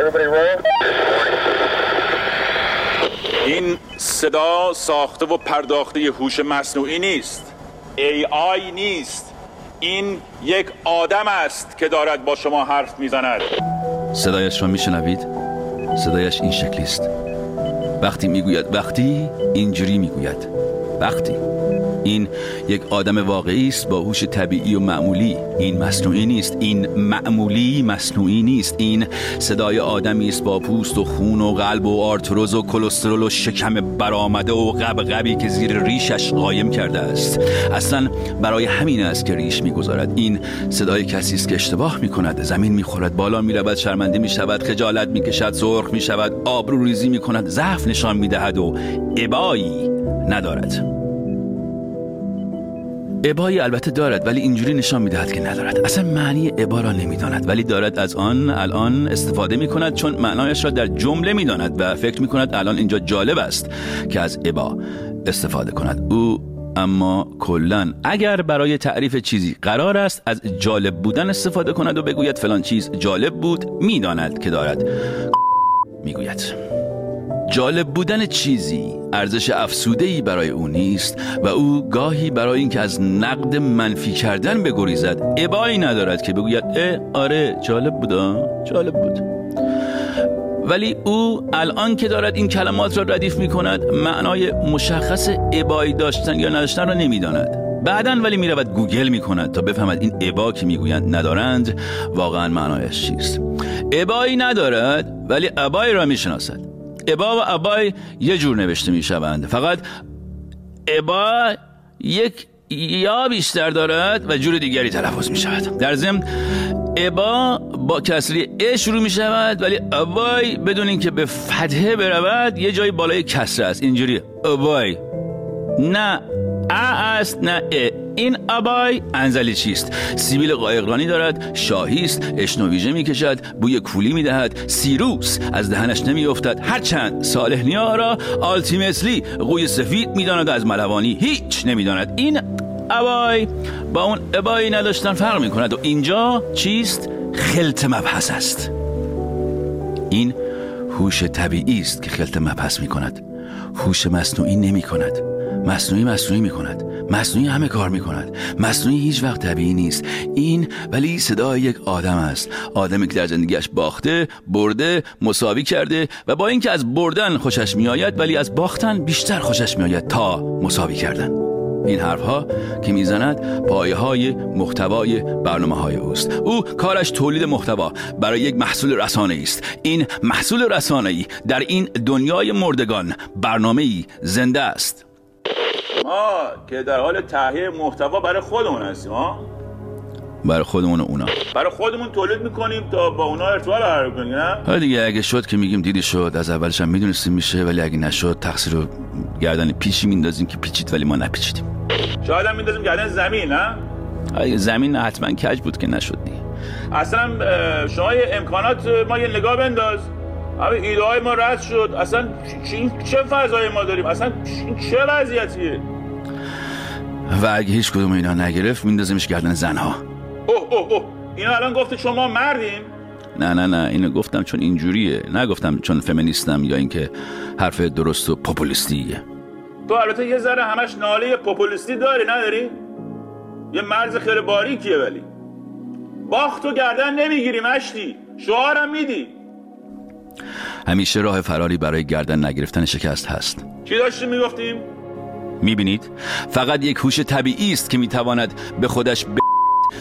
Everybody roll. این صدا ساخته و پرداخته هوش مصنوعی نیست. AI نیست. این یک آدم است که دارد با شما حرف می‌زند. صدایش را میشنوید؟ صدایش این شکلی است. وقتی می‌گوید وقتی اینجوری می‌گوید. وقتی. این یک آدم واقعی است با هوش طبیعی و معمولی. این مصنوعی نیست. این معمولی مصنوعی نیست. این صدای آدمی است با پوست و خون و قلب و آرتروز و کلسترول و شکم برآمده و قبقبی که زیر ریشش قایم کرده است. اصلا برای همین است که ریش می‌گذارد. این صدای کسی است که اشتباه می‌کند. زمین می‌خورد بالا می‌رود شرمنده می‌شود خجالت می‌کشد سرخ می‌شود آبرو ریزی می‌کند ضعف نشان می‌دهد و ابایی ندارد. ابایی البته دارد ولی اینجوری نشان می‌دهد که ندارد. اصلا معنی ابا را نمی‌داند ولی دارد از آن الان استفاده می کند چون معنایش را در جمله می‌داند و فکر می کند الان اینجا جالب است که از ابا استفاده کند. او اما کلا اگر برای تعریف چیزی قرار است از جالب بودن استفاده کند و بگوید فلان چیز جالب بود می‌داند که دارد. می‌گوید. جالب بودن چیزی ارزش افسوده ای برای او نیست و او گاهی برای اینکه از نقد منفی کردن بگریزد ابایی ندارد که بگوید اه آره جالب بودا جالب بود. ولی او الان که دارد این کلمات را ردیف می کند معنای مشخص ابایی داشتن یا نداشتن را نمی‌داند. بعدا ولی می رود گوگل می کند تا بفهمد این ابا که می‌گویند ندارند واقعا معنایش چیست. ابایی ندارد ولی ابایی را می‌شناسد. ابا و ابای یه جور نوشته می شوند فقط ابا یک یا بیشتر دارد و جور دیگری تلفظ می شود در ضمن ابا با کسری ا شروع می شود ولی ابای بدون اینکه به فتحه برود یه جای بالای کسره است. اینجوری ابای. نه. ا است نه ا. این ابای انزلی چیست؟ سیبیل قایقرانی دارد شاهی است اشنویژه می‌کشد بوی کولی می‌دهد سیروس از دهنش نمیافتد. هرچند صالح نیا را آلتیمتلی قوی سفید می‌داند از ملوانی هیچ نمی‌داند. این ابای با اون ابایی نداشتن فرق می‌کند و اینجا چیست؟ خلط مبحث است. این هوش طبیعی است که خلط مبحث می‌کند. هوش مصنوعی نمی کند مصنوعی مصنوعی می کند مصنوعی همه کار می کند مصنوعی هیچ وقت طبیعی نیست. این ولی صدای یک آدم است. آدمی که در زندگیش باخته برده مساوی کرده و با اینکه از بردن خوشش میآید ولی از باختن بیشتر خوشش میآید تا مساوی کردن. این حرف ها که می‌زند پایه های محتوای برنامه های اوست. او کارش تولید محتوا. برای یک محصول رسانه است. این محصول رسانه ای در این دنیای مردگان برنامه ای زنده است. ما که در حال تهیه محتوا برای خودمون هستیم ها برای خودمون و اونا. برای خودمون تولید می‌کنیم تا با اونا ارتباط برقرار کنیم نه؟ حالا دیگه اگه شد که میگیم دیدی شد از اولش هم می‌دونستیم میشه ولی اگه نشد تقصیر رو گردن پیشی میندازیم که پیچید ولی ما نپیچیدیم. شاید هم میندازیم گردن زمین نه؟ اگه زمین حتما کج بود که نشد دیگه. اصلا شما امکانات ما یه نگاه بنداز. همه ایده های ما رد شد. اصلا چه فضای ما داریم؟ اصلا چه وضعیتیه؟ و اگه هیچ کدوم اینا نگرفت میندازیمش گردن زنها. اوه اوه اوه. اینا الان گفته شما مردیم؟ نه نه نه. اینو گفتم چون اینجوریه. نگفتم چون فمینیستم یا اینکه حرف درست و پوپولیستیه تو البته یه ذره همش ناله پوپولیستی داری نداری؟ یه مرز خیلی باریکیه ولی. باخت و گردن نمی‌گیری مشتی. شعارم میدی. همیشه راه فراری برای گردن نگرفتن شکست هست. چی داشتیم می‌گفتیم؟ می‌بینید؟ فقط یک هوش طبیعی است که می‌تواند به خودش ب...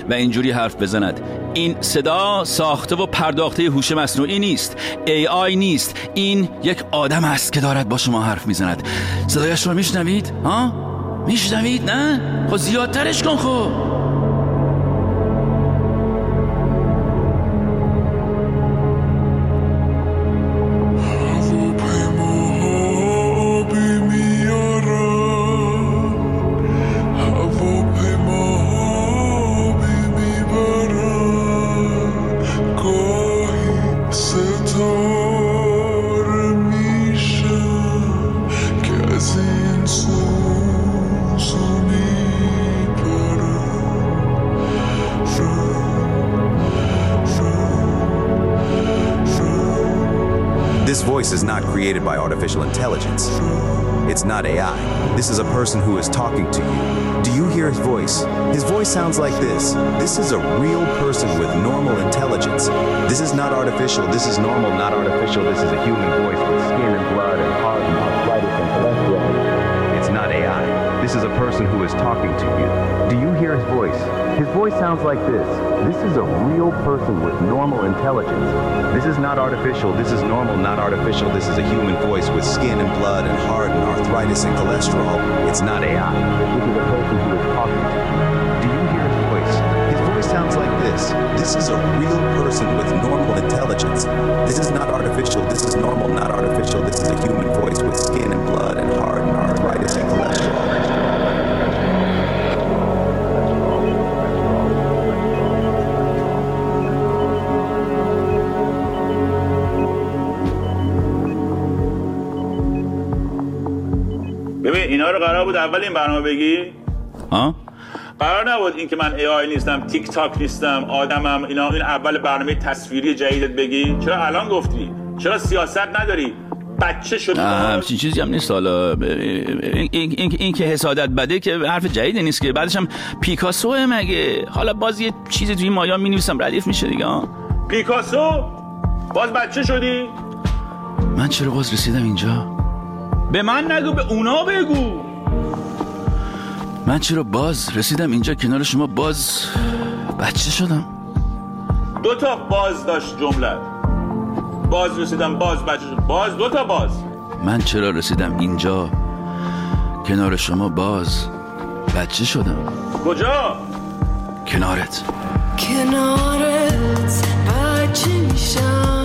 و اینجوری حرف بزند. این صدا ساخته و پرداخته هوش مصنوعی نیست. AI نیست. این یک آدم است که دارد با شما حرف می‌زند. صدایش رو میشنوید؟ ها؟ میشنوید؟ نه؟ خب زیادترش کن خب. This. Is a real person with normal intelligence. This is not artificial. This is normal, not artificial. This is a human voice with skin and blood and heart and arthritis and cholesterol. It's not AI. This is a person who is talking to you. Do you hear his voice? His voice sounds like this. This is a real person with normal intelligence. This is not artificial. This is normal, not artificial. This is a human voice with skin and blood and heart and arthritis and cholesterol. It's not AI. This is a person who is talking to you. Do you hear his voice? this. This is a real person with normal intelligence. This is not artificial. This is normal, not artificial. This is a human voice with skin and blood and heart and arthritis and cholesterol. ببین اینا رو قرار بود اول این برنامه بگی ها قرار نبود این که من ای آی نیستم تیک تاک نیستم آدمم اینا این اول برنامه تصویری جدیدت بگی. چرا الان گفتی؟ چرا سیاست نداری؟ بچه باهاش؟ همچین چیزی هم نیست. حالا این, این, این, که حسادت بده که حرف جدیدی نیست که. بعدش هم پیکاسو مگه؟ حالا باز یه چیزی توی مایا می نویسم ردیف میشه دیگه. پیکاسو؟ باز بچه شدی؟ من چرا باز رسیدم اینجا؟ به من نگو به اونا بگو. من چرا باز رسیدم اینجا کنار شما باز بچه شدم. دو تا باز داشت جمله. باز رسیدم باز بچه شدم باز دو تا باز. من چرا رسیدم اینجا؟ کنار شما باز بچه شدم. کجا؟ کنارت. کنارت بچه میشم.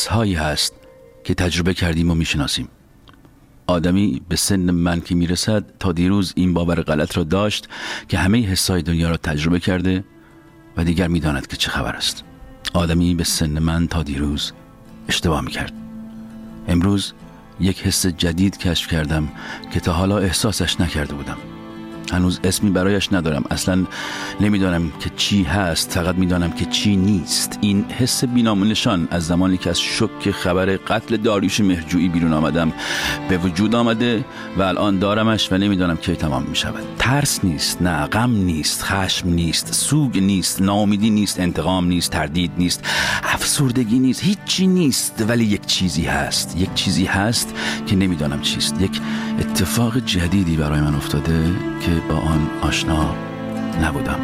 زندگی حسهایی هست که تجربه کردیم و می‌شناسیم. آدمی به سن من که می‌رسد تا دیروز این باور غلط را داشت که همه حسهای دنیا را تجربه کرده و دیگر می‌داند که چه خبر است. آدمی به سن من تا دیروز اشتباه می‌کرد. امروز یک حس جدید کشف کردم که تا حالا احساسش نکرده بودم. هنوز اسمی برایش ندارم. اصلا نمی‌دانم که چی هست فقط می‌دانم که چی نیست. این حس بینامونشان از زمانی که از شک خبر قتل داریوش مهرجویی بیرون آمدم به وجود آمده و الان دارمش و نمی‌دانم کی تمام می شود ترس نیست نه غم نیست خشم نیست سوگ نیست ناامیدی نیست انتقام نیست تردید نیست. افسردگی نیست هیچی نیست ولی یک چیزی هست. یک چیزی هست که نمی‌دانم چیست. یک اتفاق جدیدی برای من افتاده که با آن آشنا نبودم.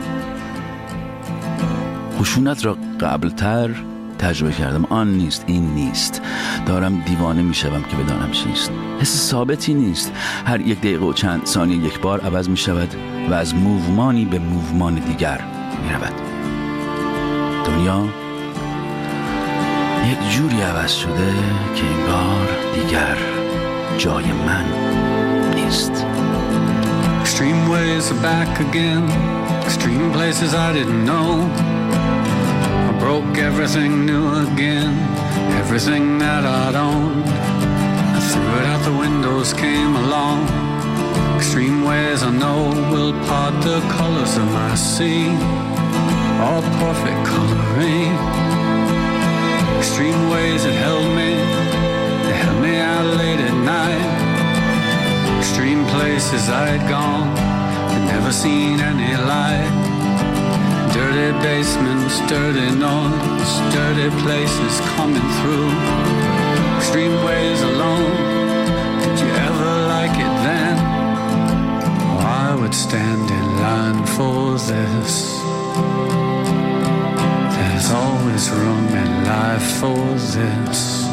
خشونت را قبلتر تجربه کردم. آن نیست این نیست. دارم دیوانه می‌شوم که بدانم چیست. حس ثابتی نیست. هر یک دقیقه و چند ثانیه یک بار عوض می شود و از موومانی به موومان دیگر می رود دنیا یک جوری عوض شده که انگار دیگر جای من نیست Extreme ways are back again. Extreme places I didn't know. I broke everything new again. Everything that I'd owned. I threw it out the windows, came along. Extreme ways I know will part the colors of my sea. All perfect coloring. Extreme ways that held me. Held me out late at night. Extreme places I'd gone, but never seen any light. Dirty basements, dirty noise, dirty places coming through. Extreme ways alone. Did you ever like it then? Oh, I would stand in line for this. Always room in life for this.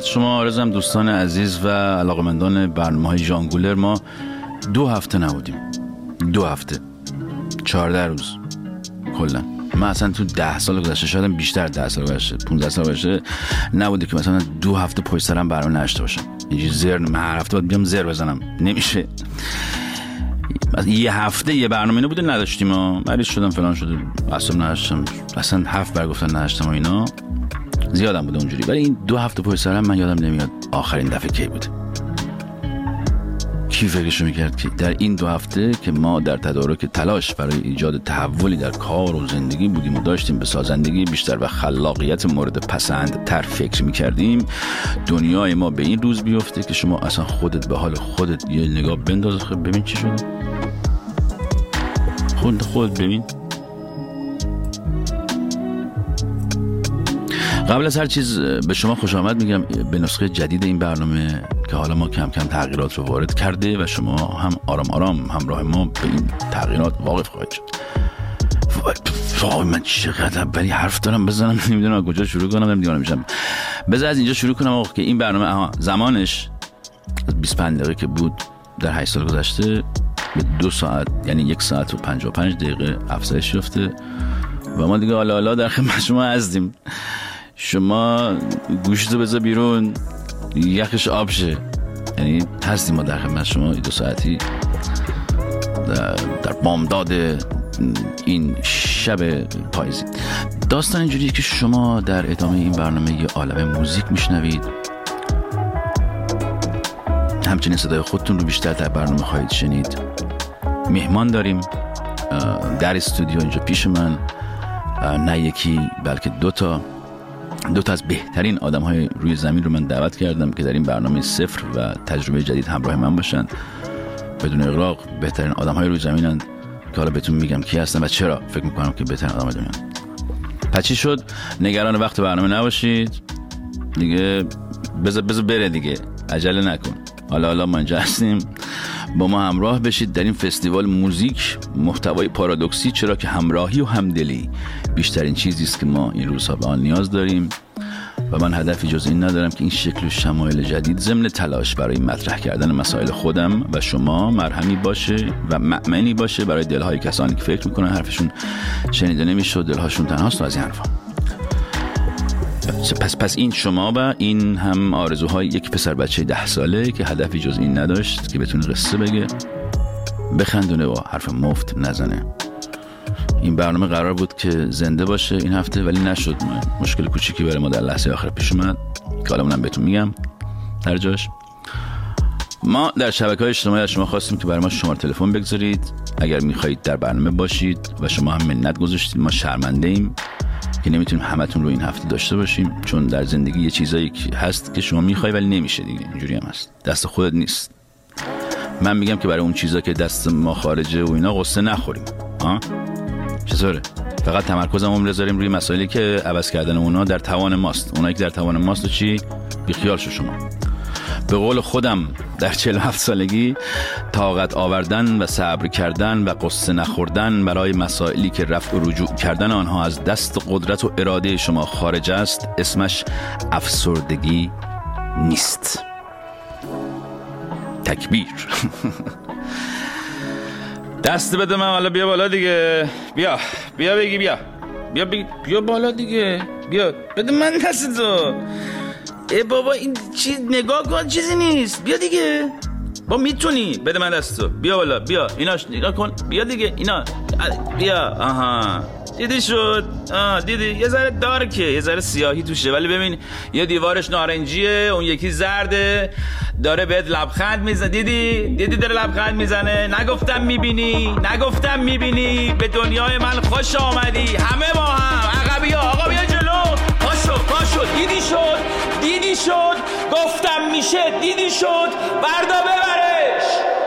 خدمت شما آرزم دوستان عزیز و علاقمندان برنامه های جانگولر ما دو هفته نبودیم. دو هفته. چهارده روز. کلا. من اصلا تو ده سال گذشته شاید بیشتر ده سال گذشته 15 سال گذشته نبوده که مثلا دو هفته پشت سرم برنامه نشته باشم اینجوری زر هر هفته باید بیام زر بزنم. نمیشه. یه هفته یه برنامه اینو بوده نداشتیم مریض شدم فلان شده اصلا نداشتم اصلا هفت بر گفتن نداشتم و اینا. زیادم بوده اونجوری. ولی این دو هفته پشت سرم من یادم نمیاد آخرین دفعه کی بوده کی فکرشو می‌کرد که در این دو هفته که ما در تدارک تلاش برای ایجاد تحولی در کار و زندگی بودیم و داشتیم به سازندگی بیشتر و خلاقیت مورد پسند تر فکر می‌کردیم دنیای ما به این روز بیفته که شما اصلا خودت به حال خودت یه نگاه بنداز خب ببین چی شده. خود خود ببین. قبل از هر چیز به شما خوش آمد میگم به نسخه جدید این برنامه که حالا ما کم کم تغییرات رو وارد کرده و شما هم آرام آرام همراه ما به این تغییرات واقف خواهید شد. وای، من چقدر ولی حرف دارم بزنم نمی‌دونم از کجا شروع کنم نمی‌دونم میشم. بذار از اینجا شروع کنم آقا که این برنامه آها زمانش از 25 دقیقه که بود در 8 سال گذشته به دو ساعت یعنی یک ساعت و 55 دقیقه افزایش یافته. و ما دیگه حالا حالا در خدمت شما هستیم. شما گوشتو بذار بیرون یخش آب شه. یعنی هستیم ما در خدمت شما دو ساعتی. در, بامداد این شب پاییزی. داستان اینجوریه که شما در ادامه این برنامه یه عالم موزیک میشنوید. همچنین صدای خودتون رو بیشتر در برنامه خواهید شنید. مهمان داریم در استودیو اینجا پیش من. نه یکی بلکه دوتا. دو تا از بهترین آدم های روی زمین رو من دعوت کردم که در این برنامه صفر و تجربه جدید همراه من باشن. بدون اغراق بهترین آدم های روی زمینند که حالا بهتون میگم کی هستن و چرا. فکر می‌کنم که بهترین آدم دنیا. پچی شد؟ نگران وقت برنامه نباشید. دیگه بذار بذار بره دیگه. عجله نکن. حالا حالا ما اینجا هستیم. با ما همراه بشید در این فستیوال موزیک محتوای پارادوکسی چرا که همراهی و همدلی. بیشترین چیزی است که ما این روزها به آن نیاز داریم و من هدفی جز این ندارم که این شکل و شمایل جدید ضمن تلاش برای مطرح کردن مسائل خودم و شما مرهمی باشه و مأمنی باشه برای دلهای کسانی که فکر می‌کنن حرفشون شنیده نمیشه و دلهاشون تنهاست و از این حرفا. پس پس این شما و این هم آرزوهای یک پسر بچه ده ساله که هدفی جز این نداشت که بتونه قصه بگه. بخندونه و حرف مفت نزنه. این برنامه قرار بود که زنده باشه این هفته ولی نشد. ما مشکل کوچیکی برای ما در لحظه آخر پیش اومد. که حالا اونم بهتون میگم. در جاش. ما در شبکه های اجتماعی از شما خواستیم که برای ما شماره تلفن بگذارید. اگر می‌خواهید در برنامه باشید و شما هم منت گذاشتید ما شرمنده ایم که نمی‌تونیم همتون رو این هفته داشته باشیم چون در زندگی یه چیزایی هست که شما می‌خوای ولی نمیشه دیگه. اینجوری هم هست. دست خودت نیست. من میگم که برای اون چیزا که دست ما خارجه و اینا قصه نخوریم. ها چطوره؟ فقط تمرکزمون بذاریم روی مسائلی که عوض کردن اونا در توان ماست. اونایی که در توان ماست و چی؟ بیخیال شو شما. به قول خودم در 47 سالگی طاقت آوردن و صبر کردن و قصه نخوردن برای مسائلی که رفع و رجوع کردن آنها از دست قدرت و اراده شما خارج است اسمش افسردگی نیست. تکبیر. دست بده من حالا بیا بالا دیگه. بیا بیا بگی بیا. بیا بگی بیا بالا دیگه. بیا بده من دست تو. ای بابا این چی نگاه کن چیزی نیست. بیا دیگه. با می‌تونی. بده من دست تو. بیا بالا بیا. ایناش نگاه کن. بیا دیگه اینا. بیا آها. دیدی شد؟ آه دیدی. یه ذره دارکه یه ذره سیاهی توشه. ولی ببین یه دیوارش نارنجیه اون یکی زرده داره بهت لبخند می‌زنه. دیدی؟ دیدی داره لبخند می‌زنه؟ نگفتم می‌بینی نگفتم می‌بینی. به دنیای من خوش آمدی. همه با هم. عقبی آقا بیا جلو. پاشو پاشو. دیدی شد؟ دیدی شد؟ گفتم میشه. دیدی شد؟ بردا ببرش.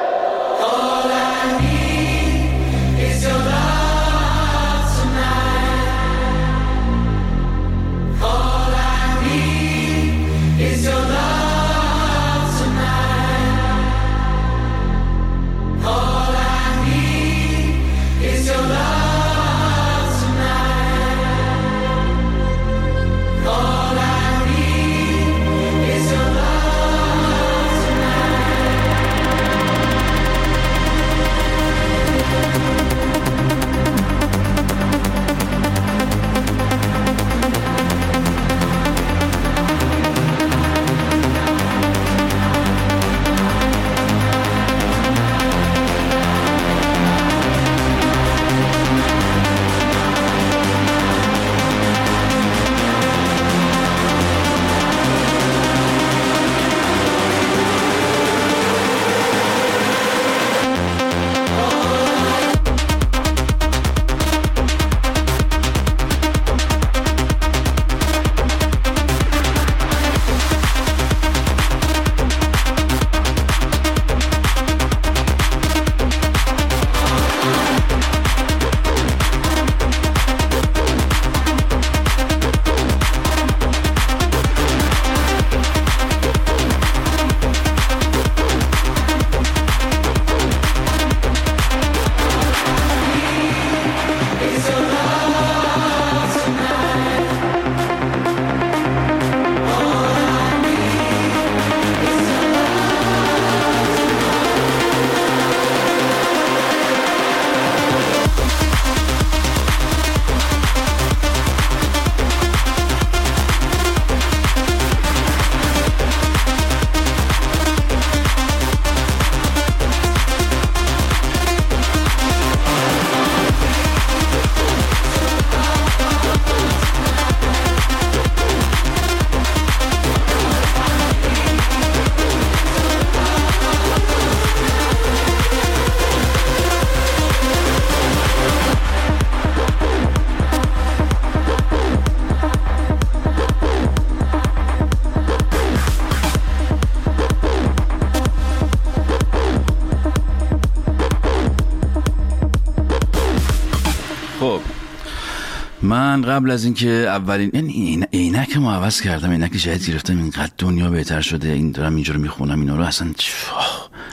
من قبل از اینکه اولین این عین- عینک ما عوض کردم. عینک جدید گرفتم. اینقدر دنیا بهتر شده. این دارم اینجا رو می‌خونم. اینا رو اصلا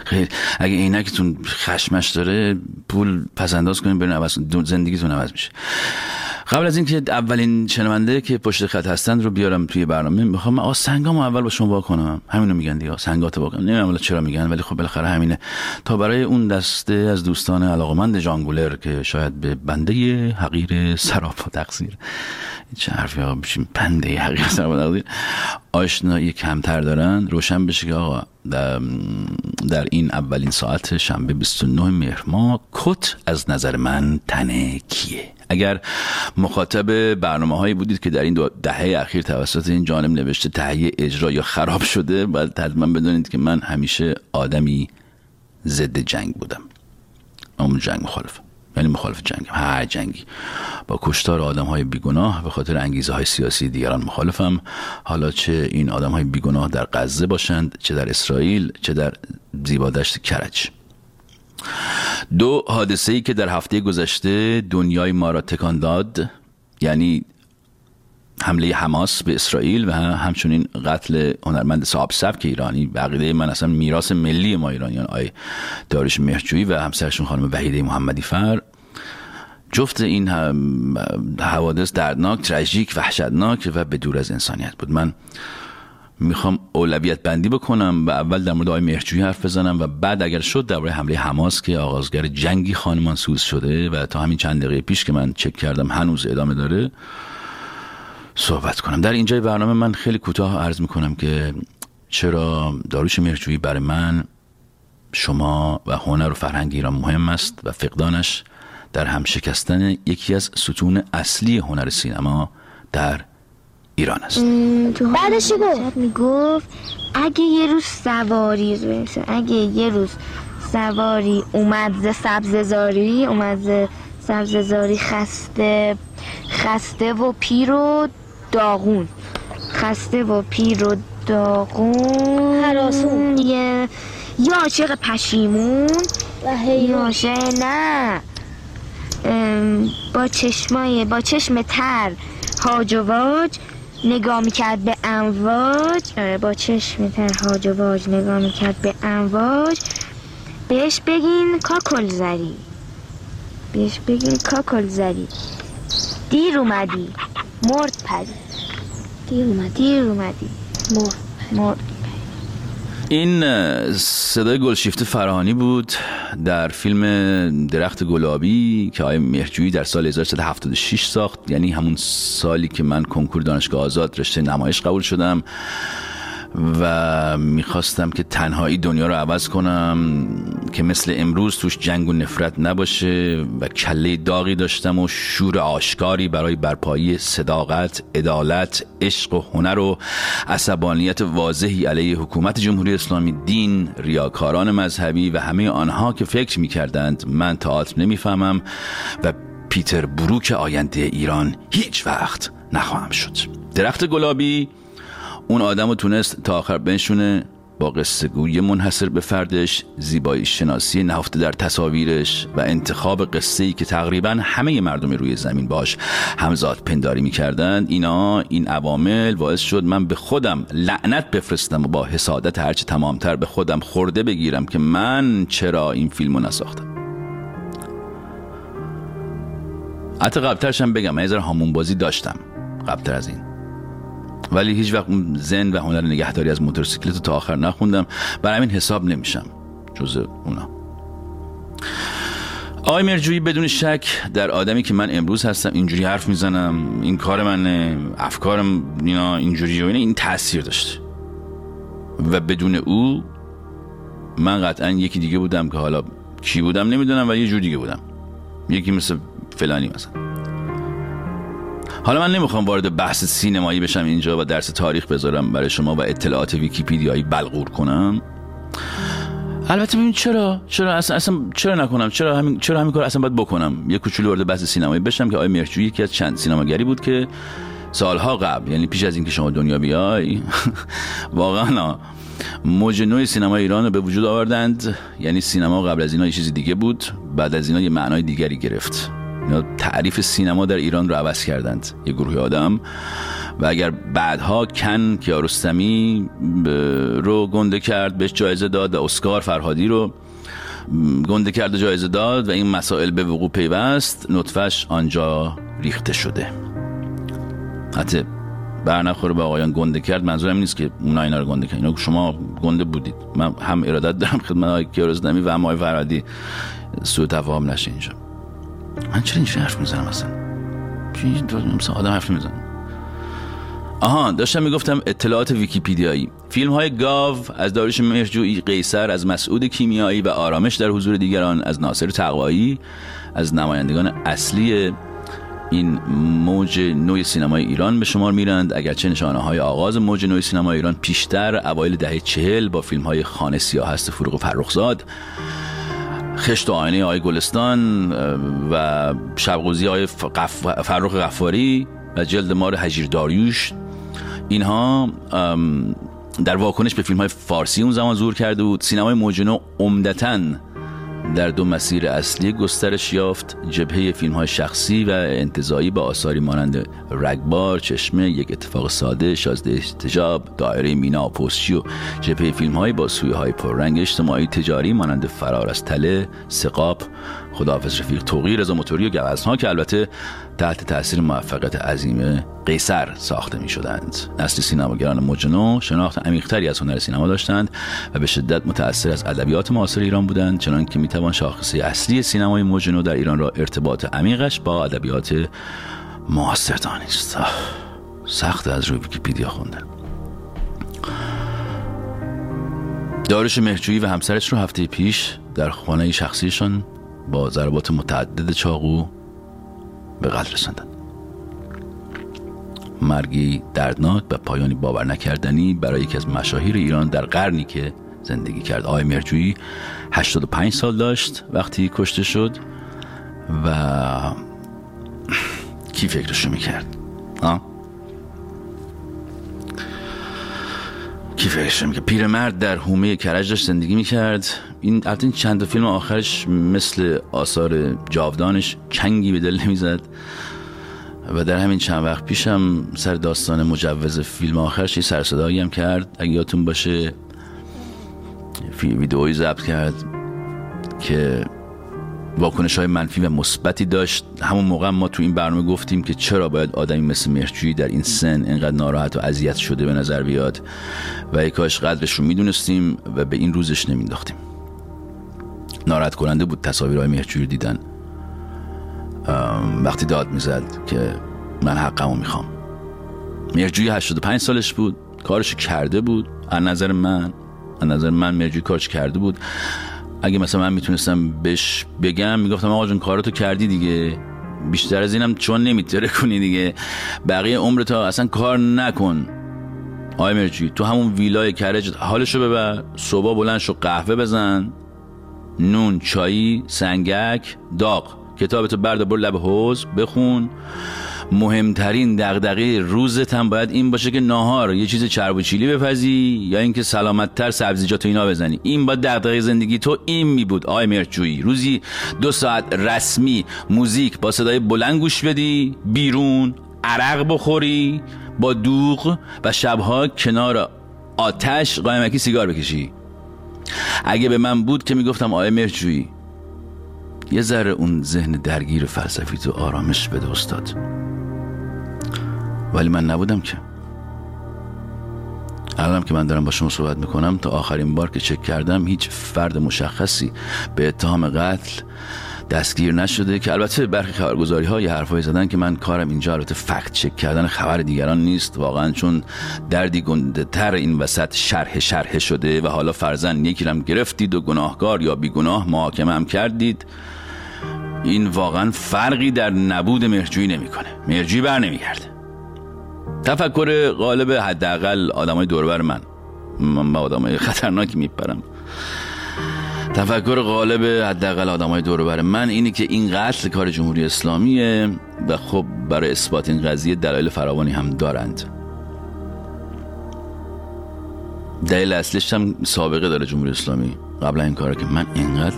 خیر. اگه عینکتون خشمش داره پول پس انداز کنین برین عوض زندگیتون عوض میشه. قبل از اینکه اولین شنونده که پشت خط هستن رو بیارم توی برنامه می‌خوام آ سنگامو اول با شما وا کنم همینو میگن دیگه سنگات وا کنم نمی‌دونم چرا میگن ولی خب بالاخره همینه. تا برای اون دسته از دوستان علاقمند جانگولر که شاید به بنده حقیر سراپا تقصیر. چه حرفی ها بشیم حقیر سراپا تقصیر آشنایی کمتر دارن. روشن بشه که آقا در, در این اولین ساعت شنبه 29 مهر ماه کت از نظر من تنه کیه؟ اگر مخاطب برنامه هایی بودید که در این دهه اخیر توسط این جانب نوشته تهیه اجرا یا خراب شده باید حتما بدونید که من همیشه آدمی ضد جنگ بودم. اون جنگ مخالفم. یعنی مخالف جنگ. هر جنگی. با کشتار آدم های بیگناه به خاطر انگیزه های سیاسی دیگران مخالفم. حالا چه این آدم های بیگناه در غزه باشند چه در اسرائیل چه در زیبادشت کرج. دو حادثه ای که در هفته گذشته دنیای ما را تکان داد یعنی حمله حماس به اسرائیل و همچنین قتل هنرمند صاحب سبک ایرانی. بقیده من اصلا میراث ملی ما ایرانیان آی داریش مهرجویی و همسرشون خانم وحیده محمدی فر. جفت این حوادث دردناک تراژیک وحشتناک و به دور از انسانیت بود. من می‌خوام اولویت بندی بکنم و اول در مورد آقای مهرجویی حرف بزنم و بعد اگر شد درباره حمله حماس که آغازگر جنگی خانمان سوز شده و تا همین چند دقیقه پیش که من چک کردم هنوز ادامه داره صحبت کنم. در اینجای برنامه من خیلی کوتاه عرض می‌کنم که چرا داروش مهرجویی برای من شما و هنر و فرهنگ ایران مهم است و فقدانش در هم شکستن یکی از ستون اصلی هنر سینما در ایران است. بعدش گفت؟ می‌گفت اگه یه روز سواری اگه یه روز سواری اومد ز سبززاری اومد ز سبززاری خسته خسته و پیر و داغون. خسته و پیر و داغون. هراسون. یه یا عاشق پشیمون. یا نه. با چشمای با چشم تر. هاج و واج نگاه می‌کرد به امواج. آره، با چشم تر هاج و واج نگاه می‌کرد به امواج. بهش بگین کاکل زری بهش بگین کاکل زری دیر اومدی. مرد پری. دیر اومد دیر اومدی. مرد مرد این صدای گلشیفته فراهانی بود در فیلم درخت گلابی که آقای مهرجویی در سال 1376 ساخت. یعنی همون سالی که من کنکور دانشگاه آزاد رشته نمایش قبول شدم. و می‌خواستم که تنهایی دنیا رو عوض کنم که مثل امروز توش جنگ و نفرت نباشه و کله داغی داشتم و شور آشکاری برای برپایی صداقت، عدالت، عشق و هنر و عصبانیت واضحی علیه حکومت جمهوری اسلامی دین، ریاکاران مذهبی و همه آنها که فکر می‌کردند من تئاتر نمی‌فهمم و پیتر بروک آینده ایران هیچ وقت نخواهم شد. درخت گلابی اون آدم رو تونست تا آخر بنشونه با قصه گویی منحصر به فردش زیبایی شناسی نهفته در تصاویرش و انتخاب قصه ای که تقریبا همه مردم روی زمین باش همزاد پنداری می‌کردند اینا این عوامل باعث شد من به خودم لعنت بفرستم و با حسادت هرچه تمامتر به خودم خورده بگیرم که من چرا این فیلمو نساختم. حتی قبلترش هم بگم من یه ذره هامون بازی داشتم. قبلتر از این. ولی هیچ وقت زن و هنر نگهداری از موتورسیکلت تا آخر نخوندم. برای همین حساب نمیشم جز اونا. آقای مرجویی بدون شک در آدمی که من امروز هستم اینجوری حرف می‌زنم این کار من افکارم اینا اینجوری و این تاثیر داشته. و بدون او من قطعا یکی دیگه بودم که حالا کی بودم نمی‌دونم و یه جور دیگه بودم. یکی مثل فلانی مثلا. حالا من نمی‌خوام وارد بحث سینمایی بشم اینجا و درس تاریخ بذارم برای شما و اطلاعات ویکیپیدیایی بلغور کنم. البته ببین چرا؟ چرا؟ اصلا, اصلا چرا نکنم؟ چرا همین چرا همین کار اصلا باید بکنم؟ یه کوچولو وارد بحث سینمایی بشم که آقای مهرجویی یکی از چند سینماگری بود که سالها قبل یعنی پیش از اینکه شما دنیا بیای واقعا موج نوع سینما ایران رو به وجود آوردند. یعنی سینما قبل از اینا یه چیزی دیگه بود بعد از اینا یه معنای دیگری گرفت. اینا تعریف سینما در ایران رو عوض کردند. یه گروه آدم. و اگر بعدها کن کیارستمی رو گنده کرد بهش جایزه داد و اسکار فرهادی رو گنده کرد و جایزه داد و این مسائل به وقوع پیوست نطفش آنجا ریخته شده. حتی برنخوره به آقایان گنده کرد منظورم نیست که اونا اینا رو گنده کرد. اینا شما گنده بودید. من هم ارادت دارم خدمت آقای کیارستمی و هم آقای فرهادی سوء تفاهم نشه اینجا. من چرا اینجوری حرف می‌زنم اصلا؟ مثلا آدم حرف می‌زنم آها داشتم می‌گفتم اطلاعات ویکیپیدیایی. فیلم های گاو از داریوش مهرجویی قیصر از مسعود کیمیایی و آرامش در حضور دیگران از ناصر تقوایی از نمایندگان اصلی این موج نوی سینمای ایران به شمار میرند. اگرچه نشانه های آغاز موج نوی سینمای ایران پیشتر اوایل دهه چهل با فیلم های خانه سیاه هست فروغ فرخزاد. خشت و آینه آقای گلستان و شبقوزی آقای ف- غف- فرخ غفاری و جلد مار هجیر داریوش. اینها در واکنش به فیلم های فارسی اون زمان ظهور کرده بود. سینمای موجنو عمدتاً در دو مسیر اصلی گسترش یافت جبهه فیلم های شخصی و انتظایی با آثاری مانند رگبار، چشمه، یک اتفاق ساده، شازده احتجاب، دایره مینا، پستچی و جبهه فیلم های با سویه های پررنگ اجتماعی تجاری مانند فرار از تله، سقاپ، خداحافظ رفیق توقی، رضا موتوری و گوزنها که البته تحت تاثیر موفقیت عظیم قیصر ساخته می شدند نسل سینماگران مجنو شناخت عمیقتری از هنر سینما داشتند و به شدت متأثر از ادبیات معاصر ایران بودند چنان که می توان شاخصه اصلی سینمای مجنو در ایران را ارتباط عمیقش با ادبیات معاصر دانست سخت از روی ویکیپیدیا خوندن. داروش مهرجویی و همسرش رو هفته پیش در خانه شخصیشان با ضربات متعدد چاقو به قتل رساندند مرگی دردناک و پایانی باور نکردنی برای یکی از مشاهیر ایران در قرنی که زندگی کرد. آقای مرجویی 85 سال داشت وقتی کشته شد و کی فکرشو می‌کرد؟ آه؟ کی فکرشو می‌کرد؟ پیرمرد در حومه کرج داشت زندگی می‌کرد. این البته این چند فیلم آخرش مثل آثار جاودانش چنگی به دل نمی‌زد. و در همین چند وقت پیشم سر داستان مجوز فیلم آخرش یه سرصدایی هم کرد. اگه یادتون باشه ویدئویی ضبط کرد که واکنش های منفی و مثبتی داشت. همون موقع ما تو این برنامه گفتیم که چرا باید آدمی مثل مهرجویی در این سن اینقدر ناراحت و اذیت شده به نظر بیاد و ای کاش قدرش رو می‌دونستیم و به این روزش نمینداختیم ناراحت کننده بود تصاویرهای مهرجویی دیدن. وقتی داد می‌زد که من حقمو می‌خوام. مهرجویی 85 سالش بود کارش کرده بود. از نظر من نظر من مهرجویی کارش کرده بود. اگه مثلا من می‌تونستم بهش بگم می‌گفتم آقا جون کاراتو کردی دیگه. بیشتر از اینم چون نمیتره کنی دیگه. بقیه عمرت اصلا کار نکن. آقای مرجویی تو همون ویلای کرج حالشو ببر صبح بلند شو قهوه بزن نون چایی سنگک داغ. کتابتو بردا برو لب حوز بخون. مهمترین دغدغه روزت هم باید این باشه که ناهار یه چیز چرب و چیلی بپزی یا اینکه سلامتتر سبزیجات و اینا بزنی. این با دغدغه زندگی تو این می بود آقای مرجویی. روزی دو ساعت رسمی موزیک با صدای بلند گوش بدی بیرون عرق بخوری با دوغ و شبها کنار آتش قایمکی سیگار بکشی. اگه به من بود که می‌گفتم آقای مرجویی یه ذره اون ذهن درگیر فلسفی تو آرامش بده استاد. ولی من نبودم که. الانم که من دارم با شما صحبت می‌کنم تا آخرین بار که چک کردم هیچ فرد مشخصی به اتهام قتل دستگیر نشده که البته برخی خبرگزاری ها یه حرفایی زدن که من کارم اینجا البته فکت چک کردن خبر دیگران نیست. واقعا چون دردی گنده تر این وسط شرح شرح شده و حالا فرزن یکی رم گرفتید و گناهکار یا بیگناه محاکمه هم کردید این واقعا فرقی در نبود مرجویی نمی‌کنه. مرجویی بر نمیگرده تفکر غالب حداقل آدمای دوربر من. من به آدمای خطرناکی میپرم. تفکر غالب حداقل آدمای دوربر من اینه که این قتل کار جمهوری اسلامیه و خب برای اثبات این قضیه دلایل فراوانی هم دارند. دلیل اصلیش هم سابقه داره جمهوری اسلامی. قبل این کار که من اینقدر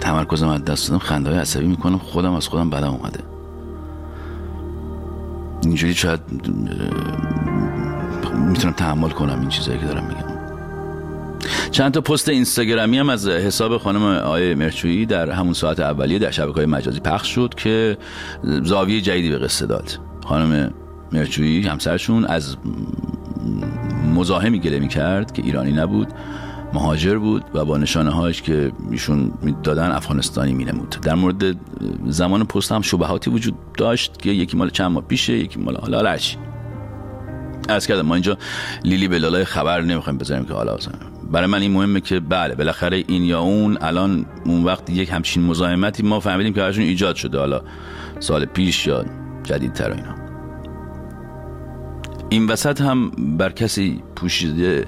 تمرکزم از دست دادم خنده های عصبی می‌کنم خودم از خودم بدم اومده. اینجوری شاید می‌تونم تحمل کنم این چیزایی که دارم میگم. چند تا پست اینستاگرامی هم از حساب خانم آیه مرچویی در همون ساعت اولیه در شبکه های مجازی پخش شد که زاویه جدیدی به قصه داد. خانم مرچویی همسرشون از مزاحمی گله می کرد که ایرانی نبود. مهاجر بود و با نشانه هاش که ایشون دادن افغانستانی می نمود در مورد زمان پست هم شبهاتی وجود داشت که یکی مال چند ماه پیشه یکی مال حالا هرچی از کردم ما اینجا لیلی به لالای خبر نمی‌خوایم بذاریم که حالا برای من این مهمه که بله بالاخره این یا اون الان اون وقت یک همچین مزاحمتی ما فهمیدیم که براشون ایجاد شده. حالا سال پیش یا جدیدتر اینا. این وسط هم بر کسی پوشیده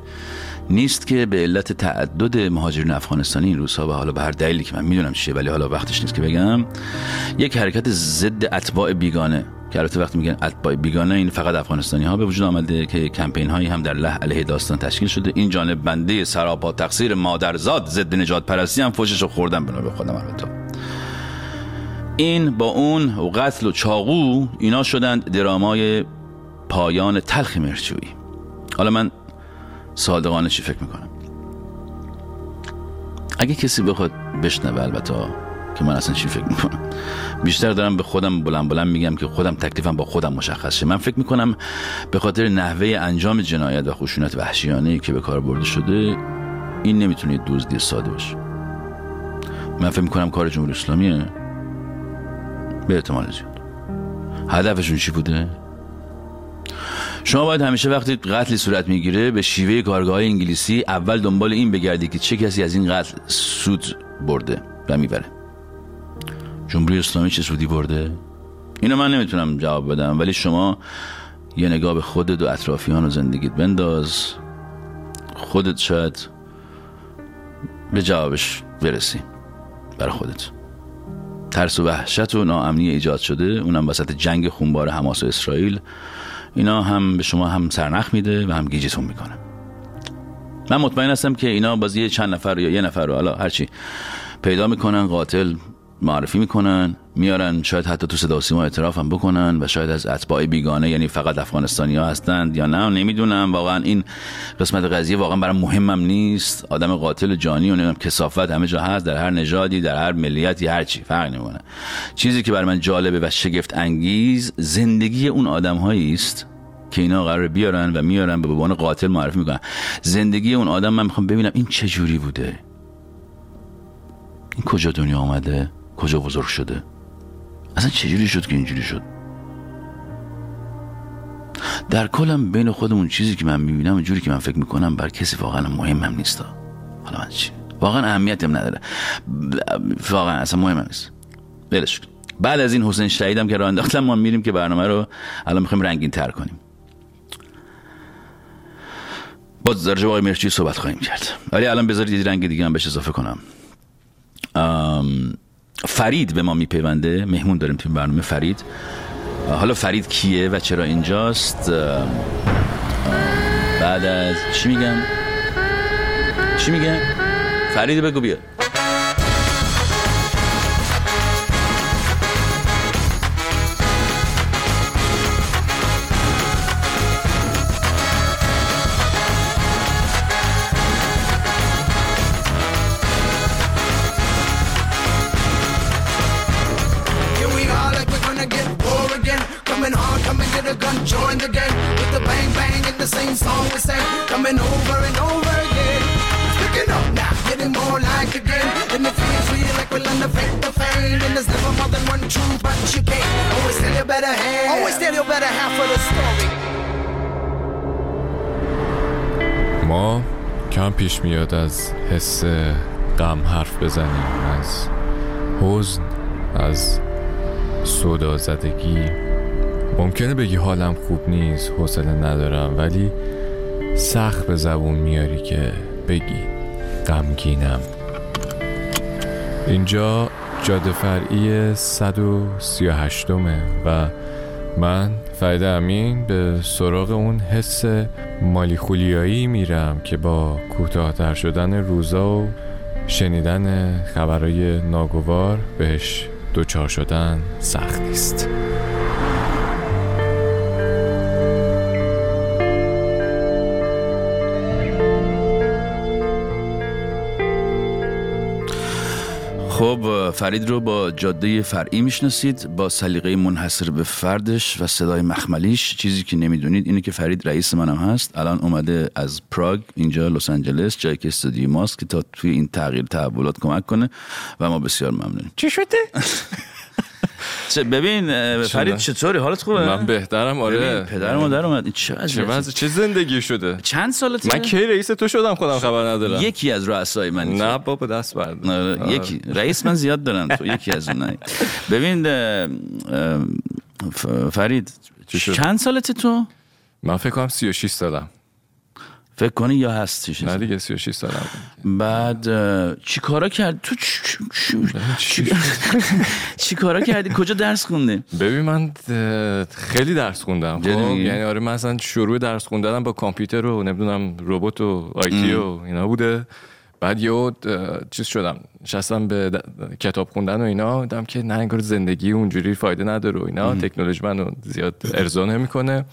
نیست که به علت تعدد مهاجرین افغانستانی این روزها و حالا به هر دلیلی که من می‌دونم چیه ولی حالا وقتش نیست که بگم یک حرکت ضد اتباع بیگانه. که البته وقتی میگن اتباع بیگانه این فقط افغانستانی ها به وجود آمده که کمپین هایی هم در له علیه داستان تشکیل شده. این جانب بنده سراپا تقصیر مادرزاد ضد نجات پرستی هم فوشش رو خوردم به نوبه خودم البته. این با اون و قتل و چاقو اینا شدند درامای پایان تلخ مرچویی حالا من صادقانه چی فکر می‌کنم اگه کسی بخواد بشنوه البته که من اصلا چی فکر می‌کنم. بیشتر دارم به خودم بلند بلند میگم که خودم تکلیفم با خودم مشخص شه. من فکر می‌کنم به خاطر نحوه انجام جنایت و خشونت وحشیانه که به کار برده شده این نمی‌تونه دزدی ساده باشه. من فکر می‌کنم کار جمهوری اسلامیه. به احتمال زیاد. هدفشون چی بوده؟ شما باید همیشه وقتی قتلی صورت می‌گیره به شیوه کارگاه انگلیسی اول دنبال این بگردی که چه کسی از این قتل سود برده و می‌بره. جمهوری اسلامی چه سودی برده؟ اینو من نمی‌تونم جواب بدم ولی شما یه نگاه به خودت و اطرافیان و زندگیت بنداز. خودت شاید به جوابش برسی برای خودت. ترس و وحشت و ناامنی ایجاد شده اونم وسط جنگ خونبار حماس و اسرائیل. اینا هم به شما هم سرنخ میده و هم گیجتون می‌کنه. من مطمئن هستم که اینا بازی چند نفر یا یه نفر رو حالا هرچی پیدا می‌کنن قاتل معرفی می‌کنن. میارن شاید حتی تو صدا سیما اعتراف هم بکنن و شاید از اتباع بیگانه یعنی فقط افغانستانی ها هستند یا نه نمی‌دونم. واقعا این قسمت قضیه واقعا برام مهمم نیست. آدم قاتل جانی و نمی‌دونم کسافت همه جا هست در هر نژادی در هر ملیتی هر چی فرق نمی‌کنه. چیزی که برای من جالبه و شگفت انگیز زندگی اون آدم است که اینا قرار بیارن و میارن به عنوان قاتل معرفی می‌کنن. زندگی اون آدم من می‌خوام ببینم این چه جوری بوده. این کجا دنیا آمده کجا بزرگ شده؟ اصلا چجوری شد که اینجوری شد؟ در کلم بین خودمون چیزی که من می‌بینم و جوری که من فکر می‌کنم بر کسی واقعا مهمم نیست. حالا من چی؟ واقعا اهمیتی هم نداره. واقعا اصلا مهم نیست. کن. بعد از این حسین شهیدم که راه انداختم ما میریم که برنامه رو الان می‌خوایم رنگین تر کنیم. باز در جواب مرچی صحبت خواهیم کرد. ولی الان بذارید یه رنگ دیگه هم بهش اضافه کنم. ام، فرید به ما میپیونده. مهمون داریم تو این برنامه فرید. حالا فرید کیه و چرا اینجاست؟ بعد از چی میگم؟ چی میگم؟ فرید بگو بیا. And there's never more than one truth, but you can't. Always tell your better half. Always tell your better half of the story. ما کم پیش میاد از حس غم حرف بزنیم از حزن از صدا زدگی ممکنه بگی حالم خوب نیست حوصله ندارم ولی سخت به زبون میاری که بگی غمگینم اینجا جاده فرعی 138 مه و من فرید امین به سراغ اون حس مالی خولیایی میرم که با کوتاهتر شدن روزا و شنیدن خبرهای ناگوار بهش دوچار شدن سخت نیست. خب فرید رو با جاده فرعی می‌شناسید با سلیقه منحصر به فردش و صدای مخملیش. چیزی که نمی‌دونید اینه که فرید رئیس منم هست. الان اومده از پراگ اینجا لس آنجلس جایی که استودیو ماست که تا توی این تغییر تحولات کمک کنه و ما بسیار ممنونیم. چی شده؟ چه- ببین فرید؟ چطوری؟ حالت خوبه؟ من بهترم آره. پدر مادر اومد این چه؟ وضع- چه زندگی شده؟ چند سالته؟ من کی رئیس تو شدم خودم خبر ندارم. یکی از رؤسای من نه بابا دست برد آره، یکی. رئیس من زیاد دارم تو یکی از اون ببین فرید؟ چند سالته تو؟ من فکر کنم 36 سالم. فکر کنی یا هستی چیزی؟ نه دیگه 36 سالم بعد چی کارا کرد؟ تو چی, کارا کردی؟ کجا درس خوندی ببین من خیلی درس خوندم. خب؟ یعنی آره من اصلا شروع درس خوندنم با کامپیوتر و نمی‌دونم ربات و آیتی و اینا بوده. بعد یه چیز شدم. نشستم به کتاب خوندن و اینا. دیدم که نه انگار زندگی اونجوری فایده نداره و اینا. تکنولوژی منو زیاد ارضا نمی‌کنه.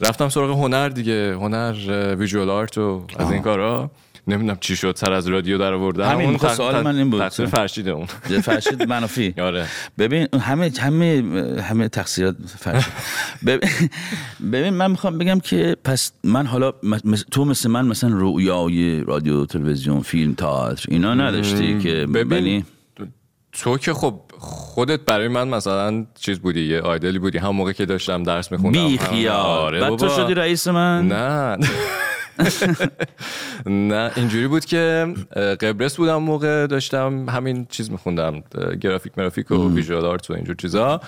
رفتم سراغ هنر دیگه. هنر ویژوال آرت و از این کارا. نمی‌دونم چی شد سر از رادیو در آوردم همین اون می‌خواست تق- سوال من این بود. تقصیر فرشیده اون. فرشید منافی آره. ببین همه همه همه تقصیرات فرشید. ببین, ببین من می‌خوام بگم که پس من حالا تو مثل من مثلا رویای رادیو تلویزیون فیلم تئاتر اینا نداشتی که ببین تو که خب خودت برای من مثلا چیز بودی یه آیدلی بودی. هم موقع که داشتم درس میخوندم. بی خیال آره بعد تو. شدی رئیس من؟ نه. نه اینجوری بود که قبرس بودم موقع داشتم همین چیز میخوندم گرافیک مرافیک و ویژوال آرت و اینجور چیزا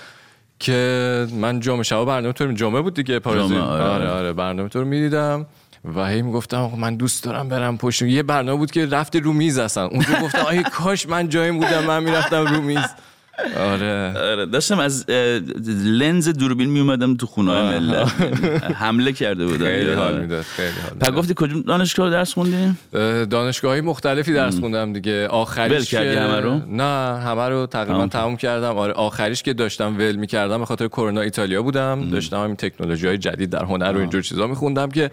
که من جامعه شبا برنامه تو جمعه بود دیگه پارازیت جمعه، آره. آره آره برنامه تو رو می‌دیدم و هی می‌گفتم من دوست دارم برم پشت یه برنامه بود که رفتی رو میز اصلا. اونجا گفتم آی کاش من جایم بودم من می‌رفتم رو میز. آره. آره. داشتم از لنز دوربین می اومدم تو خونه های ملت. حمله کرده بودم خیلی حال آره. می‌داد خیلی حال پس. گفتی کجا دانشگاه درس خوندی؟ دانشگاهی مختلفی درس خوندم دیگه. آخریش کردی که همه رو؟ نه همه رو تقریبا تمام. تموم کردم. آره آخریش که داشتم ول می‌کردم به خاطر کرونا ایتالیا بودم. داشتم همین تکنولوژی های جدید در هنر و اینجور چیزا میخوندم که اه،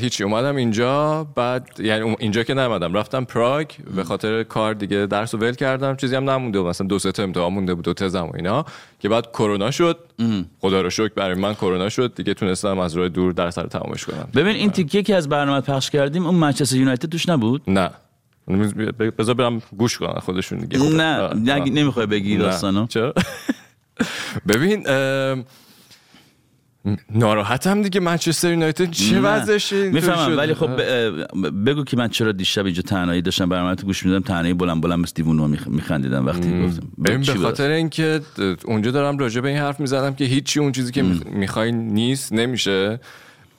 هیچی. اومدم اینجا بعد یعنی اینجا که نمدم رفتم پراگ به خاطر کار دیگه درس رو ول کردم. چیزی هم نمونده. مثلا دو سه تا امتحان مونده بود و تزم و اینا. که بعد کرونا شد. خدا رو شکر برای من کرونا شد. دیگه تونستم از راه دور درس رو تمامش کنم. ببین این تیکه که از برنامه پخش کردیم اون منچستر یونایتد توش نبود؟ نه. بذار برم گوش کنن خودشون دیگه. نه. نمی‌خوای بگی. داستانو. چرا؟ ببین ناراحتم دیگه منچستر یونایتد چه. وضعشه می‌فهمم؟ ولی خب ب- بگو که من چرا دیشب اینجا تنهایی داشتم برنامه تو گوش میدم تنهایی بلند بلند مثل دیوونه میخ- میخندیدم وقتی گفتم ببین به؟ خاطر اینکه اونجا دارم راجع به این حرف می‌زدم که هیچی اون چیزی که می‌خوای نیست نمیشه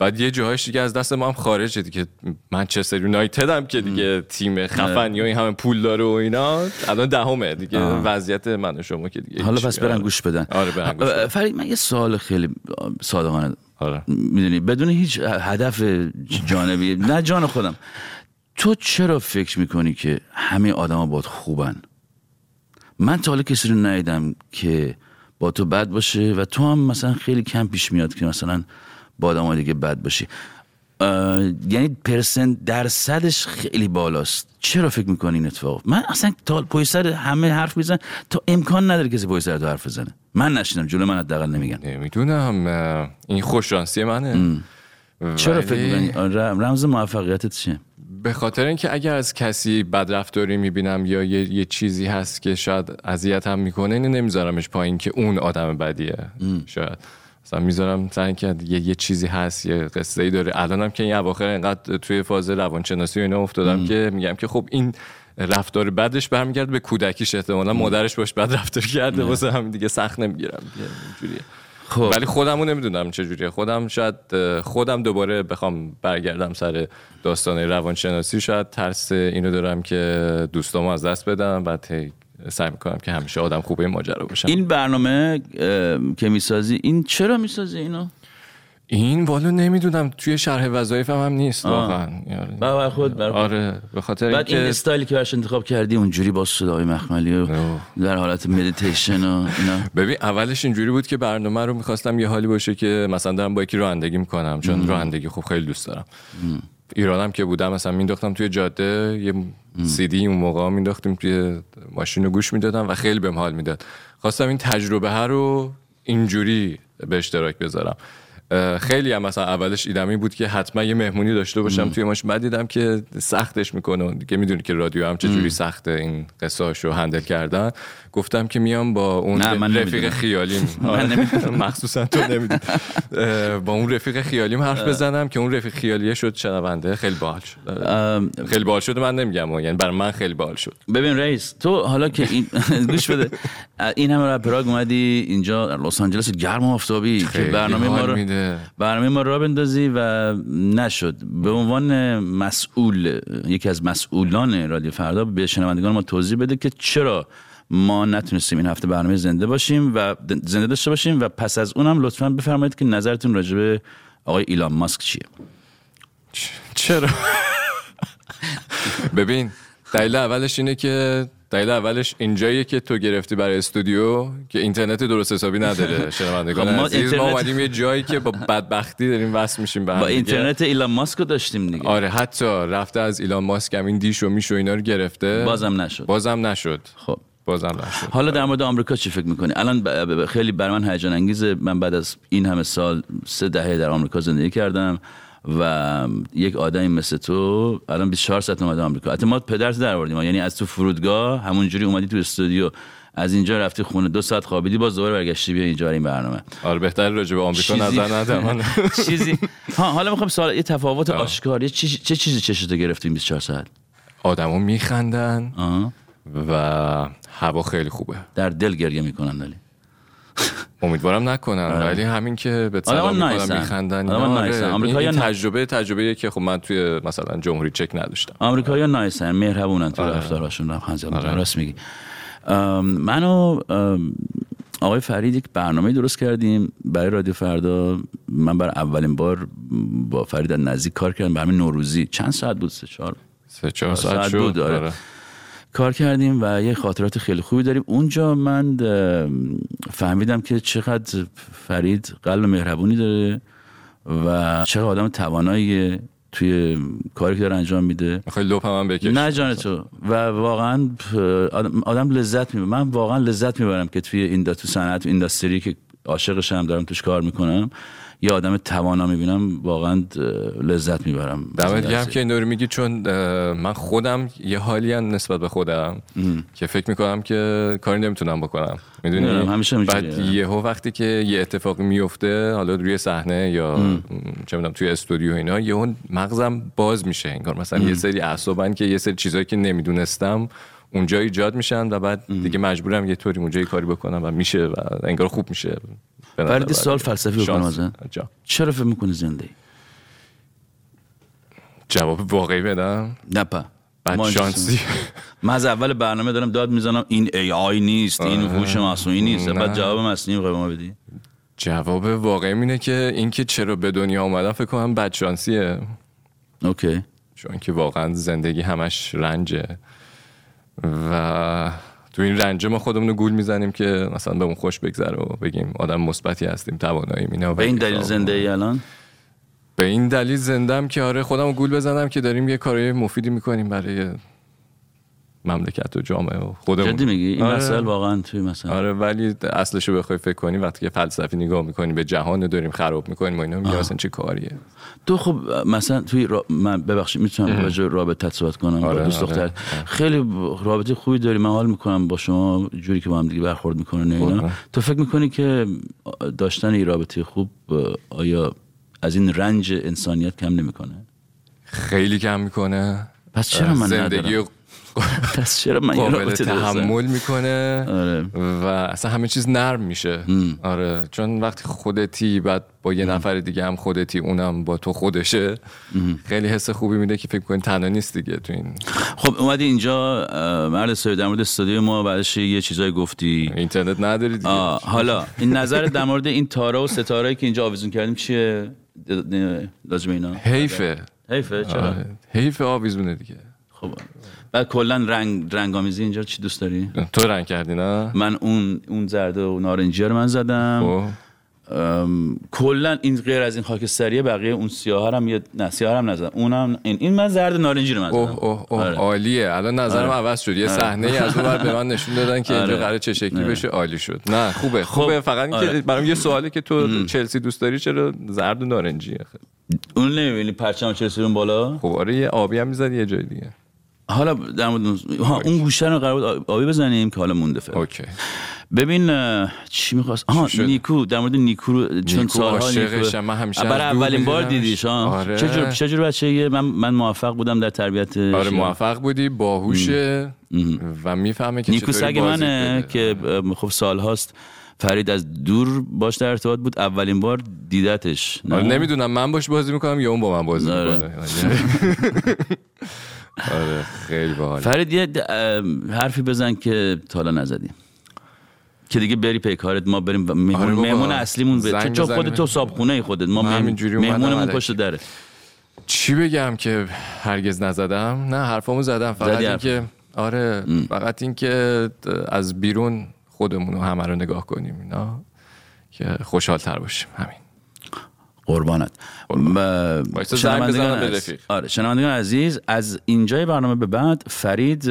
بعد یه جاهایش دیگه از دست ما هم خارجه دیگه منچستر یونایتد هم که دیگه تیم خفن یا این همه پول داره و اینا الان دهمه دیگه آه. وضعیت من و شما که دیگه حالا. پس برن آره. گوش بدن آره برن گوش بدن. فرید من یه سوال خیلی صادقانه آره. می‌دونی بدون هیچ هدف جانبی نه جان خودم تو چرا فکر می‌کنی که همه آدما باید خوبن من تا حالا کسی رو ندیدم که با تو بد باشه و تو هم مثلا خیلی کم پیش میاد که مثلا با آدم دیگه بد باشی. یعنی پرسنت درصدش خیلی بالاست. چرا فکر می‌کنی این اتفاق؟ من اصلا تا پای سر همه حرف میزن تا امکان نداره کسی پای سر تو حرف بزنه. من نشیدم جلو من حداقل نمیگن. نمی‌دونم این خوششانسی منه. چرا ولی فکر می‌کنی رمز موفقیتت چیه؟ به خاطر اینکه اگر از کسی بدرفتاری می‌بینم یا یه, یه چیزی هست که شاید اذیتم می‌کنه اینو نمیذارمش پایین که اون آدم بدیه. شاید. مثلا می‌ذارم سعی که یه, یه چیزی هست یه قصه ای داره. الانم که این اواخر انقدر توی فاز روانشناسی و اینا افتادم که میگم که خب این رفتار بدش برمیگرده به کودکیش احتمالا. مادرش باش بد رفتار کرده واسه همین دیگه سخت نمی‌گیرم اینجوریه. خب. ولی خودمو نمی‌دونم چجوریه خودم شاید خودم دوباره بخوام برگردم سر داستان روانشناسی. شاید ترس اینو دارم که دوستامو از دست بدم بعد سعی می‌کنم که همیشه آدم خوبه این ماجرا باشم. این برنامه که می‌سازی این چرا می‌سازی اینو؟ این والا نمی‌دونم توی شرح وظایفم هم نیست. واقعا. برای خود خود. آره به خاطر بعد این اینکه استایلی که براش انتخاب کردی اونجوری با صدای مخملی و در حالت مدیتیشن و اینا. ببین اولش اینجوری بود که برنامه رو می‌خواستم یه حالی باشه که مثلا دارم با یکی رانندگی می‌کنم چون رانندگی خب خیلی دوست دارم. ایرانم که بودم مثلا مینداختم توی جاده یه سیدی اون موقع مینداختیم توی ماشین رو گوش می‌دادم و خیلی بهم حال می‌داد. خواستم این تجربه ها رو اینجوری به اشتراک بذارم. خیلی هم مثلا اولش ایدمی بود که حتما یه مهمونی داشته باشم توی ماشین بعد دیدم که سختش می‌کنه. دیگه می‌دونی که رادیو هم چجوری سخته این قصاش رو هندل کردن. گفتم که میام با اون رفیق. خیالیم. من مخصوصا تو نمی‌دونی. با اون رفیق خیالیم حرف بزنم که اون رفیق خیالیه شد شنونده. خیلی باحال شد. ام، خیلی باحال شد من نمیگم. یعنی برای من خیلی باحال شد. ببین رئیس تو حالا که این گوش بده. این همه رو از پراگ اومدی اینجا لس آنجلس گرم و آفتابی که برنامه ما رو. برنامه ما راه بندازی و نشد. به عنوان مسئول یکی از مسئولان رادیو فردا به شنوندگان ما توضیح بده که چرا ما نتونستیم این هفته برنامه زنده باشیم و زنده داشته باشیم و پس از اونم لطفا بفرمایید که نظرتون راجع به آقای ایلان ماسک چیه؟ چرا؟ ببین دلیل اولش اینه که دلیل اولش اینجاییه که تو گرفتی برای استودیو که اینترنت درست حسابی نداره شنوندگان ما عزیز. ما اومدیم یه جایی که با بدبختی داریم وصل میشیم به با. اینترنت ایلان ماسک داشتیم دیگه. آره حتی رفته از ایلان ماسک هم این دیش و میش و اینا رو گرفته. بازم نشد. بازم نشد. خب. بازم نشد. حالا در مورد آمریکا چی فکر می‌کنی؟ الان خیلی برای من هیجان انگیزه. من بعد از این همه سال سه دهه در آمریکا زندگی کردم. و یک آدمی مثل تو الان 24 ساعت اومده آمریکا. حتی ما پدرت در آوردیم. یعنی از تو فرودگاه همونجوری اومدی تو استودیو. از اینجا رفتی خونه. دو ساعت خوابیدی باز دوباره برگشتی بیا اینجا این برنامه. آره بهتر راجع به آمریکا نظر ندم من. چیزی ها حالا می‌خوام سوال یه تفاوت آشکار. چه چیزی چشتو گرفتیم 24 ساعت؟ آدما میخندن. و هوا خیلی خوبه. در دل گریه می‌کنن ولی. امیدوارم نکنن ولی همین که به سلام می‌کنن نایسن. میخندن. آره. آمریکایی‌ها این نه. تجربه تجربه که خب من توی مثلا جمهوری چک نداشتم آمریکایی‌ها نایسن مهربونن تو آره. رفتارشون آره. راست میگی ام، من و ام، آقای فرید یک برنامه درست کردیم برای رادیو فردا من برای اولین بار با فرید نزدیک کار کردم برنامه نوروزی چند ساعت بود سه چهار سه چهار ساعت ساعت شد بود، آره. کار کردیم و یه خاطرات خیلی خوبی داریم. اونجا من فهمیدم که چقدر فرید قلب مهربونی داره و چقدر آدم توانایی توی کاری که داره انجام میده. می‌خوای لپ هم بکش نه جان تو. و واقعا آدم- لذت می‌بره. من واقعا لذت می‌برم که توی این تو صنعت اینداستری که عاشقشم دارم توش کار می‌کنم. یه آدم توانا می‌بینم واقعا لذت می‌برم. دمت گرم که این رو میگی چون من خودم یه حالی هم نسبت به خودم که فکر می‌کنم که کاری نمی‌تونم بکنم. می‌دونی؟ همیشه. بعد یهو وقتی که یه اتفاقی میفته حالا روی صحنه یا م، چه می‌دونم توی استودیو اینا یهو مغزم باز میشه انگار. مثلا یه سری اعصابن که یه سری چیزایی که نمی‌دونستم اونجا ایجاد میشن و بعد دیگه مجبورم یه طوری اونجا کاری بکنم و میشه و انگار خوب میشه. من. سوال فلسفی بکنم. چرا فکر می‌کنی زنده؟ جواب واقعی بدم؟ نه پا. بعد شانسی. من از اول برنامه دارم داد می‌زنم این ای آی نیست این. هوش مصنوعی نیست. بعد جواب مصنوعی به ما بدی. جواب واقعی اینه که اینکه چرا به دنیا اومدم فکر کنم بدشانسیه اوکی. چون که واقعا زندگی همش رنجه. و تو این رنجه ما خودمون رو گول می‌زنیم که مثلا به اون خوش بگذره و بگیم آدم مثبتی هستیم توانایی اینا به این دلیل زنده ای الان؟ به این دلیل زندم که آره خودم گول بزنم که داریم یه کارهای مفیدی می‌کنیم برای مملکت و جامعه و خودمون. جدی میگی؟ این آره. مسائل واقعا توی مثلا آره ولی اصلش رو بخوای فکر کنی وقتی که فلسفی نگاه می‌کنی به جهان داریم خراب می‌کنیم و اینا میگه اصلا چه کاریه؟ تو خب مثلا توی را... من ببخشید می‌تونم راجع به رابطت صحبت کنم با آره، دوست آره. دختر. خیلی رابطه خوبی داری من حال می‌کنم با شما جوری که با هم دیگه برخورد می‌کنن اینا. تو فکر می‌کنی که داشتن این رابطه خوب آیا از این رنج انسانیت کم نمی‌کنه؟ خیلی کم می‌کنه. پس چرا من زندگی ندارم؟ پس چرا من قابل؟ تحمل می‌کنه آره. و اصلا همه چیز نرم میشه. آره چون وقتی خودتی بعد با یه نفر دیگه هم خودتی اونم با تو خودشه. خیلی حس خوبی میده که فکر کنی تنها نیست دیگه تو این. خب اومدی اینجا مرد سوی در مورد استودیو ما بعدش یه چیزایی گفتی. اینترنت نداری دیگه. آه حالا این نظر در مورد این تارا و ستاره که اینجا آویزون کردیم چیه؟ لازم اینا؟ حیفه. حیفه؟ چرا؟ آره. حیف آویزونه دیگه. خب. بعد کلا رنگ رنگامیزی اینجا چی دوست داری؟ تو رنگ کردی نه؟ من اون اون زرد و نارنجی رو من زدم. خب. کلا این غیر از این خاکستریه بقیه اون سیاه هم یه نه سیاه هم نزدم. اونم این این من زرد نارنجی رو من زدم. اوه اوه اوه آره. عالیه. الان نظرم آره. عوض شد. یه آره. صحنه ای از اون به من نشون دادن که اینجا آره. قرار چه شکلی آره. بشه. عالی شد. نه خوبه. خوبه. فقط اینکه آره. برام یه سواله که تو چلسی دوست داری چرا زرد و نارنجیه؟ اون نمی‌بینی پرچم چلسی اون بالا؟ خب آره یه آبی هم می‌زدی یه جای دیگه. حالا در مورد اون- گوشه رو قرار بود آبی بزنیم که حالا مونده فعلا اوکی ببین چی می‌خواست آها؟ نیکو در مورد نیکو رو چون نیکو سالها عاشقشم. من همیشه برای اولین بار. دیدیش آره. چجور چجور بچه من من موفق بودم در تربیت آره موفق بودی باهوشه و می‌فهمه که نیکو سگ منه. که خب سال هاست فرید از دور باش در ارتباط بود اولین بار دیدتش؟ آره نمی‌دونم من باش بازی می‌کنم یا اون با من بازی آره. می‌کنه آره خیلی باحال فرید یه حرفی بزن که تا حالا نزدی. که دیگه بری پی کارت ما بریم مهمون, آره. مهمون اصلیمون به چون. خودت تو صابخونه ای خودت ما مهمونمون. پشت دره. چی بگم که هرگز نزدم؟ نه حرفامو زدم. فقط زدی این حرف. که آره فقط این که از بیرون خودمون رو همه رو نگاه کنیم اینا. که خوشحال تر باشیم. همین. قربانت. به عزیز-. آره شنوندگان عزیز از اینجای برنامه به بعد فرید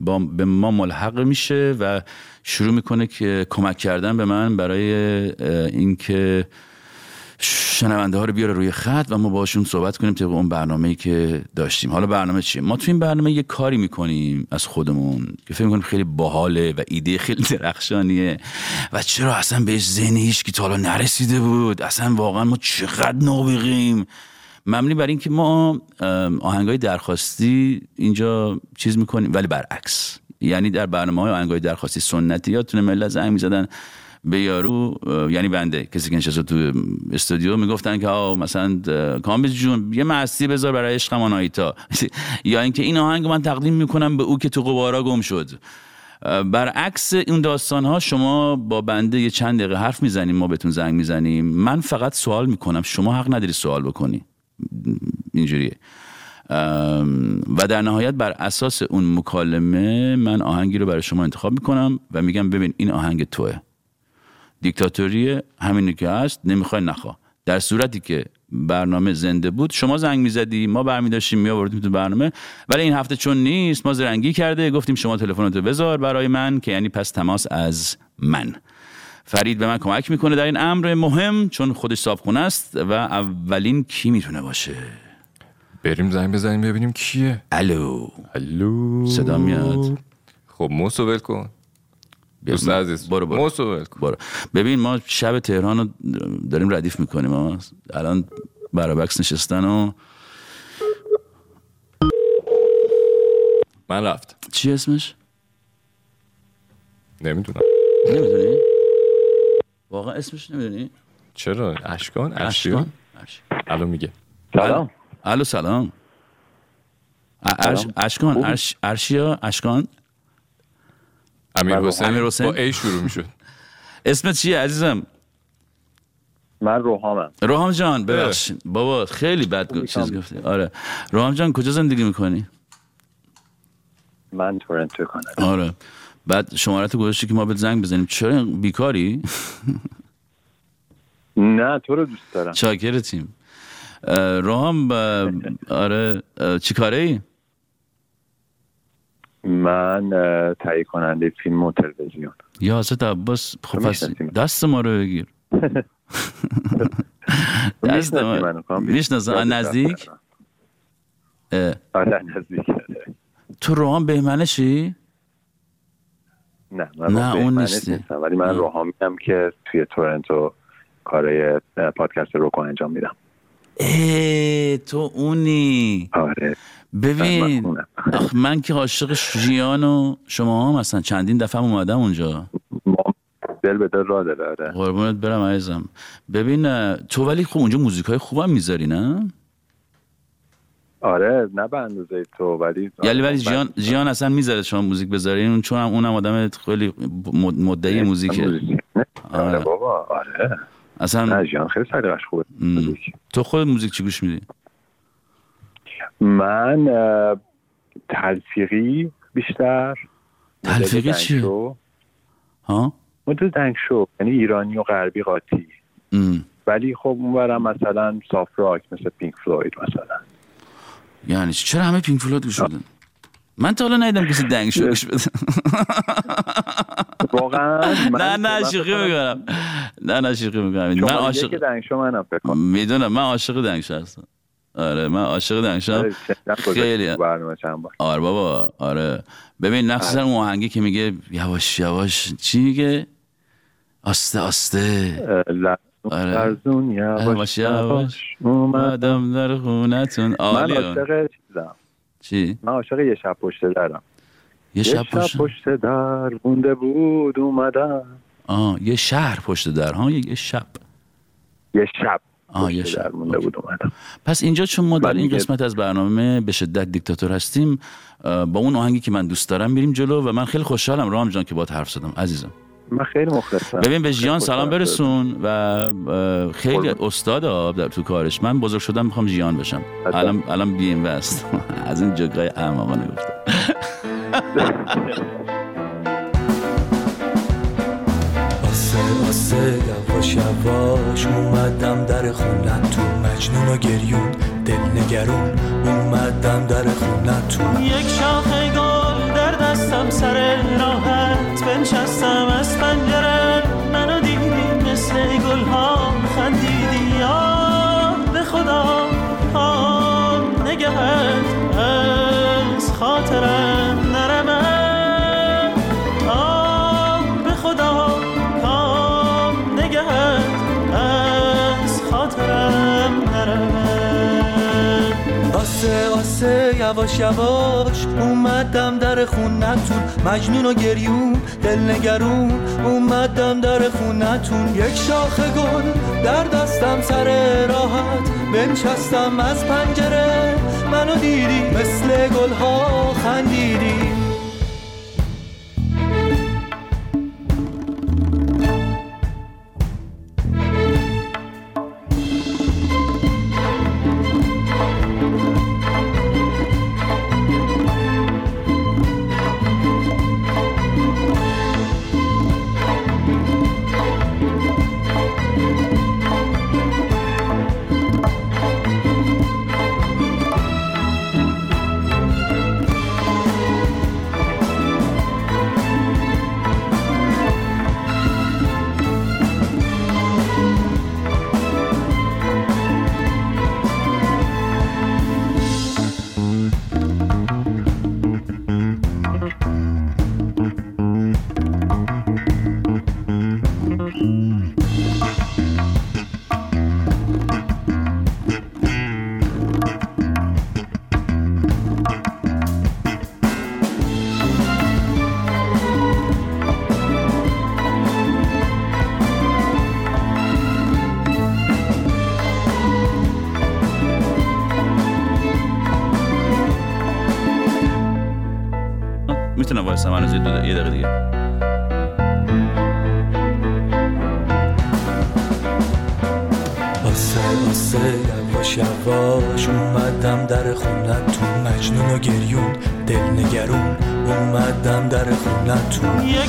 با به ما ملحق میشه و شروع می‌کنه که کمک کردن به من برای اینکه شنونده ها رو بیاره روی خط و ما باشون صحبت کنیم طبق اون برنامه ای که داشتیم. حالا برنامه چیه ما تو این برنامه یه کاری می‌کنیم از خودمون که فکر می‌کنیم خیلی باحاله و ایده خیلی درخشانیه. و چرا اصلا بهش ذهن هیچ کی تا حالا نرسیده بود؟ اصلا واقعا ما چقدر نابغیم؟ مبنی بر اینکه ما آهنگای درخواستی اینجا چیز می‌کنیم ولی برعکس. یعنی در برنامه های آهنگای درخواستی سنتی یادتونه ملت زنگ می‌زدن به یارو یعنی بنده. کسی که نشسته تو استودیو می‌گفتن که آه مثلا کامبیز جون یه مستی بذار برای عشقم آنایتا یا اینکه این آهنگ من تقدیم می‌کنم به او که تو قبارا گم شد. برعکس این داستان ها شما با بنده یه چند دقیقه حرف می‌زنیم ما بهتون زنگ می‌زنیم. من فقط سوال می‌کنم شما حق نداری سوال بکنی. اینجوریه. و در نهایت بر اساس اون مکالمه من آهنگی رو برای شما انتخاب می‌کنم و میگم ببین این آهنگ توه. دیکتاتوری همینی که هست نمی‌خوای نخوا در صورتی که برنامه زنده بود شما زنگ می‌زدی ما برمی داشتیم میآوردیم تو برنامه ولی این هفته چون نیست ما زرنگی کرده گفتیم شما تلفنتو بذار برای من که یعنی پس تماس از من. فرید به من کمک می‌کنه در این امر مهم چون خودش صابخونه است و اولین کی می‌تونه باشه؟ بریم زنگ بزنیم ببینیم کیه. الو. الو. صدا میاد. خب موسو ول کن. دوست عزیز. برو برو. موسو برو. ببین ما شب تهران رو داریم ردیف می‌کنیم ما الان برابکس نشستن و من رفت. چی اسمش؟ نمی‌دونم. نمی‌دونی؟ واقعا اسمش نمی‌دونی؟ چرا؟ اشکان؟ اشکان؟ الان میگه. سلام. الو سلام. اشکان ارشیا اشکان؟ امیر حسین. امیر حسین؟ با ای شروع می‌شد. اسمت چیه عزیزم؟ من روحامم. روحام جان ببخشید. بابا خیلی بد گفت- چیز گفتی. آره. روحام جان کجا زندگی می‌کنی؟ من تورنتو کانادا. آره. بعد شمارت گذاشتی که ما به زنگ بزنیم. چرا بیکاری؟ نه تو رو دوست دارم. شاکرتیم اه، روحام آره اه، چی کاره ای؟ من تهیه کننده فیلم و تلویزیون. یا حضرت عباس خب می‌شناسی دست ما رو بگیر. دست ما؟ می‌شناسم. از نزدیک؟ آره نزدیک. تو روحان بهمنشی؟ نه من نه، اون بهمنش نیستی. نیستم ولی من روحامی هم که توی تورنتو کارای پادکست روکو انجام میدم. ای تو اونی. آره. ببین. آخ من که عاشق ژیان و شما هم هستن چندین دفعه هم اومدم اونجا. دل به دل را داره آره. قربونت برم عزیزم. ببین تو ولی خب اونجا موزیک های خوبم می‌ذاری نه؟ آره نه به اندازه تو ولی یعنی ولی جیان جیان اصلا می‌ذاره شما موزیک بذارین چون هم اونم آدم خیلی مد- مدعی موزیکه. آره. آره. بابا آره. اصلا نه جیان خیلی سلیقش خوبه. تو خود موزیک چی گوش میدی؟ من تلفیقی بیشتر. تلفیقی؟ دنگشو. ها؟ مدل دنگ شو. یعنی ایرانی و غربی قاطی. ام. ولی خب اونورم مثلا soft rock مثل Pink Floyd مثلا. یعنی چی؟ چرا همه Pink Floyd گوش بدن؟ من تا حالا ندیدم کسی دنگ شو گوش بده. واقعا نه نه شوخی می‌کنم. نه نه شوخی می‌کنم. من عاشق دنگ شو منم فکر می‌دونم من عاشق دنگ شو هستم. آره من عاشق دنگ شو آره، خیلی. برنامه چند بار. آره بابا آره. ببین مخصوصا اون آهنگی که میگه یواش یواش چی میگه؟ آسته آسته. آره. لرزون یواش یواش یواش یواش اومد. آدم در خونتون. من عالی عاشق چیزم. چی؟ من عاشق یه شب پشت درم. یه شب پشت؟ پشت در مونده بود اومدم. آه یه شهر پشت در ها؟ یه شب. یه شب. آه یه شب. مونده بود اومدم. پس اینجا چون ما در این قسمت از برنامه به شدت دیکتاتور هستیم با اون آهنگی که من دوست دارم میریم جلو و من خیلی خوشحالم. رام جان که با حرف زدم. عزیزم. من خیلی مخلصم. ببین به جیان سلام برسون و خیلی استاد ها در تو کارش. من بزرگ شدم می‌خوام جیان بشم. الان الان بی ام از این جگای احمقانه گفتم. آسه آسه یواش اومدم در خونتون مجنون و گریون دل نگرون اومدم در خونتون یک شاخه گل در دستم سر راحت یواش یواش اومدم در خونتون. مجنون و گریون دل نگرون اومدم در خونتون. یک شاخه گل در دستم سر راحت. بنشستم از پنجره. منو دیدی مثل گل ها خندیدی. خونتون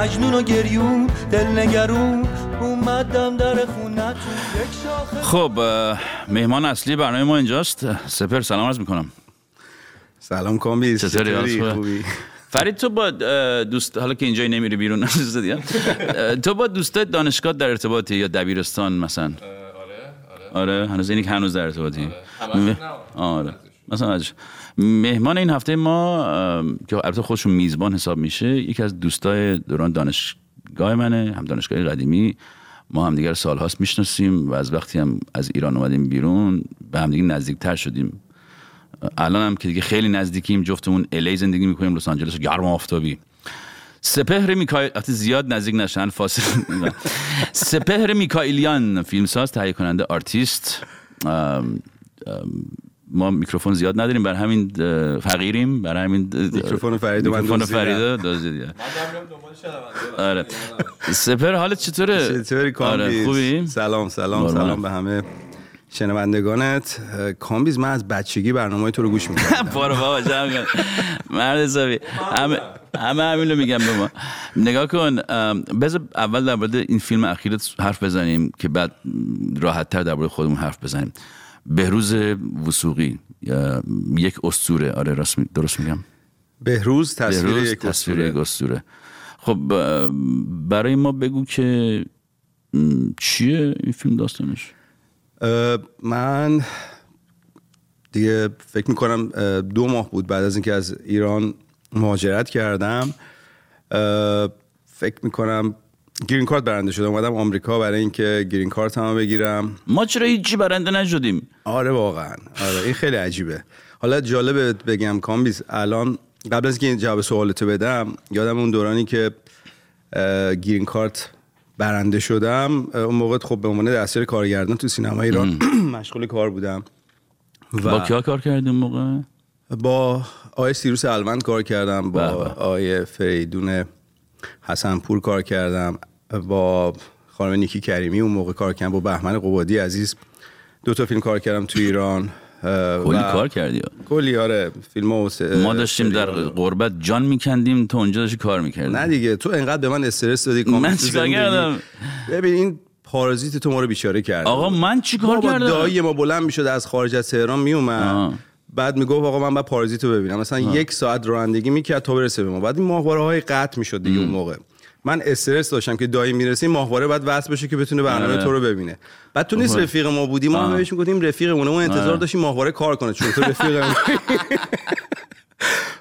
مجنون و گریون دل نگرون اومدم در خونتون. یک شاخه خب مهمان اصلی برنامه ما اینجاست. سپر سلام عرض می‌کنم. سلام کامبیز چطوری؟ خوبی؟ فرید تو با دوست حالا که اینجای نمیری بیرون تو با دوستات دانشگاه در ارتباطی یا دبیرستان مثلا؟ آره آره. هنوز اینی که هنوز در ارتباطی. م- آره. مثلا ازش. مهمان این هفته ما که البته خودشون میزبان حساب میشه یکی از دوستای دوران دانشگاه منه هم دانشگاه قدیمی. ما هم دیگر سالهاست می‌شناسیم و از وقتی هم از ایران اومدیم بیرون به هم دیگه نزدیکتر شدیم. الان هم که دیگه خیلی نزدیکیم جفتمون LA زندگی می‌کنیم لس آنجلس گرم آفتابی. سپهر میکائیل وقتی زیاد نزدیک نشن فاصله سپهر میکائیلیان فیلمساز تهیه کننده آرتیست ما میکروفون زیاد نداریم بر همین فقیریم بر همین میکروفون فرید من میکروفون دزدیدم. فرید دزدیدم. آره. سپهر حالت چطوره؟ چطوری آره خوبی؟ سلام سلام. سلام به همه شنوندگانت. کامبیز من از بچگی برنامه تو رو گوش می‌کنم. بارو بابا جمع کن. مرد حسابی. همه همه همین رو میگم به ما. نگاه کن بذار اول در مورد این فیلم اخیرت حرف بزنیم که بعد راحت تر در مورد خودمون حرف بزنیم. بهروز وسوقی یک اسطوره. آره راست می- درست میگم. بهروز تصویر بهروز یک تصویر اسطوره. یک اسطوره. خب برای ما بگو که چیه این فیلم داستانش؟ من دیگه فکر می‌کنم دو ماه بود بعد از اینکه از ایران مهاجرت کردم. فکر می‌کنم گرین کارت برنده شدم اومدم آمریکا برای اینکه گرین کارت هم بگیرم. ما چرا هیچی برنده نشدیم؟ آره واقعا. آره این خیلی عجیبه. حالا جالبه بگم کامبیز الان قبل از اینکه این جواب سوالتو بدم یادم اون دورانی که گرین کارت برنده شدم اون موقع خب به عنوان دستیار کارگردان تو سینما ایران مشغول کار بودم. با کیا کار کردیم موقع؟ با آقای سیروس الوند کار کردم با به به. فریدون حسنپور کار کردم با خانم نیکی کریمی اون موقع کار کردم با بهمن قبادی عزیز دو تا فیلم کار کردم تو ایران کلی و- کار کردی کلی آره فیلم و س- ما داشتیم در قربت جان میکندیم تو اونجا داشتی کار می‌کردی نه دیگه تو انقدر به من استرس دادی من چیکار. کردم؟ ببین این پارازیت تو ما رو بیچاره کرد آقا من چیکار کردم؟ دایی ما بلند می‌شد از خارج از تهران میومد. بعد می‌گفت آقا من بعد پارازیت رو ببینم. مثلا یک ساعت رانندگی می‌کرد تا برسه به ما. بعد این ماهواره های قطع می‌شد دیگه اون موقع. من استرس داشتم که دایی می‌رسه این ماهواره بعد وصل بشه که بتونه برنامه آره. تو رو ببینه. بعد تو نیست آره. رفیق ما بودی؟ ما هم آه. بهش می‌گفتیم رفیقمونه ما انتظار آره. داشتیم ماهواره کار کنه چون تو رفیقم.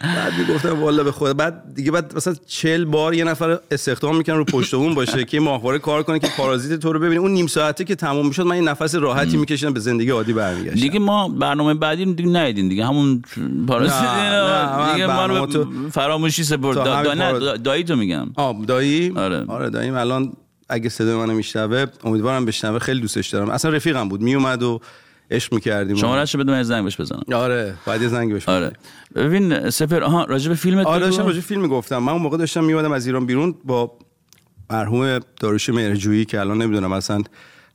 بعد می‌گفتم والا به خدا. بعد دیگه بعد مثلا 40 بار یه نفر استخدام می‌کنن رو پشت بوم باشه که ماهواره کار کنه که پارازیت تو رو ببینه. اون نیم ساعته که تموم می‌شد من این نفس راحتی میکشیدم به زندگی عادی برمیگشتم. دیگه ما برنامه بعدی رو دیگه ندیدیم دیگه. همون پارازیت دیگه ما رو فراموشی سپرد. دا- دایی تو میگم. آه دایی؟ آره. آره داییم. الان اگه صدای منو میشنوه امیدوارم بشنوه. خیلی دوستش دارم. اصلا رفیقم بود. میومد و عشق می‌کردیم شما بده من زنگ بهش بزنم. آره بعد زنگ بهش آره. ببین سفر آها راجع به فیلمت آره. داشتم راجع فیلم گفتم من اون موقع داشتم میومدم از ایران بیرون با مرحوم داروش مهرجویی که الان نمی‌دونم اصلا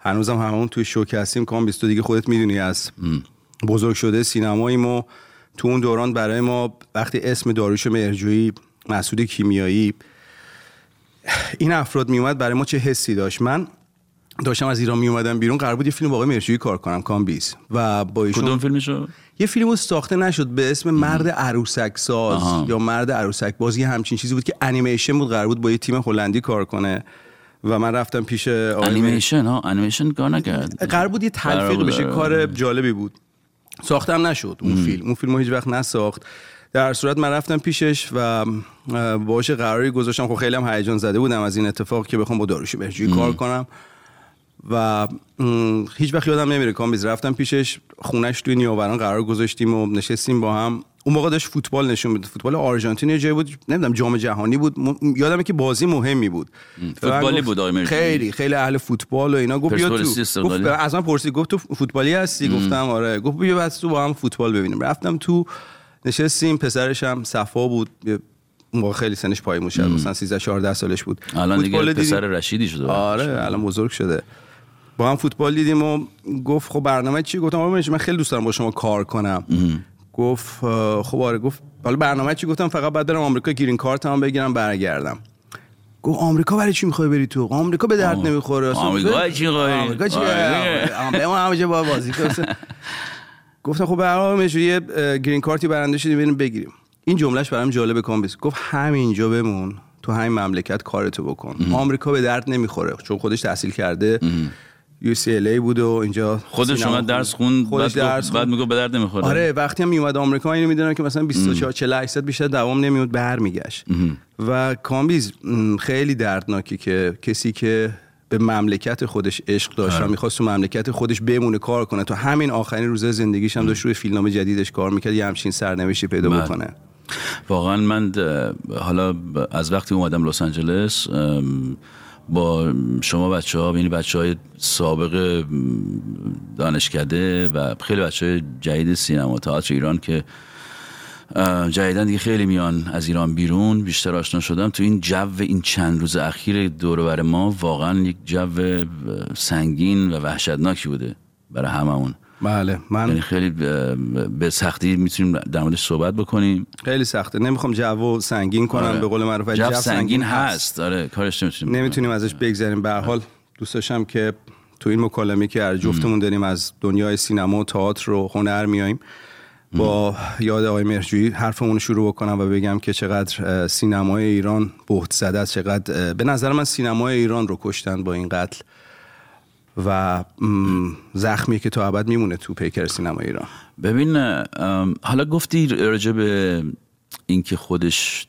هنوزم همون توی شوک هستیم کام 22 دیگه خودت می‌دونی از بزرگ شده سینماییم و تو اون دوران برای ما وقتی اسم داروش مهرجویی مسعود کیمیایی این افراد میومد برای ما چه حسی داشت؟ من داشتم از ایران میومدم بیرون قرار بود یه فیلم با آقای مهرجویی کار کنم کامبیز و با ایشون کدوم فیلمشو؟ یه فیلم ساخته نشد به اسم مرد عروسک ساز آها. یا مرد عروسک باز یه همچین چیزی بود که انیمیشن بود قرار بود با یه تیم هلندی کار کنه. و من رفتم پیش انیمیشن ها انیمیشن کار نکرد. قرار بود یه تلفیق بشه آره. کار جالبی بود. ساختم نشد اون فیلم. اون فیلم رو هیچ وقت نساخت. در صورت من رفتم پیشش و باهاش قراری گذاشتم. خب خیلی هم هیجان زده بودم از این اتفاق که بخوام با داروش بهجویی کار کنم. و هیچ وقت یادم نمیره. کامبیز رفتم پیشش خونش توی نیاوران قرار گذاشتیم و نشستیم با هم. اون موقع داشت فوتبال نشون می‌داد. فوتبال آرژانتین یه جایی بود نمی‌دونم جام جهانی بود. م- یادمه که بازی مهمی بود. فوتبالی بود آقای. خیلی خیلی اهل فوتبال و اینا. گفت بیا تو. گفت از من پرسید. گفت تو فوتبالی هستی؟ گفتم آره. گفت بیا بس تو با هم فوتبال ببینیم. رفتم تو نشستیم. پسرش هم صفا بود. اون موقع خیلی سنش بود. شاید مثلا 13 14 سالش بود. الان دیگه. پسر رشیدی شده. آره الان بزرگ شده. با هم فوتبال دیدیم و گفت خب برنامه چی؟ گفتم آقا من خیلی دوست دارم با شما کار کنم. گفت خب آره گفت حالا برنامه چی؟ گفتم فقط بعد برم آمریکا گرین کارت هم بگیرم برگردم. گفت آمریکا برای چی می‌خوای بری تو؟ آمریکا به درد نمی‌خوره. آمریکا چی؟ آمریکا چی؟ همه با بازی. گفتم خب مجری یه green card ی برنده شدیم بریم بگیریم. این جملهش برام جالبه کامبیز گفت همینجا بمون تو همین مملکت کارتو بکن. آمریکا به درد نمی‌خوره چون خودش تحصیل کرده. UCLA بود و اینجا خودش اومد درس خوند خودش بعد, درس درس بعد میگه به درد نمی‌خوره. آره وقتی هم میومد آمریکا اینو می‌دونم که مثلا 24 48 ساعت بیشتر دوام نمیاد برمیگشت. و کامبیز خیلی دردناکه که کسی که به مملکت خودش عشق داشت و آره. می‌خواست تو مملکت خودش بمونه کار کنه. تو همین آخرین روزه زندگیش هم داشت روی فیلمنامه جدیدش کار می‌کرد یه همچین سرنوشتی پیدا بله. بکنه. واقعا من حالا از وقتی اومدم لس آنجلس با شما بچه ها یعنی بچه های سابق دانشکده و خیلی بچه های جدید سینما تئاتر ایران که جدیدن دیگه خیلی میان از ایران بیرون بیشتر آشنا شدم تو این جو این چند روز اخیر دور و بر ما واقعا یک جو سنگین و وحشتناکی بوده برای هممون. بله من یعنی خیلی به سختی می‌تونیم در موردش صحبت بکنیم. خیلی سخته. نمی‌خوام جو سنگین کنم آره. به قول معروف جو سنگین هست. آره کارش نمی‌تونیم نمی‌تونیم ازش بگذریم. به هر حال دوست داشتم که تو این مکالمه که هر جفتمون داریم از دنیای سینما و تئاتر و هنر میایم با یاد آقای مرجویی حرفمون رو شروع بکنم و بگم که چقدر سینمای ایران بهت زده است چقدر به نظر من سینمای ایران رو کشتن با این قتل. و زخمی که تا ابد میمونه تو پیکر سینمای ایران. ببین حالا گفتی راجع به اینکه خودش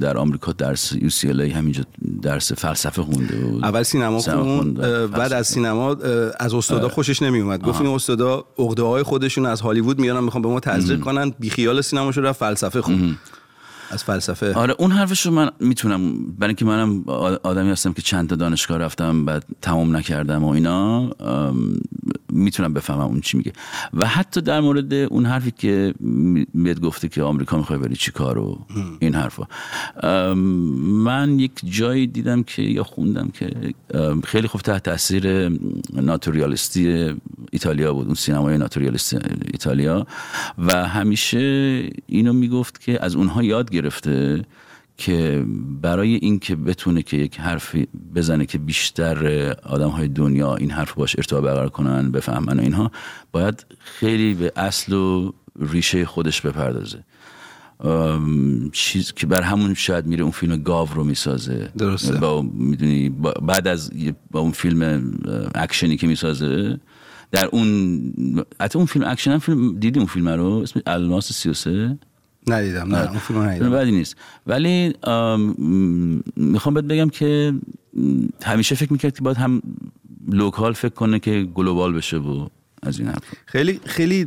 در آمریکا درس UCLA همینجا درس فلسفه خونده بود اول سینما خوند خوند، بعد. از سینما از استادا. خوشش نمی اومد گفت این استادا عقده های خودشون از هالیوود میارن می‌خوان به ما تزریق کنن بیخیال سینماشو رفت فلسفه خون. از فلسفه. آره اون حرفش رو من می‌تونم برای اینکه منم آدمی هستم که چند تا دانشگاه رفتم بعد تمام نکردم و اینا می‌تونم بفهمم اون چی میگه. و حتی در مورد اون حرفی که می- بهت گفته که آمریکا می‌خوای بری چی کار و این حرفا. من یک جایی دیدم که یا خوندم که خیلی خوب تحت تاثیر ناتوریالیستی ایتالیا بود اون سینمای ناتوریالیستی ایتالیا. و همیشه اینو می‌گفت که از اونها یاد گرفته که برای اینکه بتونه که یک حرفی بزنه که بیشتر آدم های دنیا این حرف باش ارتباط برقرار کنن بفهمن و اینها باید خیلی به اصل و ریشه خودش بپردازه. چیز که بر همون شاید میره اون فیلم گاو رو می‌سازه. درسته. با می‌دونی با- بعد از با اون فیلم اکشنی که می‌سازه در اون حتی اون فیلم اکشن هم فیلم دیدی اون فیلم رو؟ اسم الماس 33 ندیدم نه اون فیلم ندیدم. بدی نیست. ولی می‌خوام بهت بگم که همیشه فکر می‌کرد که باید هم local فکر کنه که global بشه و از این حرف خیلی خیلی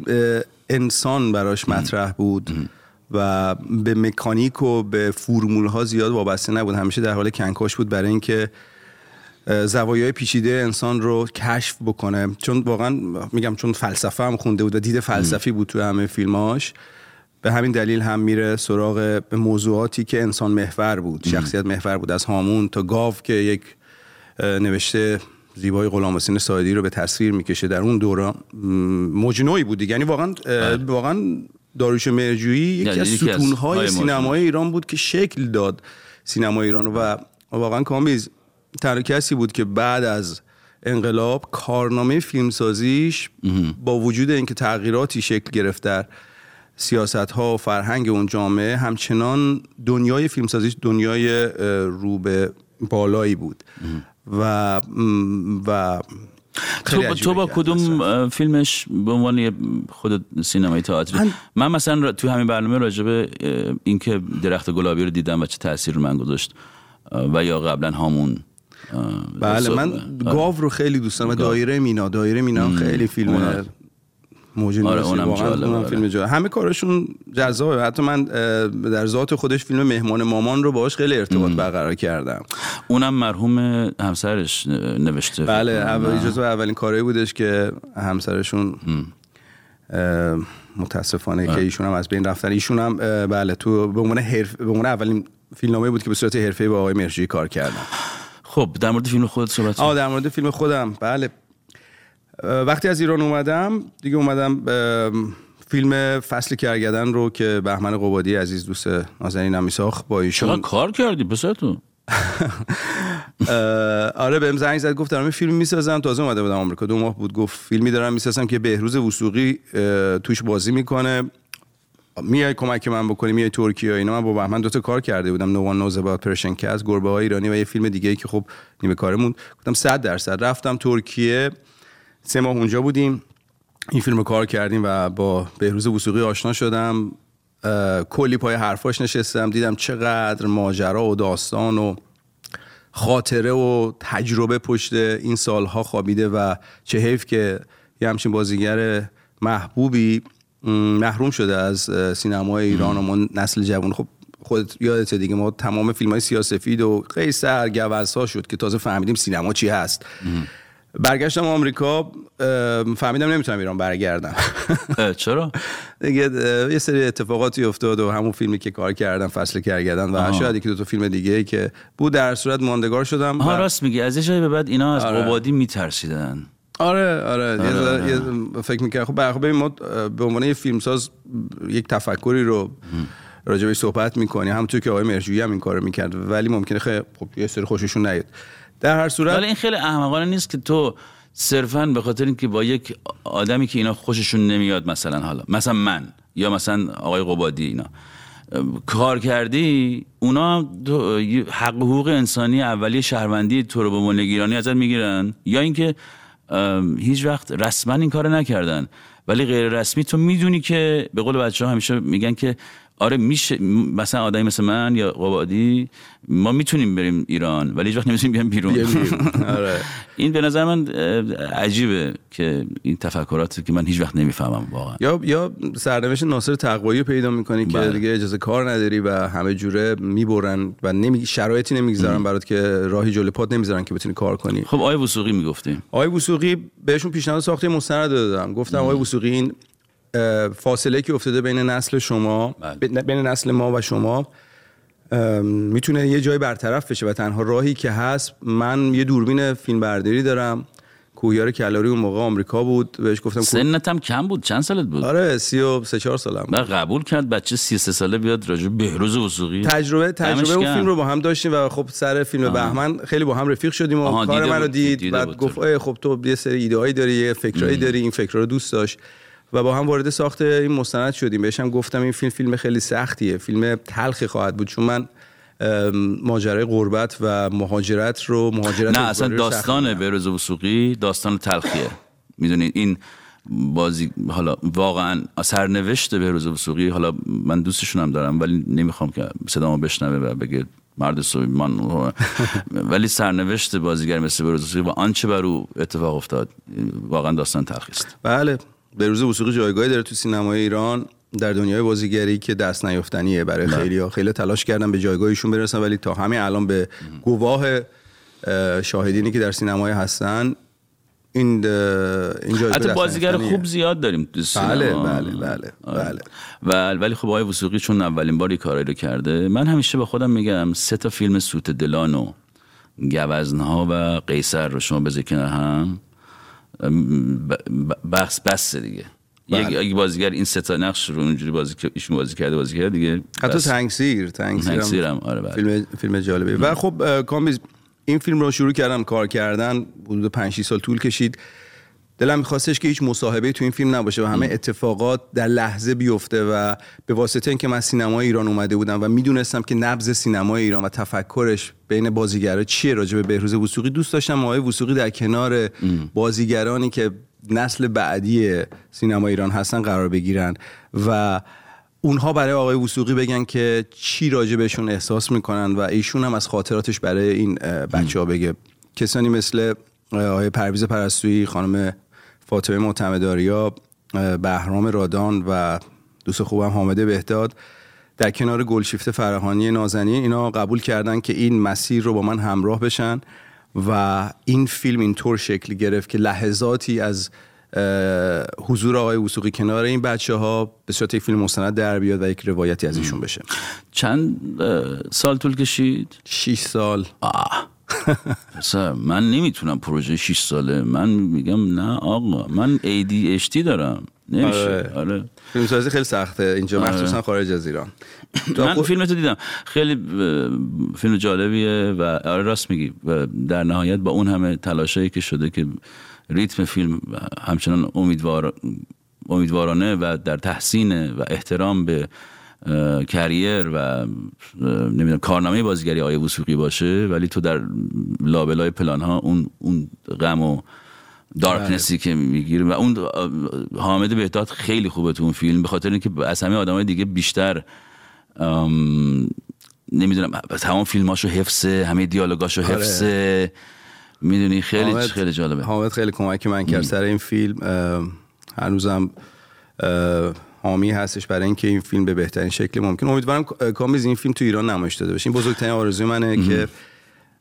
انسان براش مطرح بود و به مکانیک و به فرمول ها زیاد وابسته نبود. همیشه در حال کنکاش بود برای اینکه زوایای پیچیده انسان رو کشف بکنه. چون واقعا میگم چون فلسفه هم خونده بود و دید فلسفی بود تو همه فیلماش. به همین دلیل هم میره سراغ به موضوعاتی که انسان محور بود شخصیت محور بود. از هامون تا گاو که یک نوشته زیبای غلام حسین سایدی رو به تصویر می‌کشه در اون دوران م، موج بود دیگه. یعنی واقعا اه، واقعا داروش مرجویی یکی از ستونهای سینمای ایران بود که شکل داد سینمای ایران و واقعا کامیز تنها کسی بود که بعد از انقلاب کارنامه فیلمسازیش با وجود اینکه تغییراتی شکل گرفت در سیاست ها و فرهنگ اون جامعه همچنان دنیای فیلمسازیش دنیای رو به بالایی بود. و و تو, تو با کدوم فیلمش به عنوان خود سینمای تئاتری؟ من- من, مثلا تو همین برنامه راجبه اینکه درخت گلابی رو دیدم و چه تاثیر رو من گذاشت و یا قبلا هامون بله من آره. گاو رو خیلی دوست دارم. دایره مینا دایره مینا خیلی فیلم اونم. موج آره، اونم جالبه، اونم آره. فیلم جالب. همه کارشون جذابه. حتی من در ذات خودش فیلم مهمان مامان رو باهاش خیلی ارتباط برقرار کردم. اونم مرحوم همسرش نوشته بله. اول اجازه اولین کاری بودش که همسرشون متاسفانه که ایشون هم از بین رفتن. ایشون هم بله تو به عنوان حرف به عنوان اولین فیلمنامه بود که به صورت حرفه‌ای با آقای مرجی کار کردم خب در مورد فیلم خودت صحبت. آه در مورد فیلم خودم. بله. وقتی از ایران اومدم دیگه اومدم فیلم فصل کرگدن رو که بهمن قبادی عزیز دوست نازنینم میساخت با ایشون کار کردی پسر تو آره بهم زنگ زد گفت دارم فیلم می‌سازم. تازه اومده بودم آمریکا دو ماه بود گفت فیلمی دارم می‌سازم که بهروز وسوقی توش بازی می‌کنه. میای کمک من بکنی میای ترکیه اینا من با بهمن دوتا کار کرده بودم. نوان نوز با پرشن کس گربه های ایرانی و یه فیلم دیگه ای که خب نیمه کارمون. گفتم 100 درصد. رفتم ترکیه. سه ماه اونجا بودیم. این فیلم رو کار کردیم و با بهروز وسوقی آشنا شدم. کلی پای حرفاش نشستم. دیدم چقدر ماجرا و داستان و خاطره و تجربه پشت این سالها خوابیده و چه حیف که یه همچین بازیگر محبوبی محروم شده از سینمای ایران و ما نسل جوان. خب خودت یادته دیگه ما تمام فیلم های سیاسفید و قیصر گوزها شد که تازه فهمیدیم سینما چی هست. برگشتم آمریکا فهمیدم نمی‌تونم ایران برگردم. چرا؟ دیگه یه سری اتفاقاتی افتاد و همون فیلمی که کار کردم فصل کردن و. شاید یکی دو تا فیلم دیگه که بود در صورت ماندگار شدم ها و- راست میگی. از یه جایی به بعد اینا از آره. قبادی میترسیدن. آره آره, آره، آره. یه فکر می‌کنم خب برخ- ببین ما به عنوان یه فیلمساز یک تفکری رو راجبش صحبت می‌کنی. همونطور که آقای مرجویی هم این کارو می‌کرد. ولی ممکنه خیلی خب یه سری خوششون نیاد. در هر صورت ولی این خیلی احمقانه نیست که تو صرفا به خاطر اینکه با یک آدمی که اینا خوششون نمیاد مثلا حالا مثلا من یا مثلا آقای قبادی اینا کار کردی اونا حق حقوق انسانی اولیه شهروندی تو رو به نگیرانی ازت می‌گیرن. یا اینکه هیچ وقت رسما این کار نکردن. ولی غیر رسمی تو می‌دونی که به قول بچه ها همیشه میگن که آره میشه مثلا آدمی مثل من یا قبادی ما می‌تونیم بریم ایران ولی هیچ وقت نمی‌تونیم بیام بیرون. آره. این به نظر من عجیبه که این تفکراتی که من هیچ وقت نمی‌فهمم واقعا. یا یا سرنوشت ناصر تقوایی رو پیدا می‌کنی که بله. دیگه اجازه کار نداری و همه جوره می‌برن و نمی... شرایطی نمی‌گذارن برات که راهی جلو پات نمی‌ذارن که بتونی کار کنی. خب آقای وسوقی می‌گفتیم. آقای وسوقی بهشون پیشنهاد ساخته مستند دادم. گفتم آقای وسوقی این فاصله که افتاده بین نسل شما بله. بین نسل ما و شما می‌تونه یه جای برطرف بشه و تنها راهی که هست من یه دوربین فیلم برداری دارم کوهیار کلاری اون موقع آمریکا بود بهش گفتم سنت هم کم بود چند سالت بود آره سی و سه چهار سالم بود. قبول کرد بچه 33 ساله بیاد راجع به بهروز وسوقی تجربه تجربه اون. فیلم رو با هم داشتیم و خب سر فیلم آها. بهمن خیلی با هم رفیق شدیم و کار منو دید بعد. گفت خب تو یه سری ایده هایی داری یه فکرایی داری این فکرها رو دوست داشت و با هم وارد ساخت این مستند شدیم. بهش هم گفتم این فیلم فیلم خیلی سختیه. فیلم تلخی خواهد بود چون من ماجرای غربت و مهاجرت رو مهاجرت نه اصلا داستان بهروز وسوقی داستان تلخیه. می‌دونید این بازی حالا واقعا سرنوشت بهروز وسوقی حالا من دوستشون هم دارم ولی نمی‌خوام که صدامو بشنوه و بگه مرد سلیمان. ولی سرنوشت بازیگر مثل بهروز وسوقی و آنچه بر او اتفاق افتاد واقعا داستان تلخی است. بله. بهروز وثوقی جایگاهی داره تو سینمای ایران در دنیای بازیگری که دست نیافتنیه برای خیلی ها خیلی تلاش کردن به جایگاهشون برسن ولی تا همین الان به گواه اه، شاهدینی که در سینمای هستن این اه، این جایگاه حتی بازیگر. خوب زیاد داریم تو سینما. بله بله بله آره. بله و ولی خب آقای وسوقی چون اولین باری کارایی رو کرده من همیشه به خودم میگم سه تا فیلم سوت دلان و گوزنها و قیصر رو شما بذاری کنار هم بحث بس دیگه بله. یک بازیگر این سه تا نقش رو اونجوری بازی که ایشون بازی کرده بازی کرده دیگه حتی. تنگسیر تنگسیر هم، آره، بله. فیلم فیلم جالبی و خب اه، کامبیز این فیلم رو شروع کردم کار کردن حدود 5 6 سال طول کشید دلم میخواستش که هیچ مصاحبه تو این فیلم نباشه و همه اتفاقات در لحظه بیفته و به واسطه اینکه من سینمای ایران اومده بودم و می‌دونستم که نبض سینمای ایران و تفکرش بین بازیگرا چیه راجع به بهروز وثوقی. دوست داشتم آقای وثوقی در کنار بازیگرانی که نسل بعدی سینما ایران هستن قرار بگیرن و اونها برای آقای وسوقی بگن که چی راجع بهشون احساس می‌کنن و ایشون هم از خاطراتش برای این بچه ها بگه. کسانی مثل آقای پرویز پرستویی خانم فاطمه معتمداریا بهرام رادان و دوست خوبم حامد بهداد. در کنار گلشیفته فرهانی نازنین اینا قبول کردن که این مسیر رو با من همراه بشن و این فیلم اینطور شکل گرفت که لحظاتی از حضور آقای وسوقی کنار این بچه ها به صورت یک فیلم مستند در بیاد و یک روایتی از ایشون بشه. چند سال طول کشید؟ 6 سال. آه. پسر من نمی‌تونم پروژه 6 ساله. من میگم نه آقا من ADHD دارم. نمیشه. آره. فیلمسازی خیلی سخته. اینجا آره. مخصوصا خارج از ایران. تو من فیلم تو دیدم. خیلی فیلم جالبیه و آره راست میگی. و در نهایت با اون همه تلاشایی که شده که ریتم فیلم همچنان امیدوار امیدوارانه و در تحسین و احترام به کریر و نمی‌دونم کارنامه بازیگری آیه وسوقی باشه ولی تو در لابلای پلان ها اون اون غم و دارکنسی که می‌گیره و اون حامد بهداد خیلی خوبه تو اون فیلم به خاطر اینکه از همه آدمای دیگه بیشتر نمی‌دونم تمام فیلماشو حفظه همه دیالوگاشو آره. حفظه. می‌دونی؟ خیلی حامد- خیلی جالبه. حامد خیلی کمک من کرد سر این فیلم. هنوزم حامی هستش برای اینکه این فیلم به بهترین شکل ممکن. امیدوارم کامیز این فیلم تو ایران نمایش داده بشه. این بزرگترین آرزوی منه که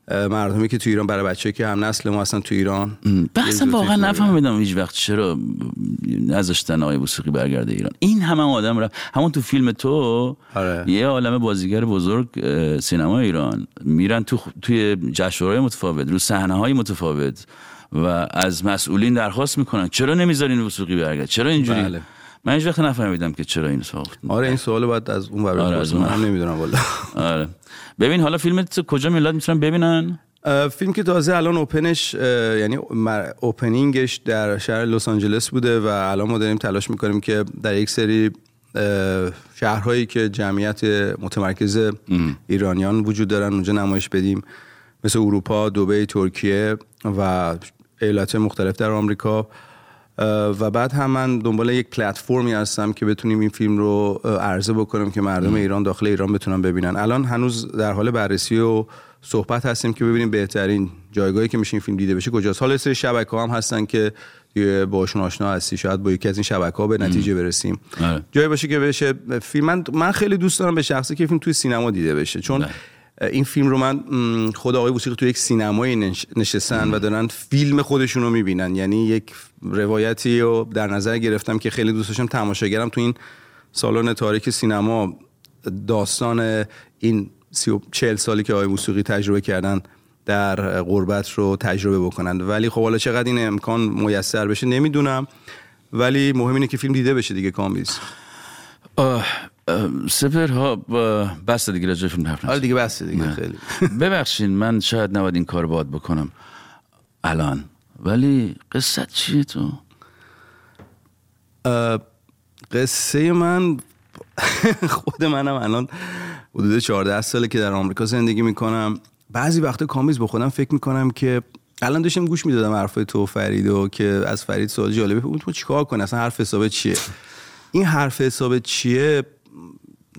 اه، مردمی که تو ایران برای بچه که هم نسل ما هستن تو ایران بحثم واقعا نفهمیدم هیچ وقت چرا نذاشتن آقای وسوقی برگرده ایران. این همه آدم رفت. همون تو فیلم تو یه عالم بازیگر بزرگ سینما ایران. میرن تو توی جشنواره‌های متفاوت رو صحنه های متفاوت و از مسئولین درخواست می‌کنن. چرا نمی‌ذارین وسوقی برگرد چرا اینجوری؟ بله. من هیچ وقت نفهمیدم که چرا این ساخت آره این سوال باید از اون ور آره، از من هم نمی‌دونم والا. آره. ببین حالا فیلمت کجا میلاد می‌تونن ببینن؟ فیلم که تازه الان اوپنش یعنی اوپنینگش در شهر لس آنجلس بوده و الان ما داریم تلاش می‌کنیم که در یک سری شهرهایی که جمعیت متمرکز ایرانیان وجود دارن اونجا نمایش بدیم. مثل اروپا، دبی، ترکیه و ایالات مختلف در آمریکا. و بعد هم من دنبال یک پلتفرمی هستم که بتونیم این فیلم رو عرضه بکنم که مردم ایران داخل ایران بتونن ببینن. الان هنوز در حال بررسی و صحبت هستیم که ببینیم بهترین جایگاهی که میشه این فیلم دیده بشه کجاست. حالا سری شبکه هم هستن که باشون آشنا هستی. شاید با یکی از این شبکه ها به نتیجه برسیم. آره. جایی باشه که بشه فیلم. من, من خیلی دوست دارم به شخصی که فیلم توی سینما دیده بشه. چون این فیلم رو من خود آقای موسیقی تو یک سینمایی نش- نشستن و دارن فیلم خودشون رو می‌بینن. یعنی یک روایتی رو در نظر گرفتم که خیلی دوست داشتم تماشاگرم تو این سالن تاریک سینما. داستان این چهل سالی که آقای موسیقی تجربه کردن در غربت رو تجربه بکنن. ولی خب حالا چقدر این امکان میسر بشه نمی‌دونم. ولی مهم اینه که فیلم دیده بشه دیگه کامبیز سپرها بس دیگه راجع فیلم حرف نزن. دیگه بسته دیگه نه. خیلی. ببخشین من شاید نباید این کار باید بکنم الان. ولی قصت چیه تو؟ قصه من خود منم الان حدود 14 ساله که در آمریکا زندگی می‌کنم. بعضی وقتا کامیز با خودم فکر می‌کنم که الان داشتم گوش می‌دادم حرفای تو و فرید و که از فرید سوال جالبه اون تو چیکار کنی؟ اصلا حرف حساب چیه؟ این حرف حساب چیه؟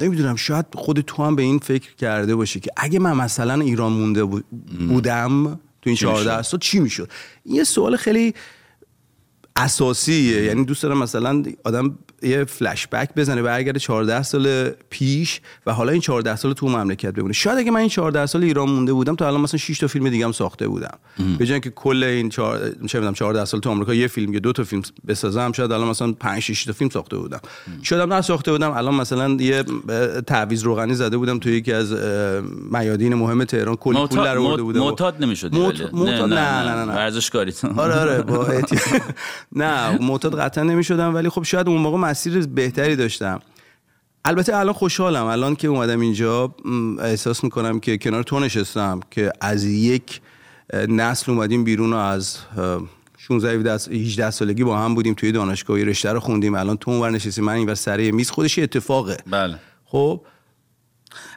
نمی‌دونم شاید خود تو هم به این فکر کرده باشی که اگه من مثلا ایران مونده بو- بودم تو این چی می‌شد؟ 14 سال چی می‌شد این یه سوال خیلی اساسیه یعنی دوست دارم مثلا آدم یه فلش بک بزنه برگرده 14 سال پیش و حالا این 14 سال تو مملکت بمونه. شاید اگه من این 14 سال ایران مونده بودم تا الان مثلا 6 تا فیلم دیگه هم ساخته بودم. به جای اینکه کل این 4 چه می‌دونم 14 سال تو آمریکا یه فیلم یا دو تا فیلم بسازم شاید الان مثلا 5 6 تا فیلم ساخته بودم. شاید هم نساخته بودم. الان مثلا یه تعویض روغنی زده بودم تو یکی از میادین مهم تهران. کلی پول در آورده بودم. معتاد ولی. معتاد- نه نه نه ورزشکاری. آره آره با نه معتاد قطعا نمی‌شدم ولی خب شاید اون موقع مسیر بهتری داشتم. البته الان خوشحالم الان که اومدم اینجا احساس می‌کنم که کنار تو نشستم که از یک نسل اومدیم بیرون و از اه، 16 17 18 سالگی با هم بودیم توی دانشگاه رشته رو خوندیم الان تو اونور نشستیم من اینور سر یه میز خودش اتفاقه. بله. خب؟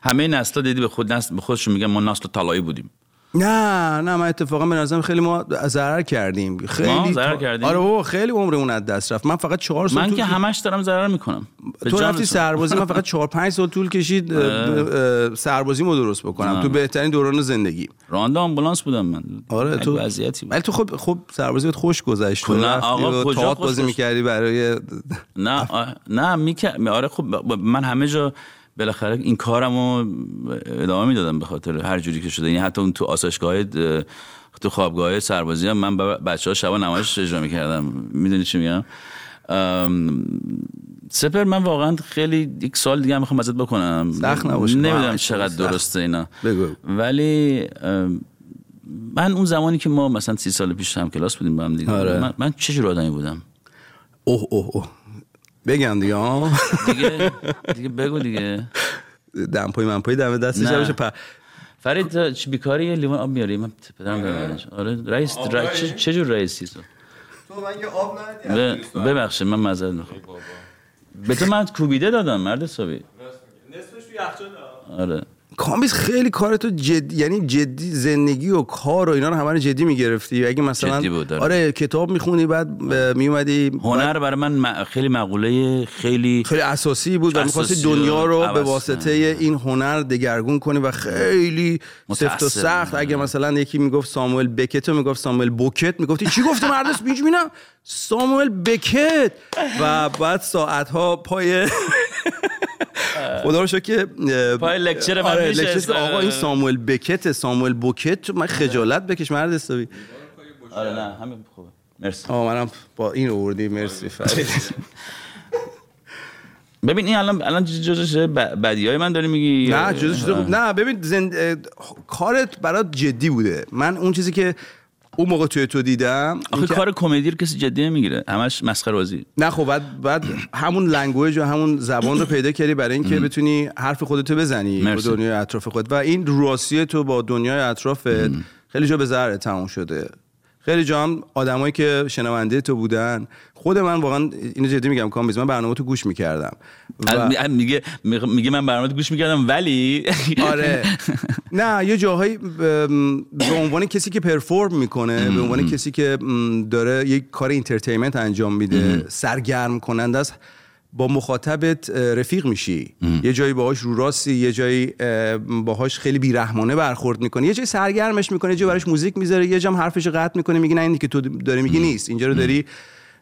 همه نسلا دیدی به خود نسل به خودشون میگن ما نسل طلایی بودیم. نه نه من اتفاقا به نظرم خیلی ما ضرر کردیم. خیلی ما ضرر تا- کردیم؟ آره بابا خیلی عمرمون از دست رفت. من فقط چهار سال من که همش دارم ضرر می‌کنم. تو رفتی سربازی من فقط چهار پنج سال طول کشید اه، اه، سربازیمو درست بکنم. تو بهترین دوران زندگی. راننده آمبولانس بودم من. آره تو وضعیتی. ولی تو خب خب سربازی خوش گذشت. تو نه، آقا، کجا بازی؟ می‌کردی برای نه نه می‌کرد آره خب من همه جا بالاخره این کارمو ادامه می‌دادم به خاطر هر جوری که شده. یعنی حتی اون تو آسایشگاه تو خوابگاه سربازی هم من بچه ها شبا نمایش اجرا می‌کردم. می‌دونی چی میگم؟ سپر من واقعا خیلی یک سال دیگه هم می‌خوام ازت بکنم. سخت نباشه. نمی‌دونم چقدر. درسته اینا. بگو. ولی من اون زمانی که ما مثلا سی سال پیش هم کلاس بودیم با هم دیگه آره. من, من چه جور آدمی بودم؟ اوه اوه اوه. بگم دیگه آه. دیگه دیگه بگو دیگه. دمپای منپای دم دستش نه. بشه پ... فرید چی بیکاری یه لیوان آب میاری؟ من پدرم ببرنش. آره رئیس را... چه, چه جور رئیسی تو؟ تو من یه آب ندی ب- ببخشید من معذرت می‌خوام به تو من کوبیده دادم مرد حسابی. آره. کامبیز خیلی کار تو جدی یعنی جدی زندگی و کار و اینا رو همه رو جدی می‌گرفتی اگه مثلا جدی بود، آره. آره کتاب می‌خونی بعد میومدی هنر برای من خیلی مقوله خیلی خیلی اساسی بود و می‌خواستی. دنیا رو به واسطه این هنر دگرگون کنی و خیلی سفت و. سخت اگه مثلا یکی می‌گفت ساموئل بکت و می‌گفت ساموئل بوکت می‌گفتی چی گفته مردس بیج ساموئل بکت و بعد ساعت ها پای خدا رو شکر که پای لکچر من آره، لکچر آقا این ساموئل بکت ساموئل بوکت من خجالت بکش مرد حسابی. آره نه همین خوبه. مرسی. آه منم با این آوردی مرسی. فرید ببین این الان الان جزش بدی های من داری میگی؟ نه شده بود. نه ببین زند... کارت برات جدی بوده. من اون چیزی که اون موقع توی تو دیدم آخه کار کمدی رو کسی جدی نمی‌گیره. همش مسخره بازی. نه خب بعد, بعد همون language و همون زبان رو پیدا کردی برای اینکه بتونی حرف خودتو بزنی با. دنیای اطراف خود. و این رو راستیه تو با دنیای اطرافت خیلی جا به ضرر تموم شده. خیلی جا هم آدمایی که شنونده تو بودن. خود من واقعا اینو جدی میگم کامبیز من برنامه تو گوش می‌کردم. و... میگه میگه من برنامه گوش می‌کردم ولی آره. نه یه جاهایی به عنوان کسی که perform می‌کنه به عنوان کسی که داره یک کار entertainment انجام میده سرگرم کننده است. با مخاطبت رفیق میشی. یه جایی باهاش رو راستی یه جایی اه، باهاش خیلی بیرحمانه برخورد می‌کنی. یه جایی سرگرمش می‌کنه یه جایی براش موزیک می‌ذاره یه جام حرفش قطع می‌کنه میگه نه اینی که تو داری میگی نیست. اینجا رو داری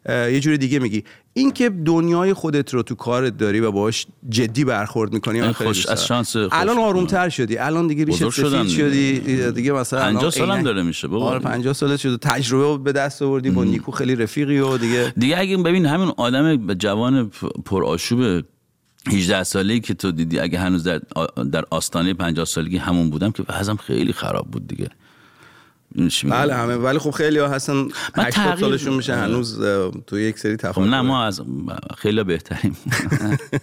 یه جوری دیگه میگی این که دنیای خودت رو تو کارت داری و باهاش جدی برخورد می‌کنی این خوش- دوست از. شانس خوش. الان آرومتر شدی الان دیگه ریشت سفید. شدی دیگه مثلا 50 الان سالم عینک- داره میشه بابا. آره 50 سالت شد تجربه به دست آوردی با نیکو خیلی رفیقی و دیگه دیگه اگه ببین همین آدم جوان پر آشوب 18 ساله‌ای که تو دیدی اگه هنوز در در آستانه 50 سالگی همون بودم که وضعم خیلی خراب بود دیگه؟ بله همه ولی خب خیلی ها هستن 80 تغییر- سالشون میشه هنوز تو یک سری خب تفاوت نه ما از خیلی بهتریم.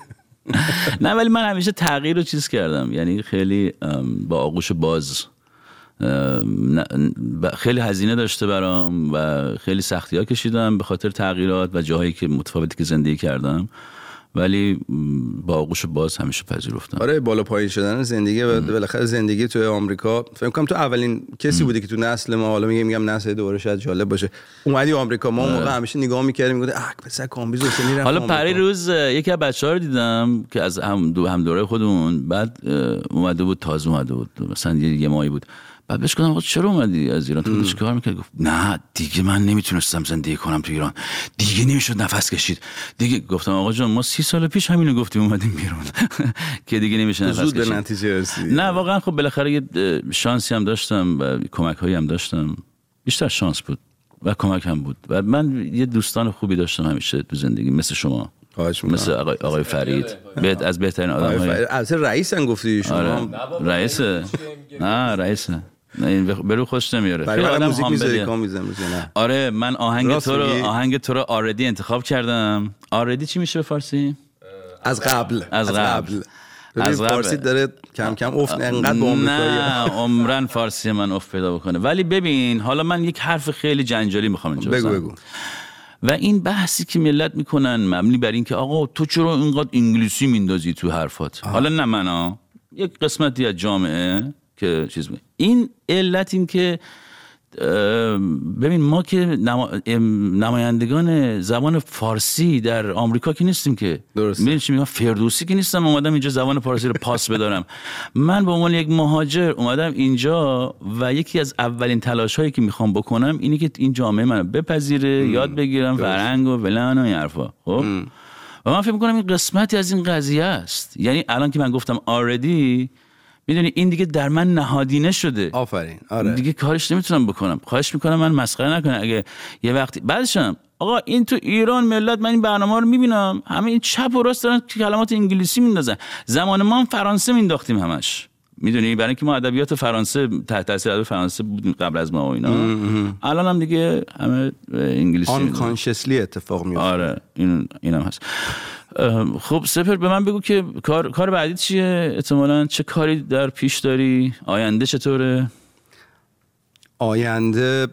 نه ولی من همیشه تغییر رو چیز کردم. یعنی خیلی با آغوش باز. خیلی هزینه داشته برام و خیلی سختی ها کشیدم به خاطر تغییرات و جاهایی که متفاوتی که زندگی کردم. ولی با آغوش باز همیشه پذیرفتم. آره بالا پایین شدن زندگی و بالاخره زندگی توی آمریکا. فکر کنم تو اولین کسی بودی که تو نسل ما حالا میگم میگم نسل دوباره شاید جالب باشه. اومدی آمریکا. ما اون موقع همیشه نگاه می‌کردیم می‌گفت اه پسر کامبیز حسینی حالا. پری روز یکی از بچه ها رو دیدم که از هم دو هم دوره خودمون بعد اومده بود تازه اومده بود. مثلا یه, یه ماهی بود. بعد بهش گفتم چرا اومدی از ایران؟ تو چیکار می‌کرد گفت نه دیگه من نمی‌تونستم زندگی کنم تو ایران. دیگه نمی‌شد نفس کشید. دیگه گفتم آقا جان ما سی سال پیش همینو گفتیم اومدیم بیرون. که دیگه نمیشه نفس زود به کشید. نتیجه نه واقعا خب بالاخره یه شانسی هم داشتم و کمک هایی هم داشتم. بیشتر شانس بود و کمک هم بود. و من یه دوستان خوبی داشتم همیشه تو زندگی مثل شما. مثل آقای, آقای فرید. بهت از بهترین آدم های البته رئیسن گفتی شما. آره. رئیسه. نه رئیسه. بخ- برو خوش نمیاره. برای آدم موزیک می‌ذاری. کام نه. آره من آهنگ تو رو؟ آهنگ تو رو already انتخاب کردم. already چی میشه به فارسی؟ از قبل. از قبل. از قبل. فارسی داره کم کم افت انقدر آمریکایی. نه عمرن فارسی من افت پیدا بکنه. ولی ببین حالا من یک حرف خیلی جنجالی می‌خوام اینجا بگو. بگو. و این بحثی که ملت می‌کنن مبنی بر اینکه آقا تو چرا اینقدر انگلیسی میندازی تو حرفات؟ حالا نه من ها یک قسمتی از جامعه. که چیز می این علت این که ببین ما که نما- نمایندگان زبان فارسی در آمریکا که نیستیم که. درسته. چی میگم؟ فردوسی که نیستم اومدم اینجا زبان فارسی رو پاس بدارم. من به عنوان یک مهاجر اومدم اینجا و یکی از اولین تلاش هایی که می‌خوام بکنم اینه که این جامعه منو بپذیره یاد بگیرم فرهنگ و فلان و این حرفا. خب؟ و من فکر می‌کنم این قسمتی از این قضیه است. یعنی الان که من گفتم آردی می‌دونی این دیگه در من نهادینه شده. آفرین. آره. دیگه کارش نمی‌تونم بکنم. خواهش می‌کنم من مسخره نکنه اگه یه وقتی بعدشم آقا این تو ایران ملت من این برنامه رو می‌بینم. همه این چپ و راست دارن کلمات انگلیسی میندازن. زمان ما هم فرانسه مینداختیم همش. می‌دونی؟ برای اینکه ما ادبیات فرانسه تحت تاثیر ادب فرانسه بودیم قبل از ما و اینا. الان هم دیگه همه انگلیسی آنکانشسلی اتفاق میفته آره. این اینم هست. خب سپر به من بگو که کار کار بعدی چیه؟ احتمالا چه کاری در پیش داری؟ آینده چطوره؟ آینده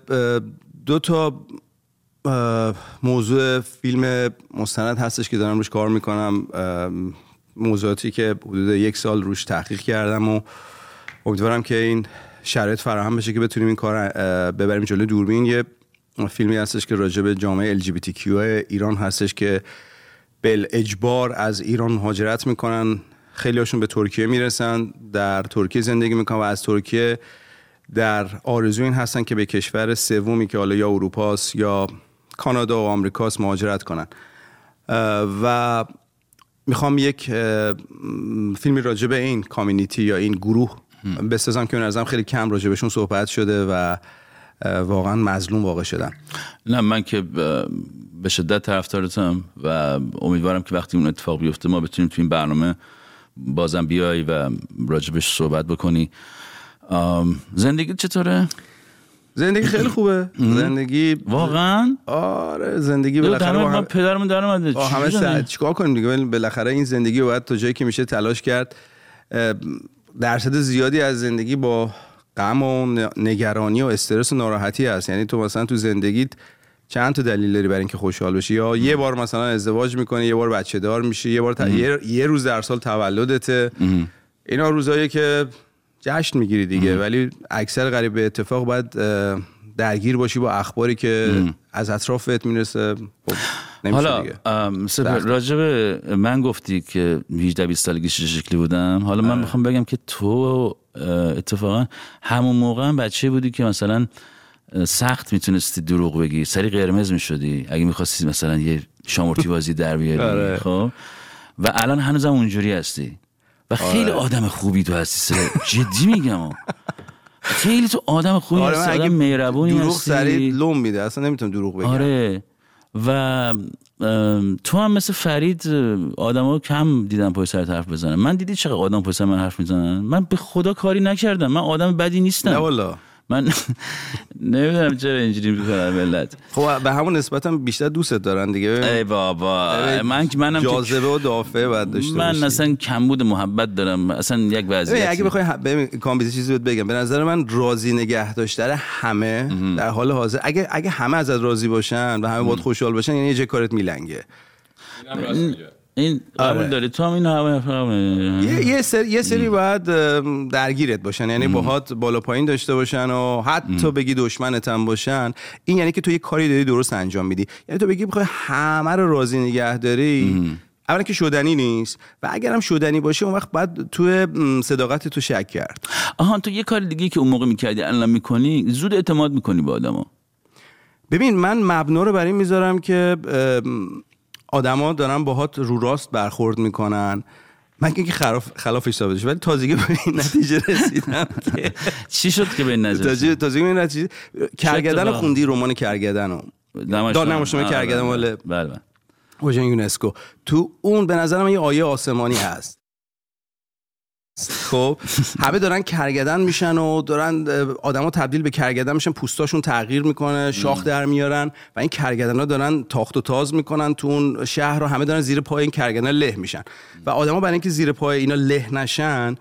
دو تا موضوع فیلم مستند هستش که دارم روش کار می‌کنم. موضوعاتی که حدود یک سال روش تحقیق کردم و امیدوارم که این شرایط فراهم بشه که بتونیم این کار ببریم جلو دوربین. یه فیلمی هستش که راجع به جامعه LGBTQ ایران هستش که بل اجبار از ایران مهاجرت می‌کنن. خیلی هاشون به ترکیه می‌رسن در ترکیه زندگی می‌کنن و از ترکیه در آرزو این هستن که به کشور سومی که حالا یا اروپاست یا کانادا و آمریکاست مهاجرت کنن. و می‌خوام یک فیلمی راجع به این کامیونیتی یا این گروه بسازم که به نظرم خیلی کم راجع بهشون صحبت شده و واقعا مظلوم واقع شدن. نه من که به شدت طرفدارتم و امیدوارم که وقتی اون اتفاق بیفته ما بتونیم تو این برنامه بازم بیای و راجبش صحبت بکنی. زندگی چطوره؟ زندگی خیلی خوبه. زندگی واقعا؟ آره زندگی بالاخره با ما هم- پدرمون در اومده همه سر... چیکار کنیم دیگه؟ بالاخره این زندگی رو باید تا جایی که میشه تلاش کرد. درصد زیادی از زندگی با غم و نگرانی و استرس و ناراحتی هست. یعنی تو مثلا تو زندگیت چند تا دلیل داری برای اینکه خوشحال بشی؟ یا یه بار مثلا ازدواج می‌کنی یه بار بچه دار میشی یه بار ت- یه... یه روز در سال تولدته. اینا روزایی که جشن می‌گیری دیگه. ولی اکثر قریب به اتفاق باید درگیر باشی با اخباری که از اطرافت می‌رسه. خب، حالا. راجب من گفتی که 18 20 سالگی چه شکلی بودم. حالا. من می‌خوام بگم که تو اتفاقا همون موقع هم بچه بودی که مثلا سخت می‌تونستی دروغ بگی. سری قرمز می‌شدی. اگه می‌خواستی مثلا یه شامورتی بازی در بیاری آره. خب؟ و الان هنوزم اونجوری هستی. و خیلی آره. آدم خوبی تو هستی. جدی میگم. ها. خیلی تو آدم خوبی آره هستی آدم اگه مهربونی دروغ هستی. سریع لوم میده. اصلا نمی‌تونم دروغ بگم. آره. و تو هم مثل فرید آدما کم دیدم پای سر حرف بزنن من دیدی چقدر آدم پای سر من حرف می‌زنن؟ من به خدا کاری نکردم. من آدم بدی نیستم. نه والا من نمی‌دونم چرا اینجوری می‌کنن ملت. خب به همون نسبت هم بیشتر دوستت دارن دیگه. ای بابا من منم که- جاذبه و دافعه باید داشته من. اصلا کمبود محبت دارم اصلا یک ببین، وضعیتی اگه بخوای ببین کامبیز چیزی بهت بگم. به نظر من راضی نگه داشتن همه در حال حاضر. اگه اگه همه ازت راضی باشن و همه باید خوشحال باشن یعنی یه کارت میلنگه. این قبول آره. داری؟ تو هم این همه یه یه سری یه سری باید درگیرت باشن. یعنی باهات بالا پایین داشته باشن و حتی بگی دشمنت هم باشن. این یعنی که تو یه کاری داری درست انجام میدی. یعنی تو بگی بخوای همه رو راضی نگه داری. اولا که شدنی نیست و اگرم شدنی باشه اون وقت باید تو صداقت تو شک کرد. آها تو یه کار دیگه که اون موقع می‌کردی الان می‌کنی زود اعتماد می‌کنی به آدما ببین من مبنا رو برای می‌ذارم که آدما دارن باهات رو راست برخورد می‌کنن. من که خلاف خلافش ثابت ولی تازگی به این نتیجه رسیدم که چی شد که به این نظر تازگی به این نتیجه کرگدن؟ خوندی؟ رمان کرگدن رو. دار نمایشنامه آره، کرگدن مال بله. بله وژن یونسکو. تو اون به نظر من یه آیه آسمانی هست. خب همه دارن کرگدن میشن و دارن آدما تبدیل به کرگدن میشن پوستاشون تغییر می‌کنه شاخ در میارن و این کرگدن ها دارن تاخت و تاز می‌کنن تو اون شهر رو همه دارن زیر پای این کرگدن له میشن. و آدما برای اینکه زیر پای اینا له نشن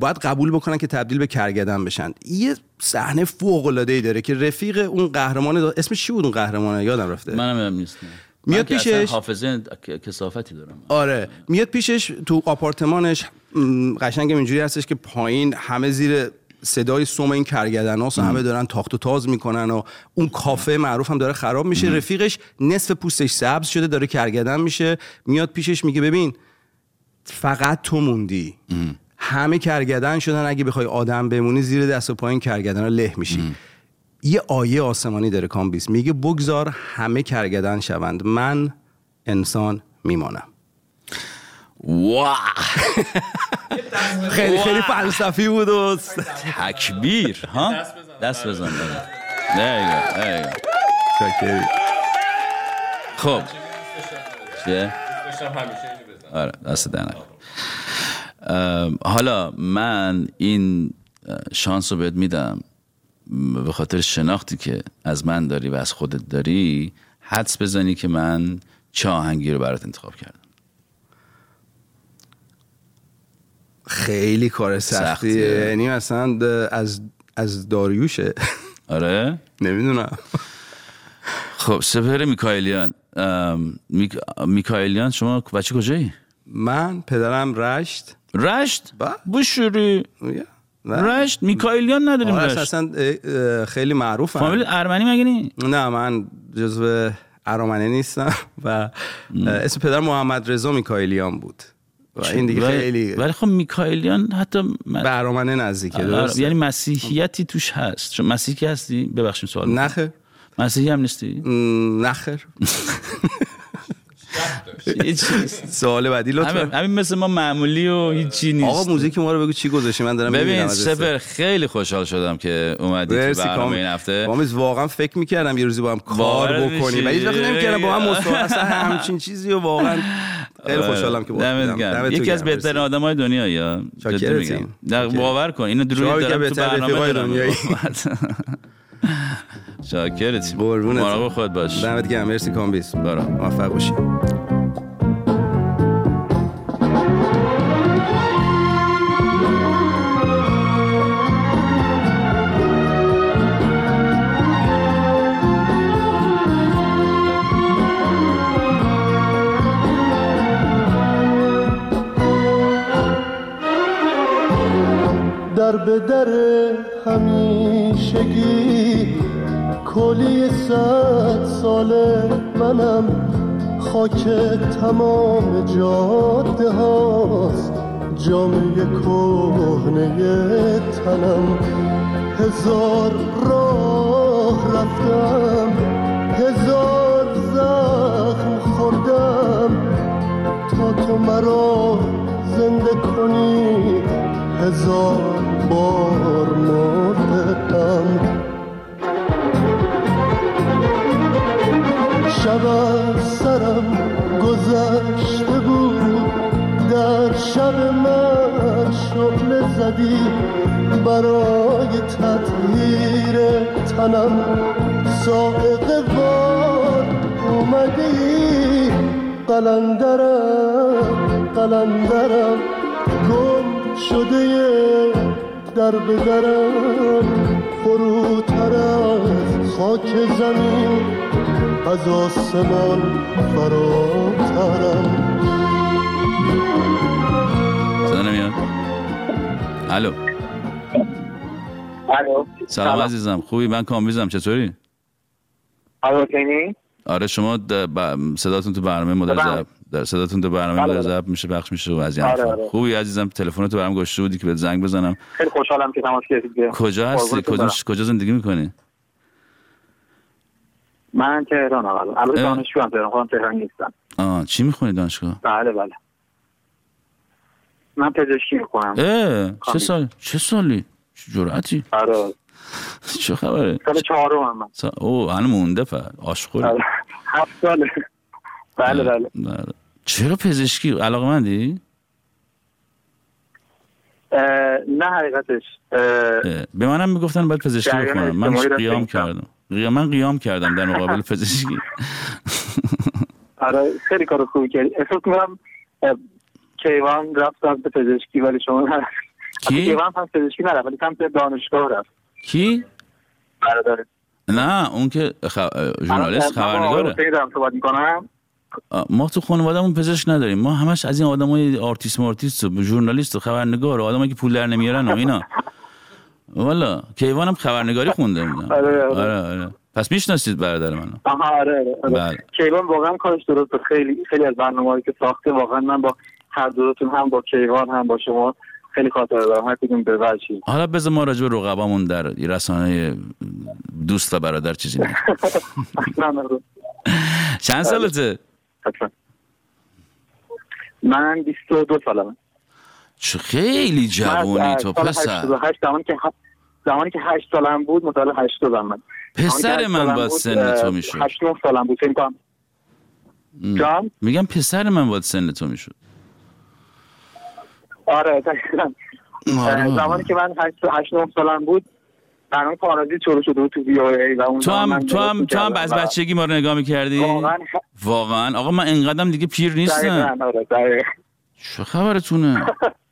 باید قبول بکنن که تبدیل به کرگدن بشن. یه صحنه فوق العاده ای داره که رفیق اون قهرمان اسمش چی بود اون قهرمانه؟ یادم رفته. منم هم نیستم میاد اصلا پیشش- حافظه ک- کثافتی دارم. آره. میاد پیشش تو آپارتمانش قشنگ اینجوری هستش که پایین همه زیر صدای سوم این کرگدن و همه دارن تاخت و تاز می‌کنن و اون کافه معروف هم داره خراب میشه. رفیقش نصف پوستش سبز شده داره کرگدن میشه. میاد پیشش میگه ببین فقط تو موندی. همه کرگدن شدن اگه بخوای آدم بمونی زیر دست و پایین کرگدن ها له میشی. یه آیه آسمانی داره کامبیس میگه بگذار همه کرگدن شوند. من انسان میمانم. واه خیلی خیلی فلسفی بود و تکبیر ها؟ دست بزن. There you go, there you go. خب. چیه؟ آره دست. اه، حالا من این شانس رو بهت میدم. به خاطر شناختی که از من داری و از خودت داری حدس بزنی که من چه آهنگی رو برات انتخاب کردم. خیلی کار سختیه. یعنی مثلا از از داریوشه. آره؟ نمی‌دونم. خب سپر میکایلیان. ام، میک... میکایلیان شما بچه کجایی؟ من پدرم رشت. رشت؟ بشوری نه. رشت میکایلیان نداریم آره رشت. اصلا خیلی معروف فامیل ارمنی مگه نی؟ نه من جزو ارامنه نیستم و اسم پدر محمد رضا میکایلیان بود. و این دیگه ولی- خیلی ولی خب میکایلیان حتی من... به ارامنه نزدیکه آره، درسته؟ یعنی مسیحیتی توش هست. چون مسیحی هستی؟ ببخشید سوال. نخیر مسیحی هم نیستی؟ م، سوال بعدی لطفا. همین مثل ما معمولی و هیچی نیست. آقا موزیک ما رو بگو چی گذاشتی من دارم ببین سپر خیلی خوشحال شدم که اومدی تو برنامه این هفته. کامیز واقعا فکر می‌کردم یه روزی با هم کار بکنیم. و؟ هیچ وقت نمی‌کردم با هم مصاحبه اصلا همچین چیزی و واقعا خیلی آره. خوشحالم که گرم. یکی از بهترین آدم های دنیا یا؟ باور کن اینو دروغ دارم تو برنامه دنیایی. شاکرت. قربونت. مراقب خود باش. دمت گرم. مرسی کامبیز برام. موفق باشی. در به در کلی صد ساله منم خاک تمام جاده هاست. جامعه کهنه تنم. هزار راه رفتم. هزار زخم خوردم. تا تو مرا زنده کنی هزار بار مردم شب از سرم گذشته بود. در شب من شعله زدی. برای تطهیر تنم سائق وار اومدی قلندرم قلندرم گم شده در به درم فروتر از خاک زمین. از آسمان فراترم. صدا نمیاد؟ الو. الو. سلام عزیزم. خوبی؟ من کامبیزم چطوری؟ آقا حسینی آره شما صداتون تو برنامه مدل بله. ضبط در صداتون تو برنامه بله، مدل بله. ضبط میشه پخش میشه و از آره،. آره. خوبی عزیزم؟ تلفنتو برام گذاشته بودی که بهت زنگ بزنم. خیلی خوشحالم که تماس گرفتید. کجا هستی؟ کجا. کجا زندگی می‌کنی؟ من تهران هم البته. دانشجو هم تهران خودم تهران نیستم. آه چی می‌خونی دانشگاه؟ بله بله. من پزشکی می‌کنم اه چه. سال چه سالی؟ چه جرأتی؟ آره. چه خبره؟ سال چهارم هم من. سا... او هنو مونده پر آشخوری آره. هفت ساله. بله بله. بله. چرا پزشکی؟ علاقه مندی؟ نه حقیقتش. به منم می‌گفتن باید پزشکی بخونم. من قیام. کردم. من قیام کردم در مقابل پزشکی؟ آره خیلی کار خوبی کردی. احساس می‌کنم کیوان رفت سمت پزشکی ولی شما نرفت کی؟ کیوان هم پزشکی نرفت ولی سمت دانشگاه رفت. کی؟ برادر. نه اون که خ... ژورنالیست خبرنگاره. می‌کنم. آه، ما تو خانوادهمون پزشک نداریم. ما همش از این آدمای آرتیست مارتیست و ژورنالیست و خبرنگار و آدمایی که پول در نمیارن و اینا. والا کیوان هم خبرنگاری خونده اینا. آره، آره. آره آره پس می‌شناسید برادر منو آها آره آره, آره. بله. کیوان واقعا کارش درسته خیلی خیلی از برنامه‌هایی که ساخته واقعا من با هر دوتون هم با کیوان هم با شما خیلی خاطر دارم هر کدوم به وجهی حالا بذار ما راجع به رقبامون در رسانه دوست و برادر چیزی. چند سالته حتما. من 22 سالمه چه خیلی جوونی از تو پسر. 88 زمانی که زمانی که 8 سالم بود متولد 80 من پسر من باید سن تو می‌شد. 8 9 سالم بود. جان؟ میگم پسر من باید سن تو می‌شد. آره. اه، زمانی که من 8 8 9 سالم بود برنامه پارازیت شروع شده بود تو وی و اون تو هم تو هم تو هم از بچگی ما رو نگاه می‌کردی؟ واقعا واقعا. آقا من انقدرم دیگه پیر نیستم. آره. چه خبرتونه؟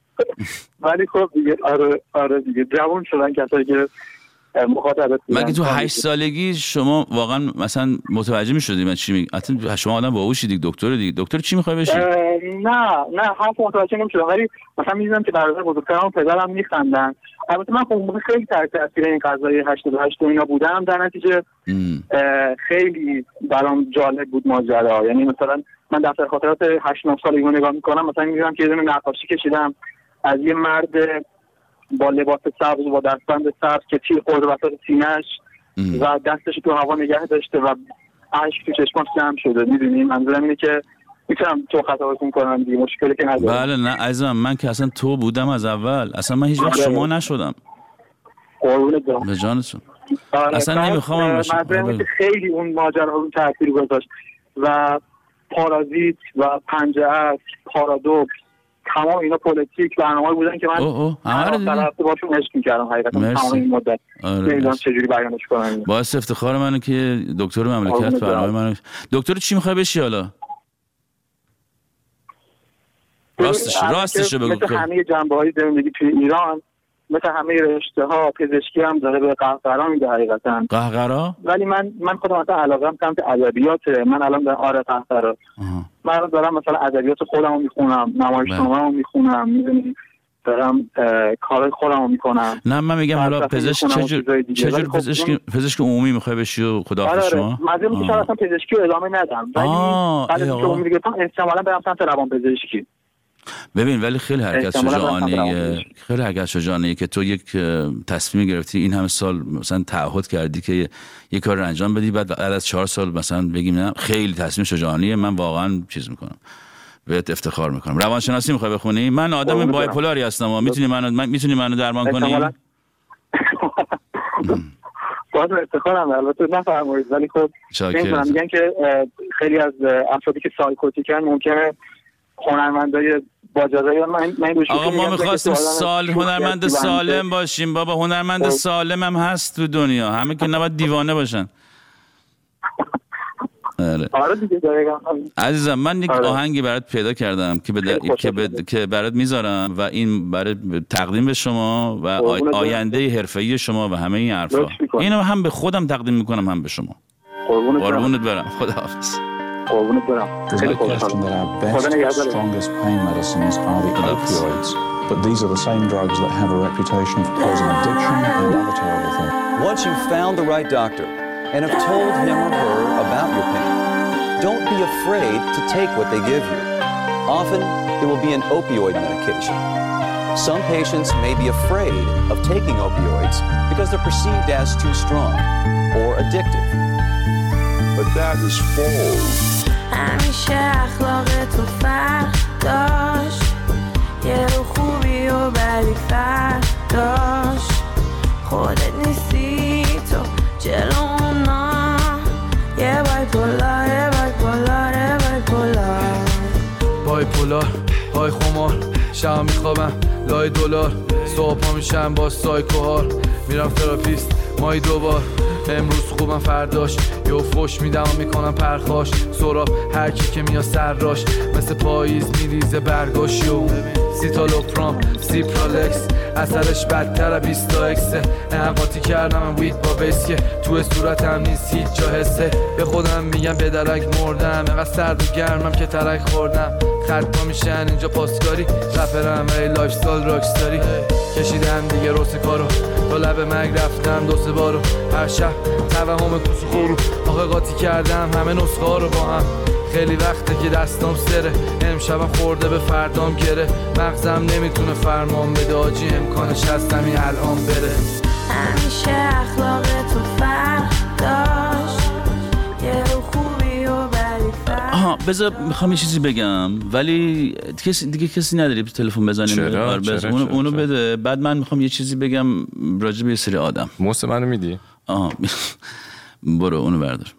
ولی خب دیگه آره آره دیگه. جوان شدن کسایی که مخاطبت. مگه تو هشت سالگی شما واقعا مثلا متوجه می‌شدی من چی میگم؟ شما آدم باهوشی دیگه دکتر دیگه. دکتر چی می‌خوای بشی؟ نه نه حرف متوجه نمی‌شدم. ولی مثلا می‌دیدم که برادر بزرگترم و پدرم میخندن. البته من خب خیلی تحت تاثیر این قضای 88 و اینا بودم. در نتیجه خیلی برام جالب بود ماجرا یعنی مثلا من دفتر خاطرات 8 9 سالگی رو نگاه می‌کنم. مثلا می‌بینم که یه دونه نقاشی کشیدم. از یه مرد با لباس سبز و با دستبند سبز که تیر خورده وسط سینه‌اش و دستش تو هوا نگه داشته و اشک تو چشماش جمع شده. می‌دونی؟ منظورم اینه که می‌تونم تو خطابتون کنم دیگه. مشکلی که ندارم. بله نه عزیزم من که اصلا تو بودم از اول. اصلا من هیچ وقت آره. شما نشدم. قربونت. به جانتون. آره، اصلا نمی‌خوام آره. خیلی اون ماجرا رو تاثیر گذاشت و پارازیت و پنجه اصل پارادوکس تمام اینا پلیتیک برنامه بودن که من همه رو باشون عشق می‌کردم حقیقتا. تمام این مدت. آره،. چجوری بیانش کنم. باعث افتخار منه که دکتر مملکت برنامه. منو دکتر چی می‌خوای بشی حالا؟ راستش راستش بگو. مثل همه جنبه های زندگی توی ایران مثل همه رشته ها پزشکی هم داره به قهقرا میده حقیقتا. قهقرا؟ ولی من من خودم مثلا علاقم سمت ادبیاته. من الان در آره قهقرا. من الان دارم مثلا ادبیات خودم رو می‌خونم نمایشنامه رو می‌خونم می‌دونی؟ دارم کار خودم رو می‌کنم. نه من میگم حالا پزشک چجور دیگه. چجور پزشک پزشک عمومی می‌خوای بشی و خدا آره آره. شما مزه میشه شاید اصلا پزشکی رو ادامه ندم. ولی آقا. عمومی گرفتم احتمالا برم سمت روان پزشکی ببین ولی خیلی حرکت شجاعانه خیلی حرکت شجاعانه که تو یک تصمیم گرفتی این همه سال مثلا تعهد کردی که یه کار رو انجام بدی بعد بعد از چهار سال مثلا بگیم نه خیلی تصمیم شجاعانیه من واقعا چیز می‌کنم بهت افتخار می‌کنم روانشناسی می‌خوای بخونی من آدم. بایپولاری هستم می‌تونی منو من می‌تونی منو درمان کنی. باز افتخارم البته نفرمایید ولی خب. نمی‌دونم میگن که خیلی از افرادی که سایکوتیکن ممکنه هنرمندای من من آقا ما می‌خواستیم سال هنرمند. سالم باشیم بابا هنرمند خب. سالم هم هست تو دنیا همه که نباید دیوانه باشن آره آره عزیزم من یک آره. آهنگی برات پیدا کردم که, به که, به- که برات می‌ذارم و این برای تقدیم به شما و. آینده حرفه‌ای شما و همه این حرفا. اینو هم به خودم تقدیم می‌کنم هم به شما. قربونت برم خداحافظ قربونت برم There's خیلی no question خوشحالم that our خدا best, نگهدارت. strongest pain medicines are the opioids. But these are the same drugs that have a reputation for causing addiction and other terrible things. Once you've found the right doctor and have told him or her about your pain, don't be afraid to take what they give you. Often, it will be an opioid medication. Some patients may be afraid of taking opioids because they're perceived as too strong or addictive. But that is false. همیشه اخلاق تو فرق داشت. یه رو خوبی و بدی فرق داشت. خودت نیستی تو جلو اونا. یه بای پولا یه بای پولا یه بای پولا بای پولار های خمار شب میخوابم لای دلار. صبح میشم با سایکوهار. میرم تراپیست مای دوبار. امروز خوبم فرداش. یه فش میدم و می‌کنم پرخاش. سراب هر کی که میاد سراش. مثل پاییز میریزه برگاش. یو سیتالوپرام سیپرالکس اثرش بدتر بیست تا اکسه کردم وید با بیس تو صورتم نیست هیچ جا حسه. به خودم میگم به درک مردم. انقدر سرد و گرمم که ترک خوردم. خط میشن اینجا پاسکاری. رپرم ای لایف ستایل راکستاری. کشیدم دیگه روس کارو. تا لب مرگ رفتم دو سه بارو. هر شب توهم کوسو خورو آخه قاطی کردم همه نسخه رو با هم. خیلی وقته که دستام سره. امشبم خورده به فردام گره. مغزم نمی‌تونه فرمان بده. آجی امکانش هست همین الان بره. همیشه اخلاق تو فرق داشت. یه خوبی و آها بذار می‌خوام یه چیزی بگم. ولی کسی دیگه کسی نداری تلفن بزنیم. چرا؟ آره، چرا؟ اونو, چرا؟ اونو چرا؟ بده. بعد من می‌خوام یه چیزی بگم راجع به یه سری آدم. موس منو میدی؟ آها برو اونو بردار.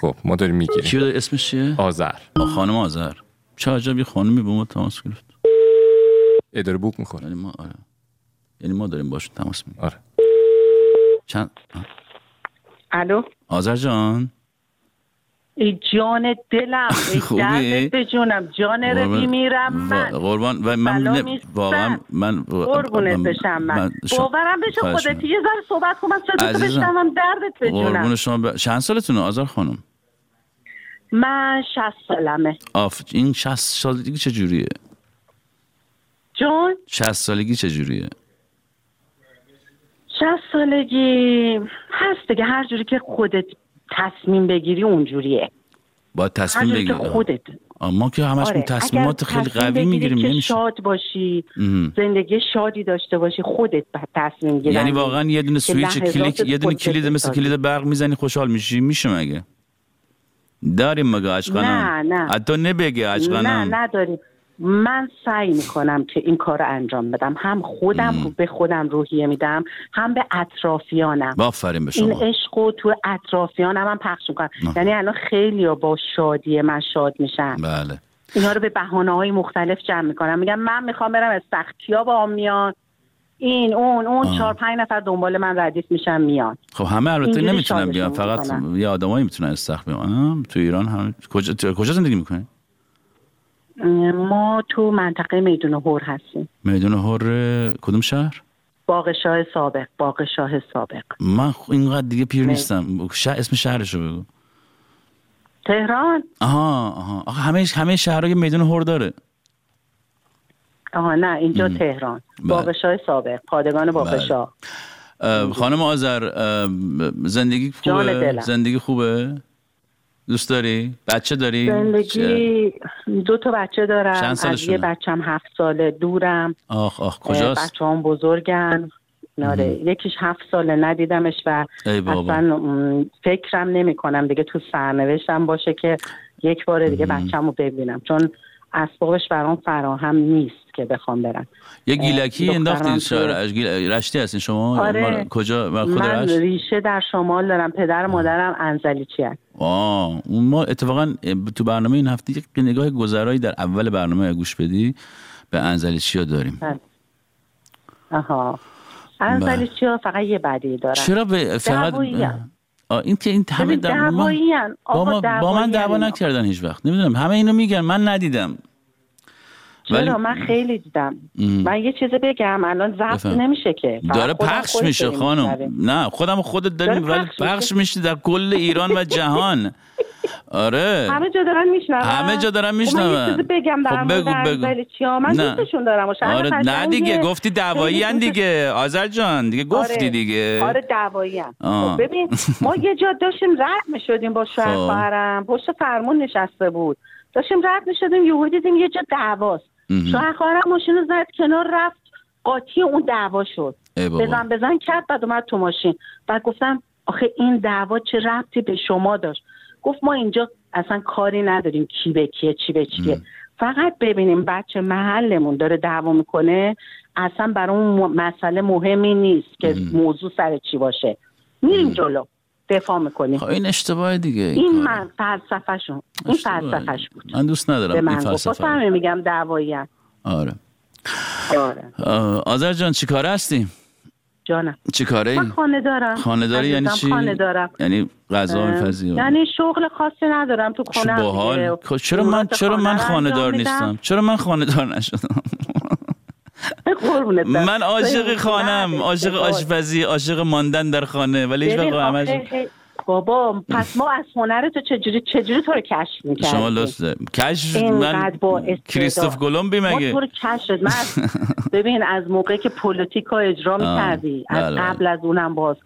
خب ما داریم می‌گیریم. کیو داری؟ اسمش چیه؟ آذر. خانم آذر. چه عجب یه خانمی به ما تماس گرفت. ای داره بوک می‌خوره. یعنی ما آره. یعنی ما داریم باش تماس می‌گیریم. آره. چند؟ الو؟ آذر جان. ای جان دلم ای به جونم. جان روی میرم من. قربان. و من واقعا من قربونت بشم من. باورم بشه خودت. یه ذره صحبت کن من صدا عزیزم. بشنوم دردت به قربون جونم شما ب... چند سالتونه آذر خانم؟ من شست سالمه. آف این 60 سالگی چه جوریه جون؟ 60 سالگی چه جوریه شست سالگی هست دیگه هر جوری که خودت تصمیم بگیری اونجوریه. هر تصمیم بگیری. خودت. ما که همش آره. تصمیمات خیلی قوی می‌گیریم نمیشه. شاد باشی مهم. زندگی شادی داشته باشی خودت تصمیم گیری. یعنی واقعا یه دونه سویچ کلیک یه دونه کلید مثل. کلید برق می‌زنی خوشحال میشی. میشه مگه؟ داریم مگه عشقانم نه، نه. حتی نبگه نه عشقانم نداری. من سعی می‌کنم که این کار رو انجام بدم. هم خودم به خودم روحیه میدم هم به اطرافیانم. آفرین به این شما عشق رو تو اطرافیانم هم پخش می‌کنم. نه. یعنی الان خیلی با شادی من شاد میشن. بله. اینا رو به بهانه های مختلف جمع می‌کنم. میگم من می‌خوام برم استخکیا با هم میان این اون اون آه. چهار پنج نفر دنبال من ردیف میشن میان. خب همه البته نمی‌تونن بیان فقط. یه آدمایی می‌تونن استخ بیان. تو ایران هم کجا کجا زندگی می‌کنی؟ ما تو منطقه میدون هور هستیم. میدون هور کدوم شهر؟ باغ شاه سابق باغ شاه سابق. من اینقدر دیگه پیر نیستم. شه اسم شهرشو بگو. تهران؟ آها آها. آخه همه همه شهرها یه میدون هور داره. آها نه اینجا تهران. باغ شاه سابق پادگان بله. شاه اه، خانم آذر زندگی خوبه. زندگی خوبه؟ دوست داری؟ بچه داری؟ زندگی دو تا بچه چند دارم از سالشونه؟ یه بچم هفت ساله دورم. آخ آخ کجاست؟ بچه هم بزرگن. آره یکیش هفت ساله ندیدمش و. اصلا فکرم نمی کنم دیگه تو سرنوشتم باشه که یک بار دیگه بچم رو ببینم. چون اسبابش برام فراهم نیست. که بخوام برم. یه گیلکی انداختی شهر گیل- رشتی هستین شما؟ آره. کجا مال خود من رشت؟ ریشه در شمال دارم پدر و مادرم انزلیچی هست؟ آه. اون ما اتفاقا تو برنامه این هفته یک نگاه گذرایی در اول برنامه گوش بدی به انزلی چیا داریم؟ آها. انزلیچی ها فقط یه بدی دارن چرا به فقط این که این همه. با, من دعوا. نکردن هیچ وقت. نمی‌دونم. همه اینو میگن. من ندیدم. چرا من خیلی دیدم ام. من یه چیزی بگم الان ضبط. نمیشه که داره پخش میشه خانم. نه خودم خودت داریم داره ولی پخش پخش میشه در کل ایران و جهان آره همه جا دارن میشنون همه جا دارن میشنون چیزی بگم در خب بگو بگو انزلیچی ها من نه. دوستشون دارم آره نه. دیگه گفتی خیلی دوست- دیگه آذر جان دیگه گفتی آره. دیگه آره دعوایی آه. خب ببین ما یه جا داشتیم رد می‌شدیم با شوهر خب. خواهرم پشت فرمون نشسته بود داشتیم رد می‌شدیم یهو دیدیم یه جا دعواست. شوهر خواهرم ماشین رو زد کنار رفت قاطی اون دعوا شد. بزن بزن کرد بعد اومد تو ماشین. بعد گفتم آخه این دعوا چه ربطی به شما داشت؟ گفت ما اینجا اصلا کاری نداریم کی به کیه چی به چیه. فقط ببینیم بچه محلمون داره دعوا می‌کنه اصلا برای اون مسئله مهمی نیست که موضوع سر چی باشه. میریم جلو. دفاع می‌کنیم خب این اشتباه دیگه این این. من فلسفهشون این فلسفهش بود من دوست به ندارم من این فلسفه میگم دعوایی آره. آره. آذر جان چی کاره هستی؟ جانم. چی کاره ای؟ من خانه دارم. خانه داری یعنی چی؟ خانه دارم. یعنی غذا میپزی یعنی شغل خاصی ندارم تو خونه باحال. چرا من چرا من خانه دار نیستم؟ چرا من خانه دار نشدم؟ من عاشق خانم عاشق آشپزی عاشق ماندن در خانه ولی هیچ وقت همش بابا پس ما از هنر تو چجوری چجوری تو رو کشف می‌کردیم شما داریم. کشف من. کریستوف کلمبی ما مگه تو رو کشف. من ببین از موقعی که پلیتیک رو اجرا می‌کردی از بله، بله. قبل از اونم باز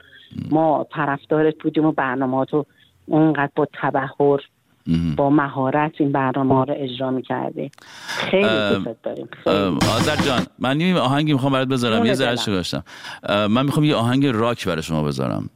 ما طرفدارت بودیم و برنامه تو اونقدر با تبهر با مهارت این برنامه رو اجرا می‌کردی. خیلی دوست داریم. آذر جان من یه آهنگی می‌خوام برات بذارم. یه ذره. داشتم. من می‌خوام یه آهنگ راک برای شما بذارم.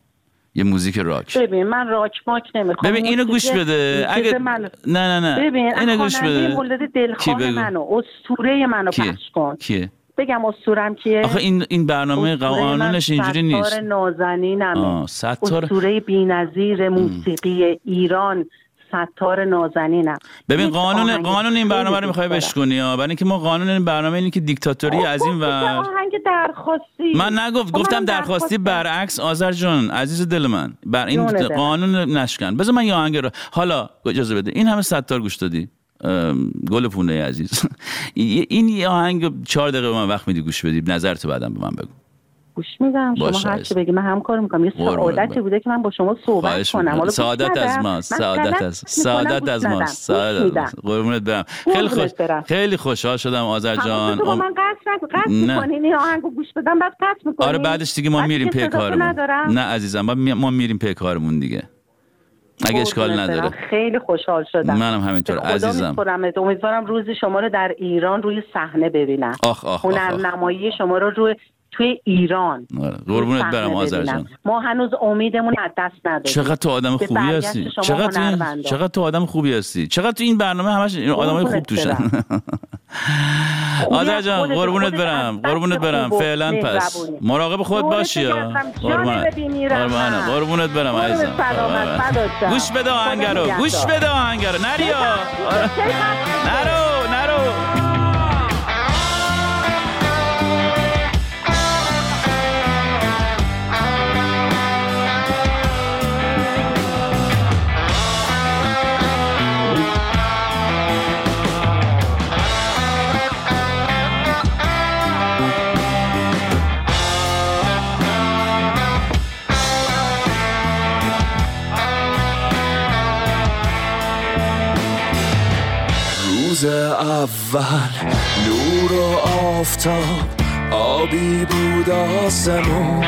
یه موزیک راک. ببین من راک ماک نمی‌خوام. ببین اینو گوش بده. اگه. نه نه نه. ببین اینو گوش بده. مولد دلخواه؟ منو. اسطوره منو کیه؟ پخش کن. کیه؟ بگم اسطورم کیه؟ آخه این این برنامه قانونش اینجوری نیست. ستار نازنینمه. آه، ستار اسطوره بی‌نظیر موسیقی ایران. ستار نازنینم. ببین قانون قانون این برنامه رو می‌خوای بشکنی ها. برای اینکه ما قانون این برنامه اینه که دیکتاتوری از این خب، و آهنگ درخواستی؟ من نگفت خب، گفتم درخواستی برعکس آذر جان عزیز دل من. بر این. قانون نشکن. بذار من یه آهنگ رو حالا اجازه بده. این همه ستار گوش دادی. گل پونه عزیز. این یه آهنگ چهار دقیقه به من وقت میدی گوش بدی. نظرتو بعدم به من بگو. گوش میدم. شما هر. چی بگی من هم کار می‌کنم. یه سعادتی. بوده که من با شما صحبت کنم. می‌کنم. سعادت از من سعادت از می‌کنم، سعادت از گوش سعادت از. قربونت برم. خیلی خوش. خیلی خوشحال شدم آذر جان. من قصد قصد نه. می‌کنین این آهنگو گوش بدم بعد قصد می‌کنین آره بعدش دیگه ما میریم پی کارمون. نه عزیزم ما می- ما میریم پی کارمون دیگه. اگه اشکال نداره. خیلی خوشحال شدم. منم همینطور. عزیزم. امیدوارم روزی شما رو در ایران روی صحنه ببینم. آخ آخ آخ, آخ. هنرنمایی شما رو روی توی ایران. آره. قربونت برم آذر. جان ما هنوز امیدمون از دست ندادیم. چقدر تو آدم خوبی هستی؟ چقدر تو این-. چقدر تو آدم خوبی هستی؟ چقدر تو این برنامه همش این آدمای خوب قربونت توشن آذر جان قربونت برم قربونت برم. فعلا پس. مراقب خود باشی قربانت من. قربونت برم قربونت عزیزم. گوش بده آهنگ خدا رو نگهدار. گوش بده آهنگ رو. نریا. آره. نرو. روز اول نور و آفتاب آبی بود آسمون.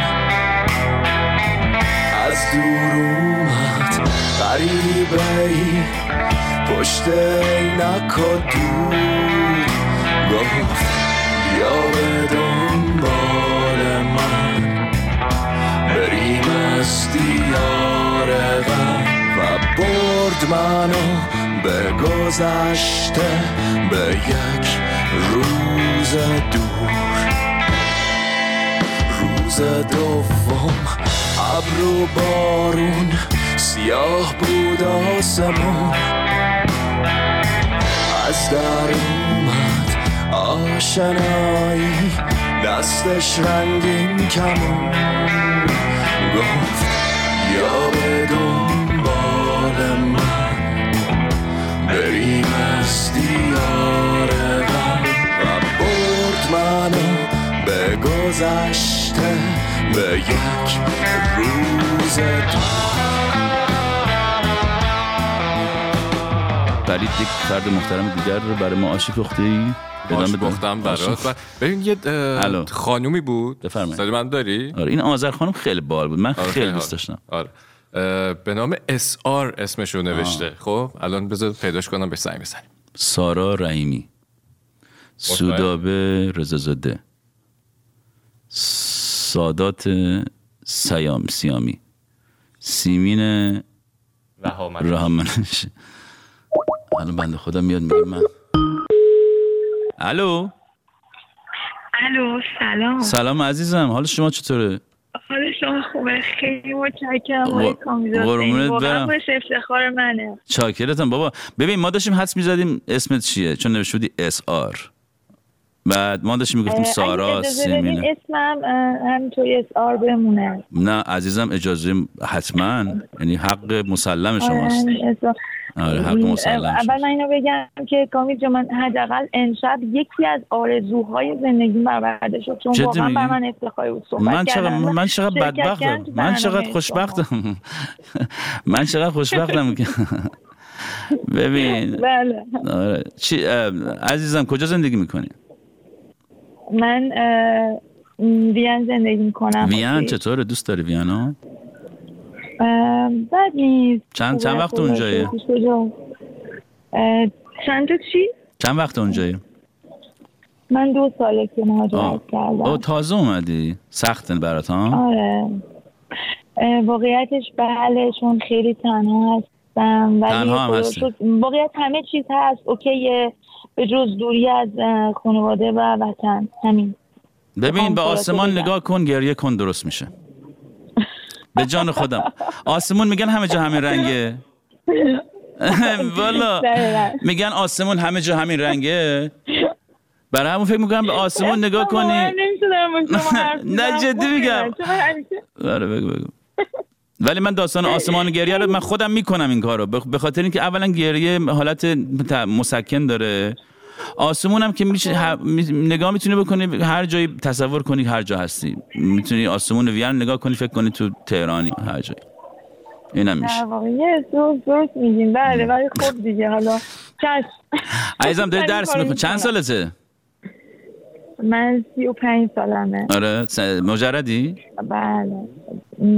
از دور اومد غریبه ای پشت عینک و دور. گفت بیا به دنبال من بریم از دیار غم. و برد منو به گذشته به یک روز دور. روز دوم ابر و بارون سیاه بود آسمون. از در اومد آشنایی دستش رنگین کمون. گفت یا از دیار غم و برد منو به گذشته به یک روز فرید یک فرد محترم دیگر رو برای ما آشی پخته ای پختم برات. و ببین یه خانومی بود. بفرمایید. من داری؟ آره این آذر خانم خیلی بال بود. من آره، خیلی. دوست داشتم. آره. به نام اس آر اسمش رو نوشته خب الان بذار پیداش کنم به سنگ بزنیم. سارا رحیمی سودابه رضازاده سادات سیام سیامی سیمین رحمنش الان بنده خدا میاد میگه من. الو؟ الو سلام. سلام عزیزم حال شما چطوره؟ حال شما خوبه خیلی متشکرم قربونت برم. افتخار منه. چاکرتم بابا. ببین ما داشتیم حدس می‌زدیم اسمت چیه؟ چون نوشته بودی SR بعد ما داشتیم می‌گفتیم سارا سیمینه. اسمم همینطوری SR بمونه. نه عزیزم اجازه حتما. یعنی حق مسلم آره، شماست. آره حق مسلم. اول من اینو بگم که کامیل جان من حداقل امشب یکی از آرزوهای زندگی برآورده شد. چون واقعا؟ بر من افتخاری بود صحبت من چقدر من چقدر بدبختم من چقدر خوشبختم. من چقدر خوشبختم ببین. بله. آره. عزیزم کجا زندگی می‌کنی؟ من وین زندگی می‌کنم. وین چطوره؟ دوست داری ویانا بد نیست. چند- چند وقت اونجایی؟ چند تا چی؟ چند وقت اونجایی؟ من دو ساله که مهاجرت. کردم. او تازه اومدی؟ سخته برات ها؟ آره. واقعیتش بله چون خیلی تنها هستم ولی تنها هم خدا هستی. واقعیت همه چیز هست. اوکیه به جز دوری از خانواده و وطن. همین. ببین به آسمان. نگاه کن گریه کن درست میشه. به جان خودم. آسمون میگن همه جا همین رنگه. والا. میگن آسمون همه جا همین رنگه. برای همون فکر می‌کنم به آسمون نگاه کنی. شما حرف نه،. جدی میگم. چون همیشه- آره بگو بگو. ولی من داستان آسمان گریه رو من خودم می‌کنم این کارو. به خاطر اینکه اولا گریه حالت مسکن داره. آسمون هم که میشه می- نگاه می‌تونی بکنی هر جایی تصور کنی هر جا هستی. می‌تونی آسمون وین نگاه کنی فکر کنی تو تهرانی هر جایی. اینم میشه. در واقع یه درست میگیم. بله ولی خب دیگه حالا چشم. عزیزم داری درس می‌کنی. چند. سالته؟ من سی و پنج سالمه. آره مجردی؟ بله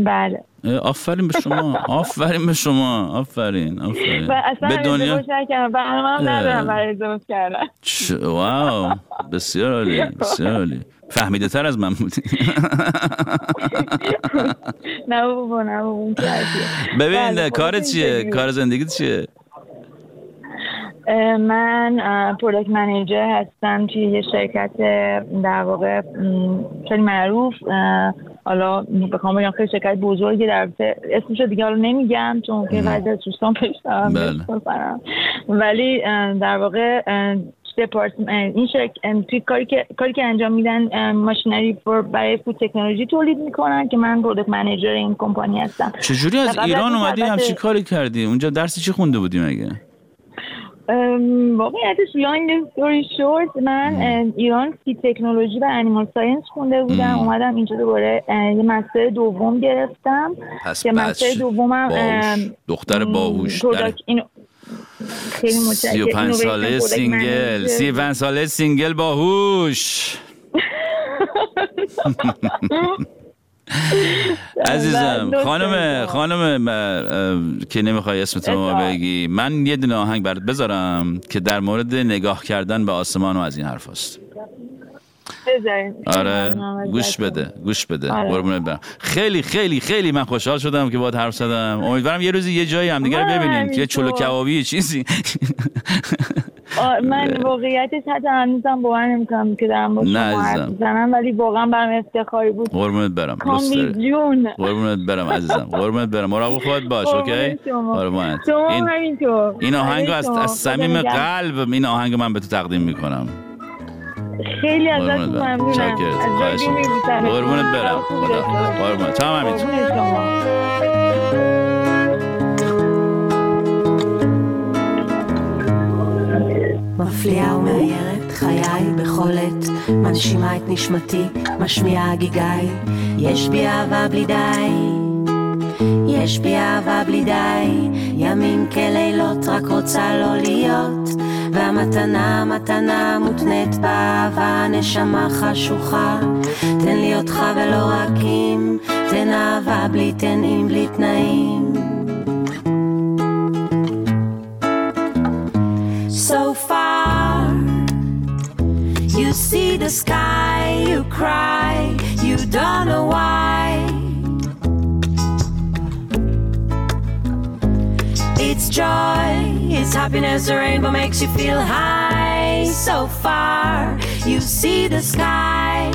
بله. آفرین به شما آفرین به شما آفرین آفرین. به دنیا؟ برنامه. ندارم برای ازدواج کردن. چ- واو بسیار عالی بسیار عالی. فهمیده تر از من بودی. نه بابا نه بابا. ببین بله، خودتون چیه. کار زندگیت چیه؟ من پرودکت منیجر هستم توی یه شرکت در واقع خیلی معروف. حالا بخوام بگم خیلی شرکت بزرگی در اسمشو دیگه حالا نمیگم چون که بعضی از دوستان بله. ولی در واقع این شرکت اه، توی کاری که کاری که انجام میدن ماشینری برای food technology تولید می‌کنن که من product manager این کمپانی هستم. چجوری از ایران اومدی همچی کاری کردی؟ اونجا درس چی خونده بودی مگه؟ واقعیتش long story short من ایران سی تکنولوژی و animal science خونده بودم. اومدم اینجا دوباره یه master دوم گرفتم. پس که master دومم باهوش. دختر باهوش اینو خیلی سی و پنج ساله single. سی و پنج ساله single باهوش. عزیزم. خانم خانم که نمی‌خوای اسم تو ما بگی من یه دونه آهنگ برات بذارم که در مورد نگاه کردن به آسمان و از این حرف هست بذارین. آره گوش. بده گوش بده. آره. برم. خیلی خیلی خیلی من خوشحال شدم که باهات حرف زدم. امیدوارم یه روزی یه جایی هم دیگه من ببینیم. همینطور. چلو کبابی یه چیزی. من واقعیتش حتی هنوزم باور نمی‌کنم که دارم با. می‌زنم ولی واقعا برام افتخاری بود. قربونت برم کامی. جون. قربونت برم عزیزم. قربونت برم. مراقب خودت باش اوکی. قربونت شما این این آهنگو برای از صمیم. قلب این آهنگو من به تو تقدیم می‌کنم. خیلی قربونت ازتون برم ممنونم چاکرت. از خواهش دلم می‌بوسمتون. قربونت برم خوب خدا داشته باشید. قربونت تو هم همینطور قربون شما. מפליאה ומאיירת חיי בכל עת מנשימה את נשמתי משמיעה הגיגיי יש בי אהבה בלי די יש בי אהבה בלי די ימים כלילות רק רוצה לא להיות והמתנה מתנה מותנית באהבה נשמה חשוכה תן לי אותך ולא רק אם תן אהבה בלי תן אם בלי תנאים so far. You see the sky, you cry, you don't know why. It's joy, it's happiness, the rainbow makes you feel high. So far, you see the sky.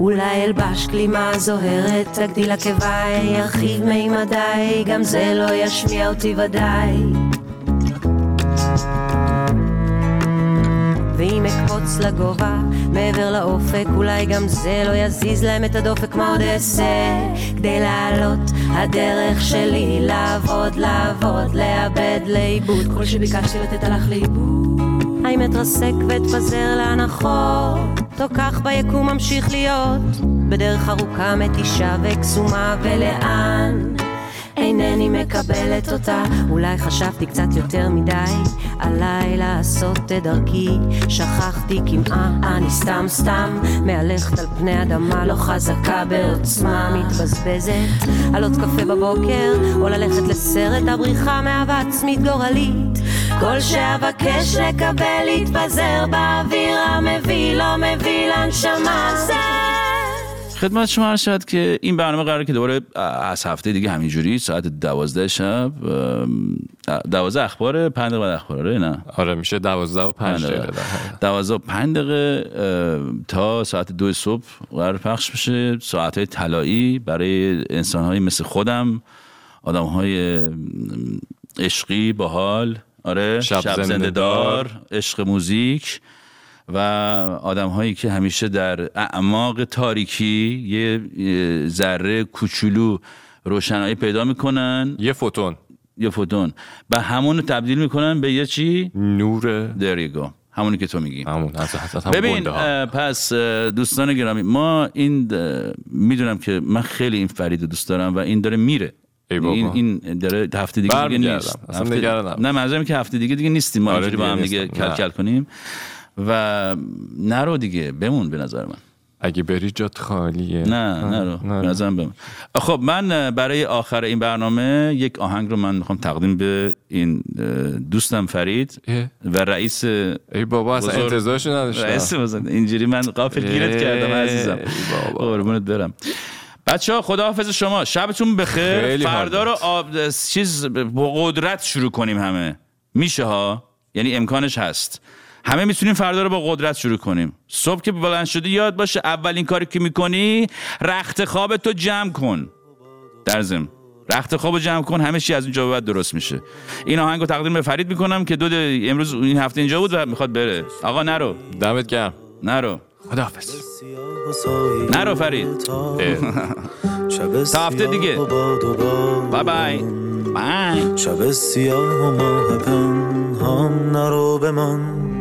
אולי אלבש כלימה זוהרת, תגדיל עקביי, ירחיב מימדיי, גם זה לא ישמיע אותי ודאי. ואם אקפוץ לגובה, מעבר לאופק, אולי גם זה לא יזיז להם את הדופק, מה עוד אעשה? כדי לעלות, הדרך שלי לעבוד, לעבוד, לאבד, לאיבוד, כל שביקשתי לתת הלך לאיבוד. האם אתרסק ואתפזר להנחות, או כך ביקום ממשיך להיות, בדרך ארוכה מתישה וקסומה ולאן? אינני מקבלת אותה, אולי חשבתי קצת יותר מדי, עליי לעשות את דרכי, שכחתי כמעה, אני סתם סתם מהלכת על פני אדמה לא חזקה בעוצמה, מתבזבזת. על עוד קפה בבוקר, או ללכת לסרט הבריחה מאהבה עצמית גורלית, כל שאבקש לקבל יתפזר באוויר המביא לא מביא לנשמה זה خدمت شما عرض شد که این برنامه قراره که دوباره از هفته دیگه همینجوری ساعت دوازده شب دوازده اخبار پنج دقیقه بعد اخبار آره نه آره میشه دوازده و پنج دقیقه. دوازده و پنج دقیقه تا ساعت دو صبح قرار پخش بشه ساعت های طلایی برای انسان مثل خودم آدم های عشقی باحال آره شب شب زنده زنده دار دار. عشق موزیک و آدم هایی که همیشه در اعماق تاریکی یه ذره کوچولو روشنایی پیدا می‌کنن. یه فوتون. یه فوتون. و همون تبدیل می‌کنن به یه چی؟ نور. دریگو همونی که تو میگی. همون ببین پس دوستان گرامی ما این می‌دونم که من خیلی این فرید دوست دارم و این داره میره. ای. این این داره هفته دیگه دیگه. نیست. هفته-. نه منظورم که هفته دیگه دیگه نیستیم. ما آره با هم دیگه. کل. کل کنیم. و نرو دیگه بمون به نظر من. اگه بری جات خالیه. نه نرو به نظرم بمون. خب من برای آخر این برنامه یک آهنگ رو من می‌خوام تقدیم به این دوستم فرید. و رئیس ای بابا اصلا انتظارشو نداشتم. رئیس. اینجوری من قافل گیرت کردم عزیزم. قربونت برم. بچه ها خداحافظ شما. شبتون بخیر. فردا رو آب... چیز با قدرت شروع کنیم همه. میشه ها؟ یعنی امکانش هست. همه می‌تونیم فردا رو با قدرت شروع کنیم. صبح که بلند شدی یاد باشه اولین کاری که می‌کنی رخت خوابتو جمع کن. در ضمن رخت خواب جمع کن همه چی از اینجا به بعد درست میشه. این آهنگ رو تقدیم به فرید می‌کنم که دو امروز این هفته اینجا بود و می‌خواد بره. آقا نرو. دمت گرم. نرو. خداحافظ. نرو فرید. تا هفته دیگه. بای بای بای شب سیاه و ماه پنهان نرو به من